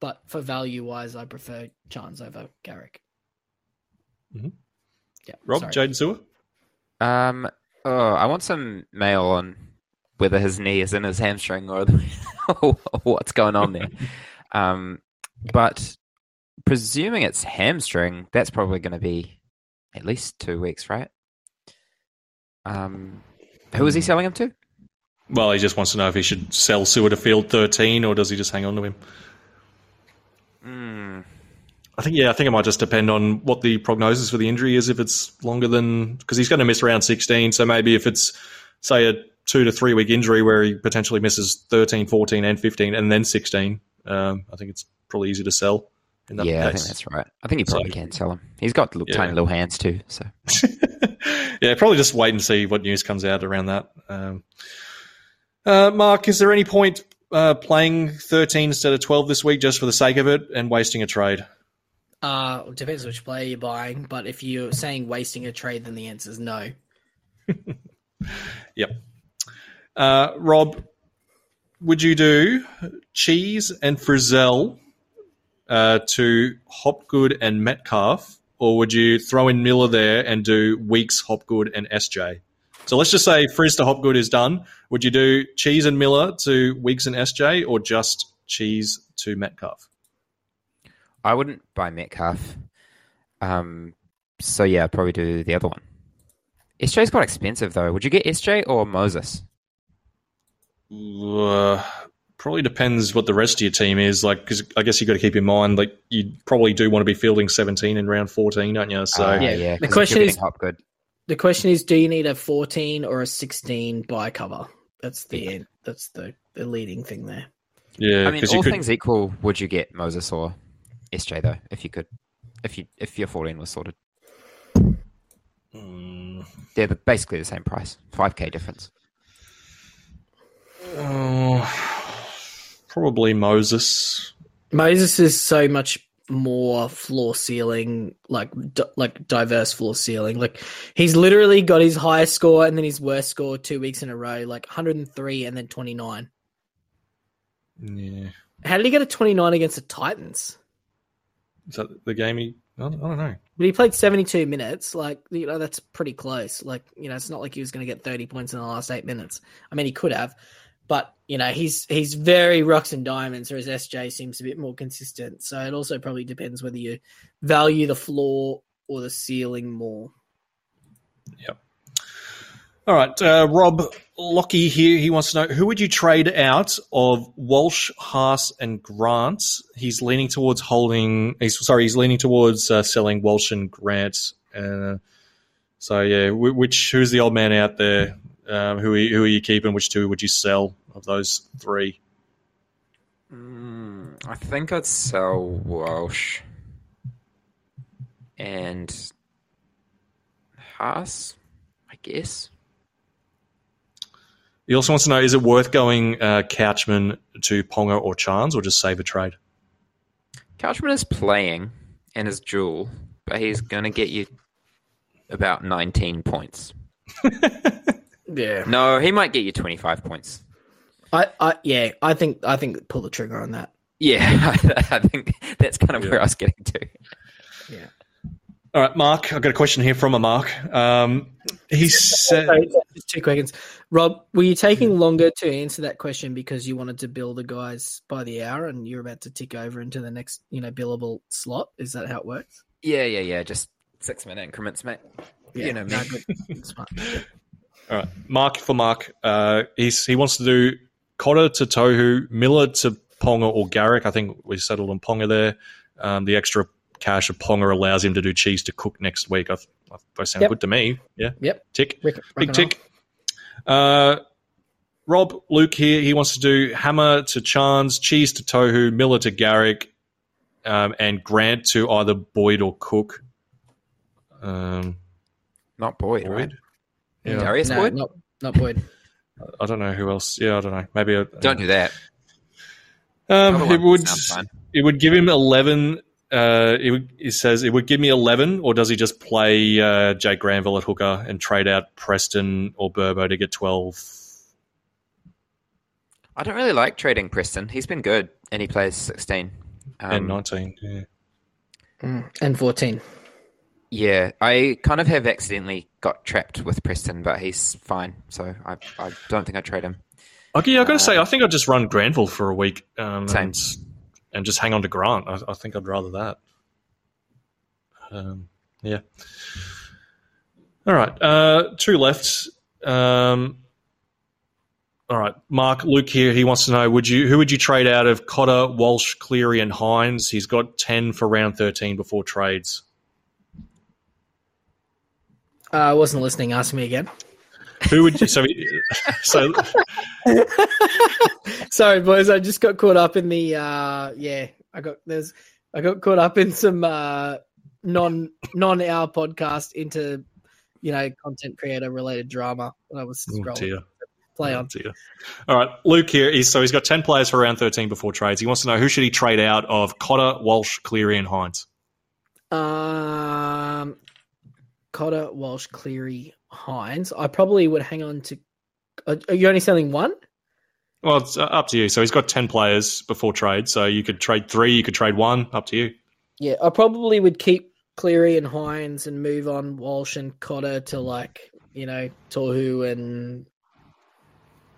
Speaker 1: But for value wise, I prefer Chance over Garrick.
Speaker 2: Mhm.
Speaker 1: Yeah,
Speaker 2: Rob,
Speaker 1: sorry.
Speaker 2: Jaden Sewer?
Speaker 3: Um, oh, I want some mail on whether his knee is in his hamstring or [laughs] what's going on there. um, but presuming it's hamstring, that's probably going to be at least two weeks, right? Um, who is he selling him to?
Speaker 2: Well, he just wants to know if he should sell Sewer to field 13 or does he just hang on to him?
Speaker 3: Hmm.
Speaker 2: I think, yeah, I think it might just depend on what the prognosis for the injury is. If it's longer than, because he's going to miss around 16. So maybe if it's, say, a two to three week injury where he potentially misses 13, 14, and 15, and then 16, um, I think it's probably easy to sell in that
Speaker 3: Yeah, I
Speaker 2: case.
Speaker 3: think that's right. I think he probably
Speaker 2: So-
Speaker 3: can sell him. He's got little,
Speaker 2: Yeah.
Speaker 3: tiny little hands too. So [laughs]
Speaker 2: yeah, probably just wait and see what news comes out around that. Um, uh, Mark, is there any point uh, playing 13 instead of 12 this week just for the sake of it and wasting a trade?
Speaker 1: Uh, depends which player you're buying, but if you're saying wasting a trade, then the answer is no. [laughs]
Speaker 2: Yep. Uh, Rob, would you do Cheese and Frizell uh, to Hopgood and Metcalf, or would you throw in Miller there and do Weeks, Hopgood, and SJ? So let's just say Frizz to Hopgood is done. Would you do Cheese and Miller to Weeks and SJ, or just Cheese to Metcalf?
Speaker 3: I wouldn't buy Metcalf. Um, so yeah, I'd probably do the other one. SJ's quite expensive though. Would you get SJ or Moses?
Speaker 2: Uh, probably depends what the rest of your team is like. Because I guess you've got to keep in mind, like you probably do want to be fielding 17 in round 14, don't you? So
Speaker 3: Uh,
Speaker 1: Yeah,
Speaker 3: yeah.
Speaker 1: the
Speaker 3: 'cause if
Speaker 1: question is-
Speaker 3: getting Hopgood.
Speaker 1: The question is, do you need a 14 or a 16 buy cover? That's the that's the, the leading thing there.
Speaker 2: yeah,
Speaker 3: I mean, all
Speaker 2: could.
Speaker 3: things equal, would you get Moses or SJ though, if you could, if you if your 14 was sorted?
Speaker 2: Mm,
Speaker 3: They're basically the same price, five k difference.
Speaker 2: Oh, probably Moses.
Speaker 1: Moses is so much more floor ceiling, like d- like diverse floor ceiling. Like he's literally got his highest score and then his worst score two weeks in a row, like 103 and then 29.
Speaker 2: Yeah,
Speaker 1: How did he get a 29 against the Titans?
Speaker 2: is that the game? He, I don't, I don't know.
Speaker 1: But he played 72 minutes. Like, you know, that's pretty close. Like, you know, it's not like he was going to get 30 points in the last eight minutes. I mean, he could have, but, you know, he's he's very rocks and diamonds, whereas SJ seems a bit more consistent. So it also probably depends whether you value the floor or the ceiling more. Yep.
Speaker 2: All right, uh, Rob Lockie here. He wants to know who would you trade out of Walsh, Haas, and Grant. He's leaning towards holding. He's sorry. He's leaning towards uh, selling Walsh and Grant. Uh, so yeah, which who's the old man out there? Um, who are you, who are you keeping? Which two would you sell of those three?
Speaker 3: Mm, I think I'd sell Walsh and Haas, I guess.
Speaker 2: He also wants to know: Is it worth going uh, Couchman to Ponga or Chance, or just save a trade?
Speaker 3: Couchman is playing and is dual, but he's going to get you about 19 points. [laughs]
Speaker 1: Yeah.
Speaker 3: No, he might get you 25 points.
Speaker 1: I, I yeah, I think I think pull the trigger on that.
Speaker 3: Yeah, [laughs] I think that's kind of
Speaker 2: Yeah.
Speaker 3: where I was getting to. Yeah.
Speaker 2: All right, Mark, I've got a question here from a Mark. Um, he said,
Speaker 1: just two questions. Rob, were you taking longer to answer that question because you wanted to bill the guys by the hour and you're about to tick over into the next, you know, billable slot? Is that how it works?
Speaker 3: Yeah, yeah, yeah. Just six minute increments, mate. You know me.
Speaker 1: no, good. [laughs] Smart.
Speaker 2: all right, Mark for Mark. Uh, he's, he wants to do Cotter to Tohu, Miller to Ponga or Garrick. I think we settled on Ponga there. Um, the extra cash of Ponga allows him to do cheese to cook next week. I, I, they sound
Speaker 1: Yep.
Speaker 2: good to me. Yeah.
Speaker 1: Yep.
Speaker 2: Tick.
Speaker 1: Rick,
Speaker 2: Big tick. Uh, Rob, Luke here. He wants to do Hammer to Chance, Cheese to Tohu, Miller to Garrick, um, and Grant to either Boyd or Cook. Um,
Speaker 3: Not Boyd, right?
Speaker 2: Boyd? Yeah.
Speaker 3: Darius.
Speaker 1: No,
Speaker 3: Boyd?
Speaker 1: not, not Boyd.
Speaker 2: I don't know who else. Yeah, I don't know. Maybe a,
Speaker 3: Don't do that.
Speaker 2: Um, it would it would give him eleven. Uh, it, would, it says it would give me eleven, or does he just play uh, Jake Granville at hooker and trade out Preston or Burbo to get twelve?
Speaker 3: I don't really like trading Preston. He's been good, and he plays 16. Um,
Speaker 2: and nineteen? Yeah.
Speaker 1: Mm, And 14.
Speaker 3: Yeah, I kind of have accidentally got trapped with Preston, but he's fine. So I, I don't think I trade him.
Speaker 2: Okay, yeah, I got to say, I think I'd just run Granville for a week um,
Speaker 3: Same.
Speaker 2: and, and just hang on to Grant. I, I think I'd rather that. Um, yeah. All right, uh, two left. Um, all right, Mark Luke here. He wants to know: Would you who would you trade out of Cotter, Walsh, Cleary, and Hynes? He's got ten for round thirteen before trades.
Speaker 1: Uh, I wasn't listening. Ask me again.
Speaker 2: Who would you? So, [laughs] so [laughs]
Speaker 1: Sorry, boys. I just got caught up in the uh yeah. I got there's I got caught up in some uh non non our podcast into you know content creator related drama when I was
Speaker 2: Oh,
Speaker 1: scrolling.
Speaker 2: dear.
Speaker 1: Play
Speaker 2: Oh,
Speaker 1: on.
Speaker 2: dear. All right, Luke here. He's, so he's got 10 players for round 13 before trades. He wants to know who should he trade out of Cotter, Walsh, Cleary, and Hynes.
Speaker 1: Um Cotter, Walsh, Cleary, Hynes. I probably would hang on to are are you only selling one?
Speaker 2: Well, it's uh, up to you. So he's got 10 players before trade. So you could trade three, you could trade one. Up to you.
Speaker 1: Yeah, I probably would keep Cleary and Hynes and move on Walsh and Cotter to like, you know, Tohu and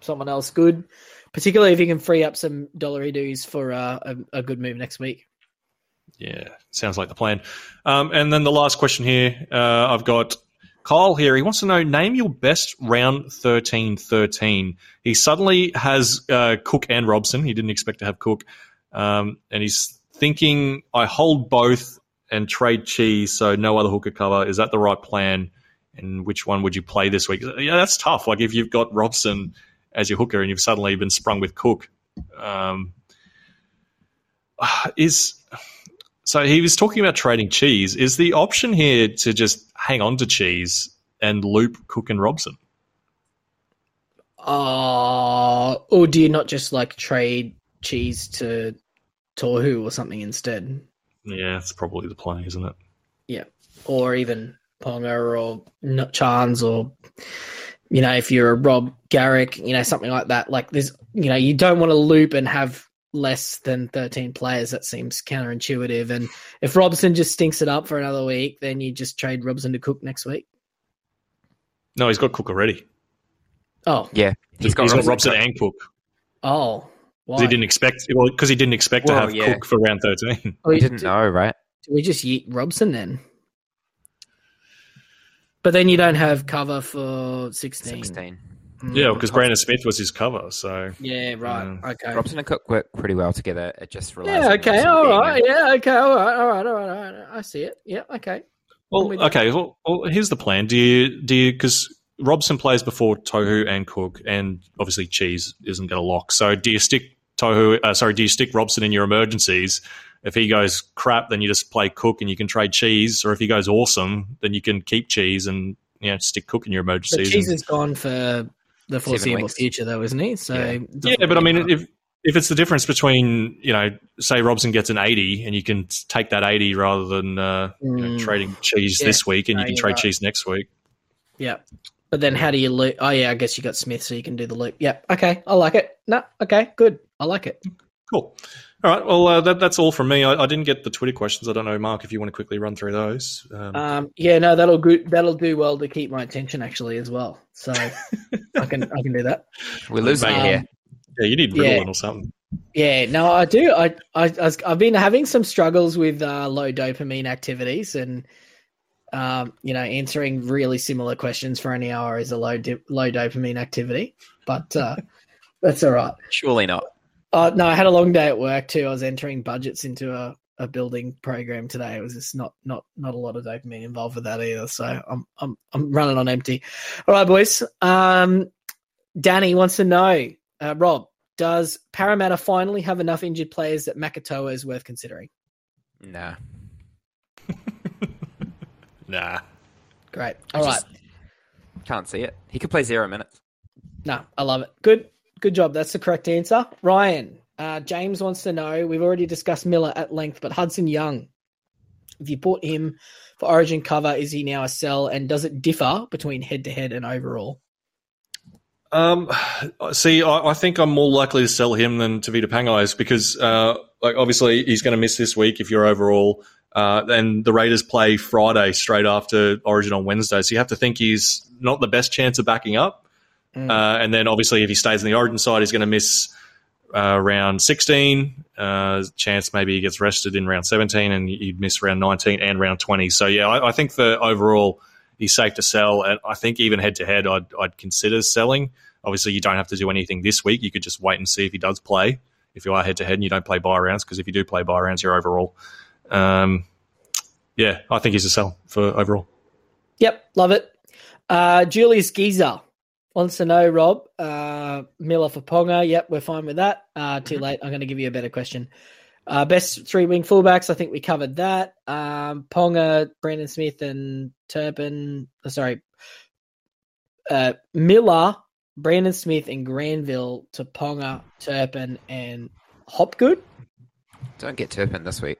Speaker 1: someone else good. Particularly if you can free up some dollary dues for uh, a, a good move next week.
Speaker 2: Yeah, sounds like the plan. Um, and then the last question here uh, I've got Kyle here. He wants to know name your best round 13 13. He suddenly has uh, Cook and Robson. He didn't expect to have Cook. Um, and he's thinking, I hold both and trade cheese, so no other hooker cover. Is that the right plan? And which one would you play this week? Yeah, that's tough. Like if you've got Robson as your hooker and you've suddenly been sprung with Cook. Um, [sighs] is so he was talking about trading cheese. Is the option here to just hang on to cheese and loop Cook and Robson?
Speaker 1: Uh, or do you not just like trade cheese to Tohu or something instead?
Speaker 2: Yeah, that's probably the play, isn't it?
Speaker 1: Yeah, or even Ponga or N- Chance or you know if you're a Rob Garrick, you know something like that. Like there's you know you don't want to loop and have less than 13 players. That seems counterintuitive. And if Robson just stinks it up for another week, then you just trade Robson to Cook next week.
Speaker 2: No, he's got Cook already.
Speaker 1: Oh,
Speaker 3: Yeah,
Speaker 2: He's got, Robson, and Cook.
Speaker 1: oh,
Speaker 2: 'Cause
Speaker 1: why?
Speaker 2: He didn't expect well because he didn't expect to have
Speaker 3: yeah.
Speaker 2: Cook for round thirteen.
Speaker 1: Oh, he
Speaker 3: didn't
Speaker 1: do-
Speaker 3: know, right?
Speaker 1: do we just yeet Robson then? But then you don't have cover for 16.
Speaker 3: 16.
Speaker 1: Mm.
Speaker 2: Yeah, because Brandon Smith was his cover. So
Speaker 1: Yeah, right.
Speaker 2: Yeah.
Speaker 1: Okay.
Speaker 3: Robson and Cook work pretty well together. It just relies
Speaker 1: Yeah, okay,
Speaker 3: Robson
Speaker 1: all
Speaker 3: there.
Speaker 1: Yeah, okay, all right, all right, all right, all right. I see it. Yeah, okay.
Speaker 2: Well,
Speaker 1: with
Speaker 2: okay. Well, well, here's the plan. Do you do you because Robson plays before Tohu and Cook, and obviously Cheese isn't going to lock. So do you stick Tohu? Uh, sorry, do you stick Robson in your emergencies? If he goes crap, then you just play Cook and you can trade Cheese. Or if he goes awesome, then you can keep Cheese and you know stick Cook in your
Speaker 1: But
Speaker 2: emergencies.
Speaker 1: Cheese
Speaker 2: and-
Speaker 1: is gone for the foreseeable future, though, isn't he? So
Speaker 3: Yeah.
Speaker 2: yeah, but I mean, if if it's the difference between you know, say Robson gets an eighty, and you can take that eighty rather than uh, you know,
Speaker 1: Mm.
Speaker 2: trading Cheese
Speaker 1: Yeah,
Speaker 2: this week, and
Speaker 1: no,
Speaker 2: you can trade
Speaker 1: right.
Speaker 2: Cheese next week.
Speaker 1: yeah. But then how do you loop? Oh, yeah, I guess you got Smith, so you can do the loop. Yeah, okay. I like it. No, okay, good. I like it.
Speaker 2: Cool. All right. Well, uh, that, that's all from me. I, I, didn't get the Twitter questions. I don't know, Mark, if you want to quickly run through those.
Speaker 1: Um, um, yeah, no, that'll go, that'll do well to keep my attention actually as well. So [laughs] I can I can do that.
Speaker 3: We're losing um, here.
Speaker 2: Yeah, you need Ritalin yeah. or something.
Speaker 1: Yeah, no, I do. I, I I've been having some struggles with uh, low dopamine activities, and um, you know, answering really similar questions for an hour is a low di- low dopamine activity. But uh, [laughs] that's all right.
Speaker 3: Surely not.
Speaker 1: Uh, no, I had a long day at work too. I was entering budgets into a, a building program today. It was just not not not a lot of dopamine involved with that either. So I'm I'm I'm running on empty. All right, boys. Um, Danny wants to know, uh, Rob, does Parramatta finally have enough injured players that Makatoa is worth considering?
Speaker 3: Nah. [laughs]
Speaker 2: nah.
Speaker 1: Great. All right.
Speaker 3: Can't see it. He could play zero minutes.
Speaker 1: No, I love it. Good. Good job. That's the correct answer. Ryan, uh, James wants to know. We've already discussed Miller at length, but Hudson Young, if you bought him for Origin cover, is he now a sell? And does it differ between head to head and overall?
Speaker 2: Um, see, I, I, think I'm more likely to sell him than Tevita Pangai because, uh, like, obviously he's going to miss this week if you're overall. Uh, and the Raiders play Friday straight after Origin on Wednesday, so you have to think he's not the best chance of backing up. Mm. Uh, and then obviously, if he stays on the Origin side, he's going to miss uh, round 16. Uh, chance maybe he gets rested in round 17, and he'd miss round 19 and round 20. So yeah, I, I think for overall, he's safe to sell. And I think even head to head, I'd I'd consider selling. Obviously, you don't have to do anything this week. You could just wait and see if he does play. If you are head to head and you don't play buy rounds, because if you do play buy rounds, you're overall. Um, yeah, I think he's a sell for overall.
Speaker 1: Yep, love it. Uh, Julius Geezer wants to know, Rob, uh, Miller for Ponga. Yep, we're fine with that. Uh, too mm-hmm. late. I'm going to give you a better question. Uh, best three wing fullbacks. I think we covered that. Um, Ponga, Brandon Smith, and Turpin. Uh, sorry, uh, Miller, Brandon Smith, and Granville to Ponga, Turpin, and Hopgood.
Speaker 3: Don't get Turpin this week.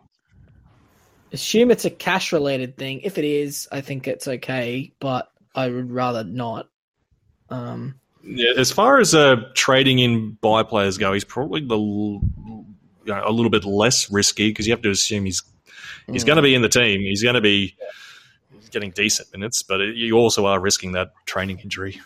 Speaker 1: Assume it's a cash related thing. If it is, I think it's okay, but I would rather not. Um,
Speaker 2: yeah, as far as uh, trading in buy players go, he's probably the you know, a little bit less risky because you have to assume he's he's mm. going to be in the team. He's going to be getting decent minutes, but you also are risking that training injury.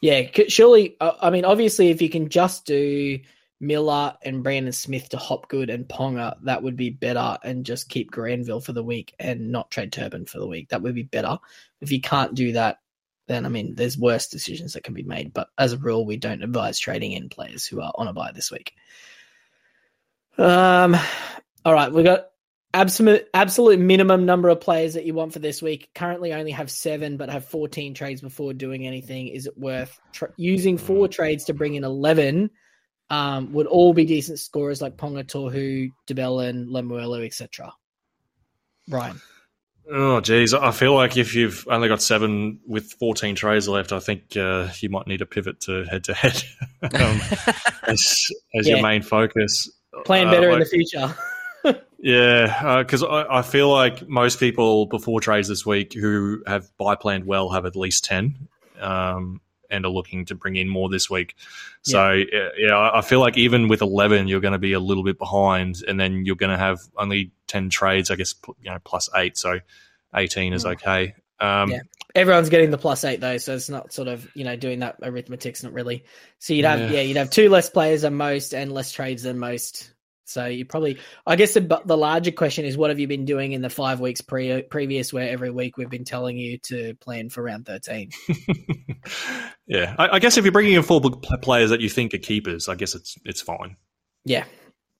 Speaker 1: Yeah, surely. Uh, I mean, obviously, if you can just do Miller and Brandon Smith to Hopgood and Ponga, that would be better, and just keep Granville for the week and not trade Turpin for the week. That would be better. If you can't do that, then I mean, there's worse decisions that can be made. But as a rule, we don't advise trading in players who are on a buy this week. Um, all right, we got absolute absolute minimum number of players that you want for this week. Currently, only have seven, but have 14 trades before doing anything. Is it worth tra- using four trades to bring in 11? Um, would all be decent scorers like Ponga, Tohu, de Belin, Lemuelu, etc. Brian.
Speaker 2: Oh, geez. I feel like if you've only got seven with 14 trays left, I think uh, you might need a pivot to head to head [laughs] as, as yeah. your main focus.
Speaker 1: Playing better uh, like, in the future. [laughs]
Speaker 2: yeah, because uh, I, I, feel like most people before trades this week who have buy planned well have at least 10 um, and are looking to bring in more this week. So, yeah. yeah, I feel like even with 11, you're going to be a little bit behind, and then you're going to have only 10 trades, I guess, you know, plus eight. So 18 is hmm. okay. Um,
Speaker 1: yeah. Everyone's getting the plus eight though, so it's not sort of you know doing that arithmetic's not really. So you'd have yeah. yeah, you'd have two less players than most and less trades than most. So you probably, I guess the the larger question is, what have you been doing in the five weeks pre- previous, where every week we've been telling you to plan for round thirteen? [laughs]
Speaker 2: yeah, I, I, guess if you're bringing in four players that you think are keepers, I guess it's it's fine.
Speaker 1: Yeah,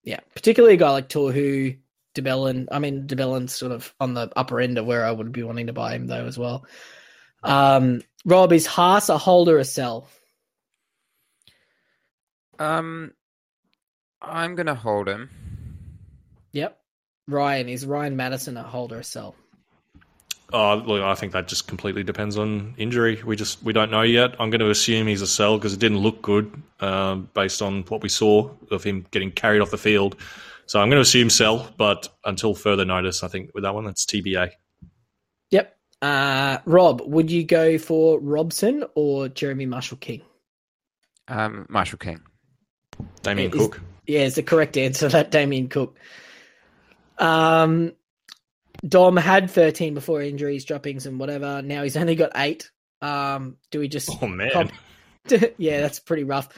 Speaker 1: yeah, particularly a guy like Tohu, de Belin. I mean, de Belin's sort of on the upper end of where I would be wanting to buy him though as well. Um, Rob, is Haas a holder or sell?
Speaker 3: Um, I'm gonna hold him.
Speaker 1: Yep. Ryan is Ryan Matterson a holder or sell?
Speaker 2: Oh, look, I think that just completely depends on injury. We just we don't know yet. I'm going to assume he's a sell because it didn't look good um, based on what we saw of him getting carried off the field. So I'm going to assume sell, but until further notice, I think with that one, that's TBA.
Speaker 1: Yep. Uh, Rob, would you go for Robson or Jeremy Marshall King?
Speaker 3: Um, Marshall King.
Speaker 2: Damien is, Cook.
Speaker 1: Yeah, it's the correct answer. [laughs] That Damien Cook. Um, Dom had 13 before injuries, droppings, and whatever. Now he's only got eight. Um, do we just?
Speaker 2: Oh man,
Speaker 1: Pop- [laughs] yeah, that's pretty rough.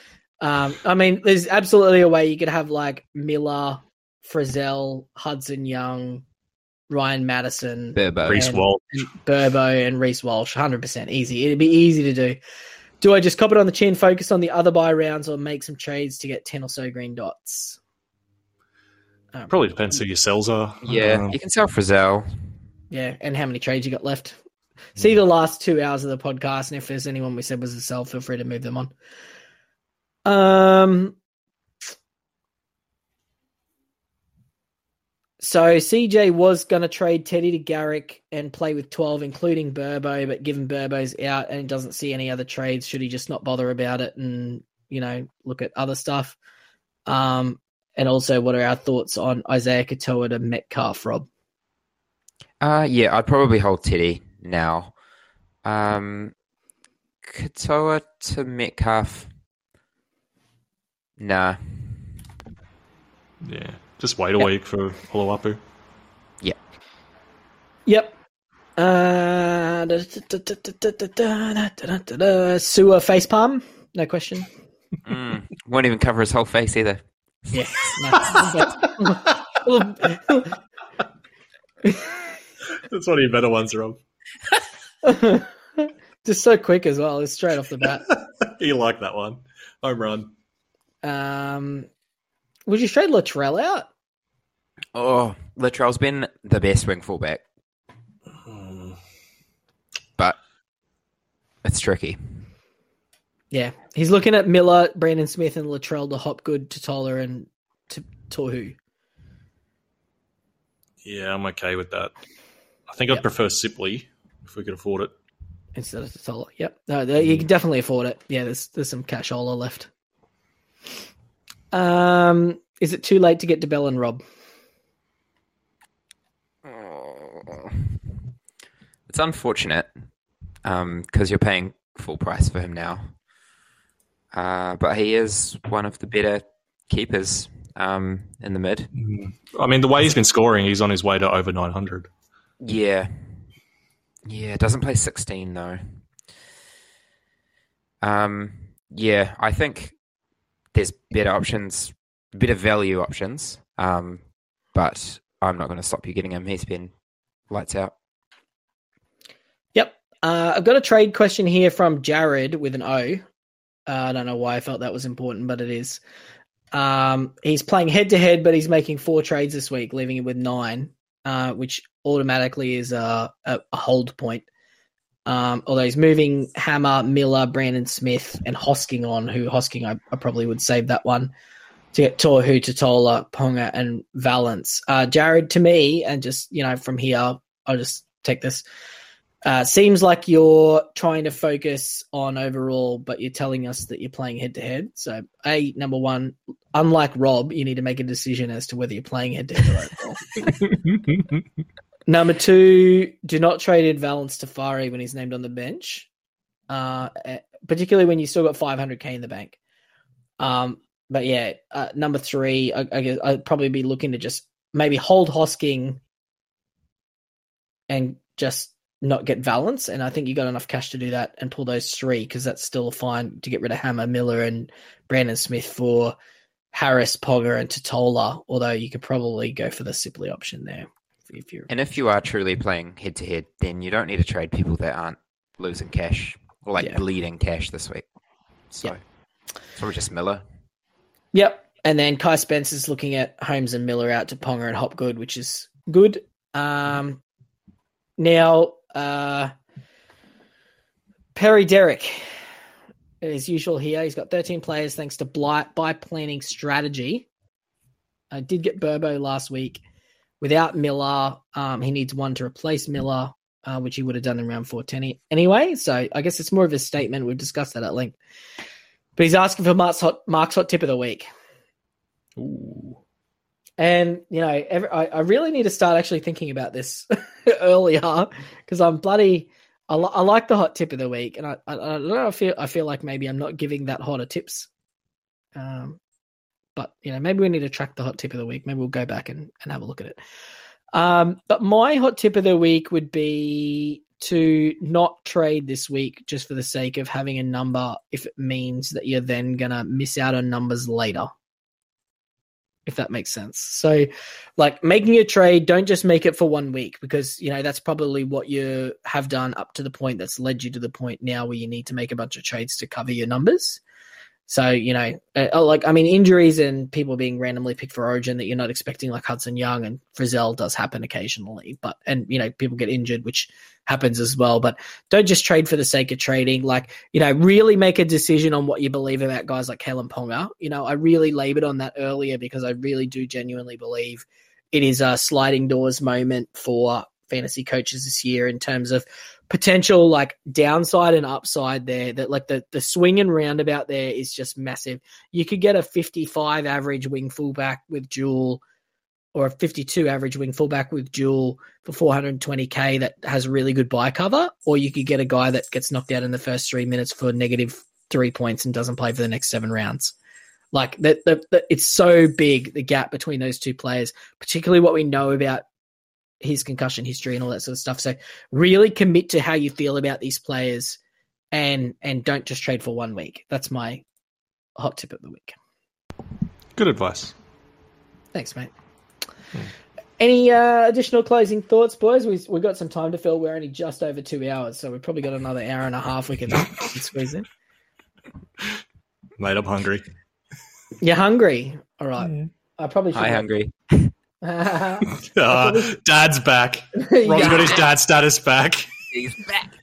Speaker 1: Um, I mean, there's absolutely a way you could have like Miller, Frizell, Hudson Young, Ryan Matterson,
Speaker 3: Burbo.
Speaker 1: Reece
Speaker 2: Walsh,
Speaker 1: and Burbo, and Reece Walsh. 100% easy. It'd be easy to do. Do I just cop it on the chin, focus on the other buy rounds, or make some trades to get 10 or so green dots? Um,
Speaker 2: Probably depends who your sells are.
Speaker 3: Yeah,
Speaker 2: Um,
Speaker 3: you can sell Frizell.
Speaker 1: Yeah, and how many trades you got left. See the last two hours of the podcast, and if there's anyone we said was a sell, feel free to move them on. Um. So CJ was going to trade Teddy to Garrick and play with 12, including Burbo, but given Burbo's out and doesn't see any other trades, should he just not bother about it and, you know, look at other stuff? Um, and also, what are our thoughts on Isaiah Katoa to Metcalf, Rob?
Speaker 3: Uh, yeah, I'd probably hold Teddy now. Um, Katoa to Metcalf. Nah.
Speaker 2: yeah, just
Speaker 1: wide
Speaker 2: awake for Holowapu.
Speaker 1: Yep. Yep. Uh, sewer face palm. No question.
Speaker 3: Mm, won't even cover his whole face either.
Speaker 2: That's one of your better ones, Rob.
Speaker 1: Just so quick as well. It's straight off the bat.
Speaker 2: you like that one. Home run.
Speaker 1: Um, would you trade Latrell out?
Speaker 3: Oh, Latrell's been the best wing fullback,
Speaker 2: Hmm.
Speaker 3: but it's tricky.
Speaker 1: Yeah. He's looking at Miller, Brandon Smith, and Latrell to Hopgood, Tatola, and to Tohu.
Speaker 2: Yeah, I'm okay with that. I think I'd prefer Sipley if we could afford it.
Speaker 1: instead of Tatola. Yep. No, you can definitely afford it. Yeah, there's there's some cashola left. Um, is it too late to get de Belin Rob?
Speaker 3: It's unfortunate because you're paying full price for him now. Uh, but he is one of the better keepers um, in the mid.
Speaker 2: I mean, the way he's been scoring, he's on his way to over 900.
Speaker 3: Yeah. Yeah, doesn't play 16 though. Um yeah, I think there's better options, better value options. Um but I'm not going to stop you getting him. He's been lights out.
Speaker 1: Yep. Uh, I've got a trade question here from Jared with an O. Uh, I don't know why I felt that was important, but it is. Um, he's playing head to head, but he's making four trades this week, leaving him with nine, uh, which automatically is a, a, a hold point. Um, although he's moving Hammer, Miller, Brandon Smith, and Hosking on, who Hosking I, I probably would save that one to get Tohu, Tatola, Ponga, and Valynce. Uh, Jared, to me, and just, you know, from here, I'll just take this. Uh, seems like you're trying to focus on overall, but you're telling us that you're playing head to head. So, a number one, unlike Rob, you need to make a decision as to whether you're playing head to head or overall. [laughs] number two, do not trade in Valynce Te Whare when he's named on the bench, uh, eh, particularly when you still got 500k in the bank. Um, but yeah, uh, number three, I, I guess I'd probably be looking to just maybe hold Hosking and just not get Valynce. And I think you got enough cash to do that and pull those three because that's still fine to get rid of Hammer, Miller, and Brandon Smith for Harris, Ponga, and Tatola. Although you could probably go for the Sipley option there if you're.
Speaker 3: And if you are truly playing head to head, then you don't need to trade people that aren't losing cash or like
Speaker 1: Yeah.
Speaker 3: bleeding cash this week. So,
Speaker 1: Yep.
Speaker 3: so just Miller.
Speaker 1: Yep. And then Kai Spence is looking at Holmes and Miller out to Ponga and Hopgood, which is good. Um, now, uh, Perry Derrick, as usual here, he's got 13 players thanks to buy, buy planning strategy. I did get Burbo last week. Without Miller, um, he needs one to replace Miller, uh, which he would have done in round 410 anyway. So I guess it's more of a statement. We've discussed that at length. But he's asking for Mark's hot, Mark's hot tip of the week.
Speaker 2: Ooh.
Speaker 1: And you know, every, I, I really need to start actually thinking about this [laughs] earlier because I'm bloody. I, li- I like the hot tip of the week, and I, I, I don't know. I feel I feel like maybe I'm not giving that hot hotter tips. Um, but you know, maybe we need to track the hot tip of the week. Maybe we'll go back and, and have a look at it. Um, but my hot tip of the week would be to not trade this week just for the sake of having a number if it means that you're then gonna miss out on numbers later. If that makes sense. So like making a trade, don't just make it for one week because you know that's probably what you have done up to the point that's led you to the point now where you need to make a bunch of trades to cover your numbers. So you know, uh, like I mean, injuries and people being randomly picked for Origin that you're not expecting, like Hudson Young and Frizell, does happen occasionally. But and you know, people get injured, which happens as well. But don't just trade for the sake of trading. Like you know, really make a decision on what you believe about guys like Kalyn Ponga. You know, I really labored on that earlier because I really do genuinely believe it is a sliding doors moment for fantasy coaches this year in terms of potential like downside and upside there that like the the swing and roundabout there is just massive. You could get a 55 average wing fullback with jewel or a 52 average wing fullback with Jewell for 420k that has really good buy cover or you could get a guy that gets knocked out in the first 3 minutes for negative 3 points and doesn't play for the next 7 rounds. Like that it's so big the gap between those two players particularly what we know about his concussion history and all that sort of stuff. So really commit to how you feel about these players and and don't just trade for one week. That's my hot tip of the week.
Speaker 2: Good advice.
Speaker 1: Thanks, mate. Hmm. Any uh, additional closing thoughts, boys? We we got some time to fill. We're only just over two hours, so we've probably got another hour and a half we can, [laughs] squeeze in.
Speaker 2: Mate, I'm hungry.
Speaker 1: You're hungry. All right. Mm. I probably should.
Speaker 3: Hi, hungry. [laughs]
Speaker 2: uh, dad's back. [laughs] Rob's yeah. got his dad status back.
Speaker 3: He's back.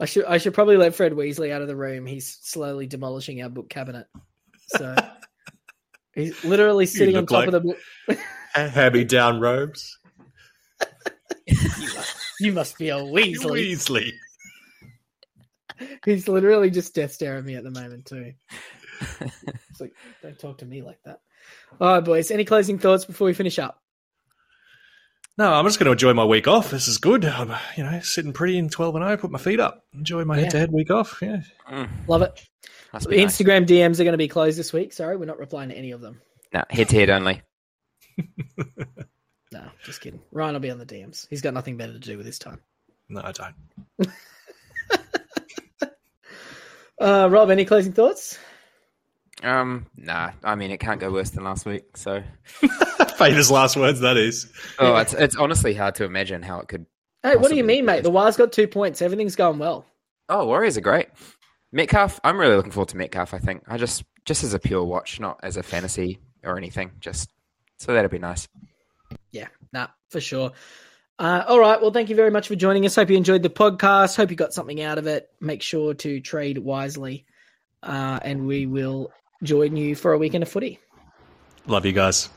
Speaker 1: I should I should probably let Fred Weasley out of the room. He's slowly demolishing our book cabinet. So [laughs] he's literally sitting on top like of the book.
Speaker 2: Hand down robes.
Speaker 1: you, must, you, must, be a Weasley.
Speaker 2: Weasley.
Speaker 1: He's literally just death staring me at the moment too. It's like, don't talk to me like that. All right, boys. Any closing thoughts before we finish up?
Speaker 2: No, I'm just going to enjoy my week off. This is good. I'm, you know, sitting pretty in 12 and 0, put my feet up, enjoy my head to head week off. Yeah.
Speaker 1: Mm. Love it. Instagram nice. DMs are going to be closed this week. Sorry, we're not replying to any of them.
Speaker 3: No, head to head only. [laughs]
Speaker 1: no, just kidding. Ryan will be on the DMs. He's got nothing better to do with his time.
Speaker 2: No, I don't. [laughs]
Speaker 1: uh, Rob, any closing thoughts?
Speaker 3: Um, nah. I mean, it can't go worse than last week. So, [laughs]
Speaker 2: famous last words. That is.
Speaker 3: Oh, it's it's honestly hard to imagine how it could.
Speaker 1: Hey, what do you mean, mate? The Wires got two points. Everything's going well.
Speaker 3: Oh, Warriors are great. Metcalf. I'm really looking forward to Metcalf. I think. I just just as a pure watch, not as a fantasy or anything. Just so that'd be nice.
Speaker 1: Yeah, nah, for sure. Uh, all right. Well, thank you very much for joining us. Hope you enjoyed the podcast. Hope you got something out of it. Make sure to trade wisely. Uh, and we will join you for a weekend of footy.
Speaker 2: Love you guys.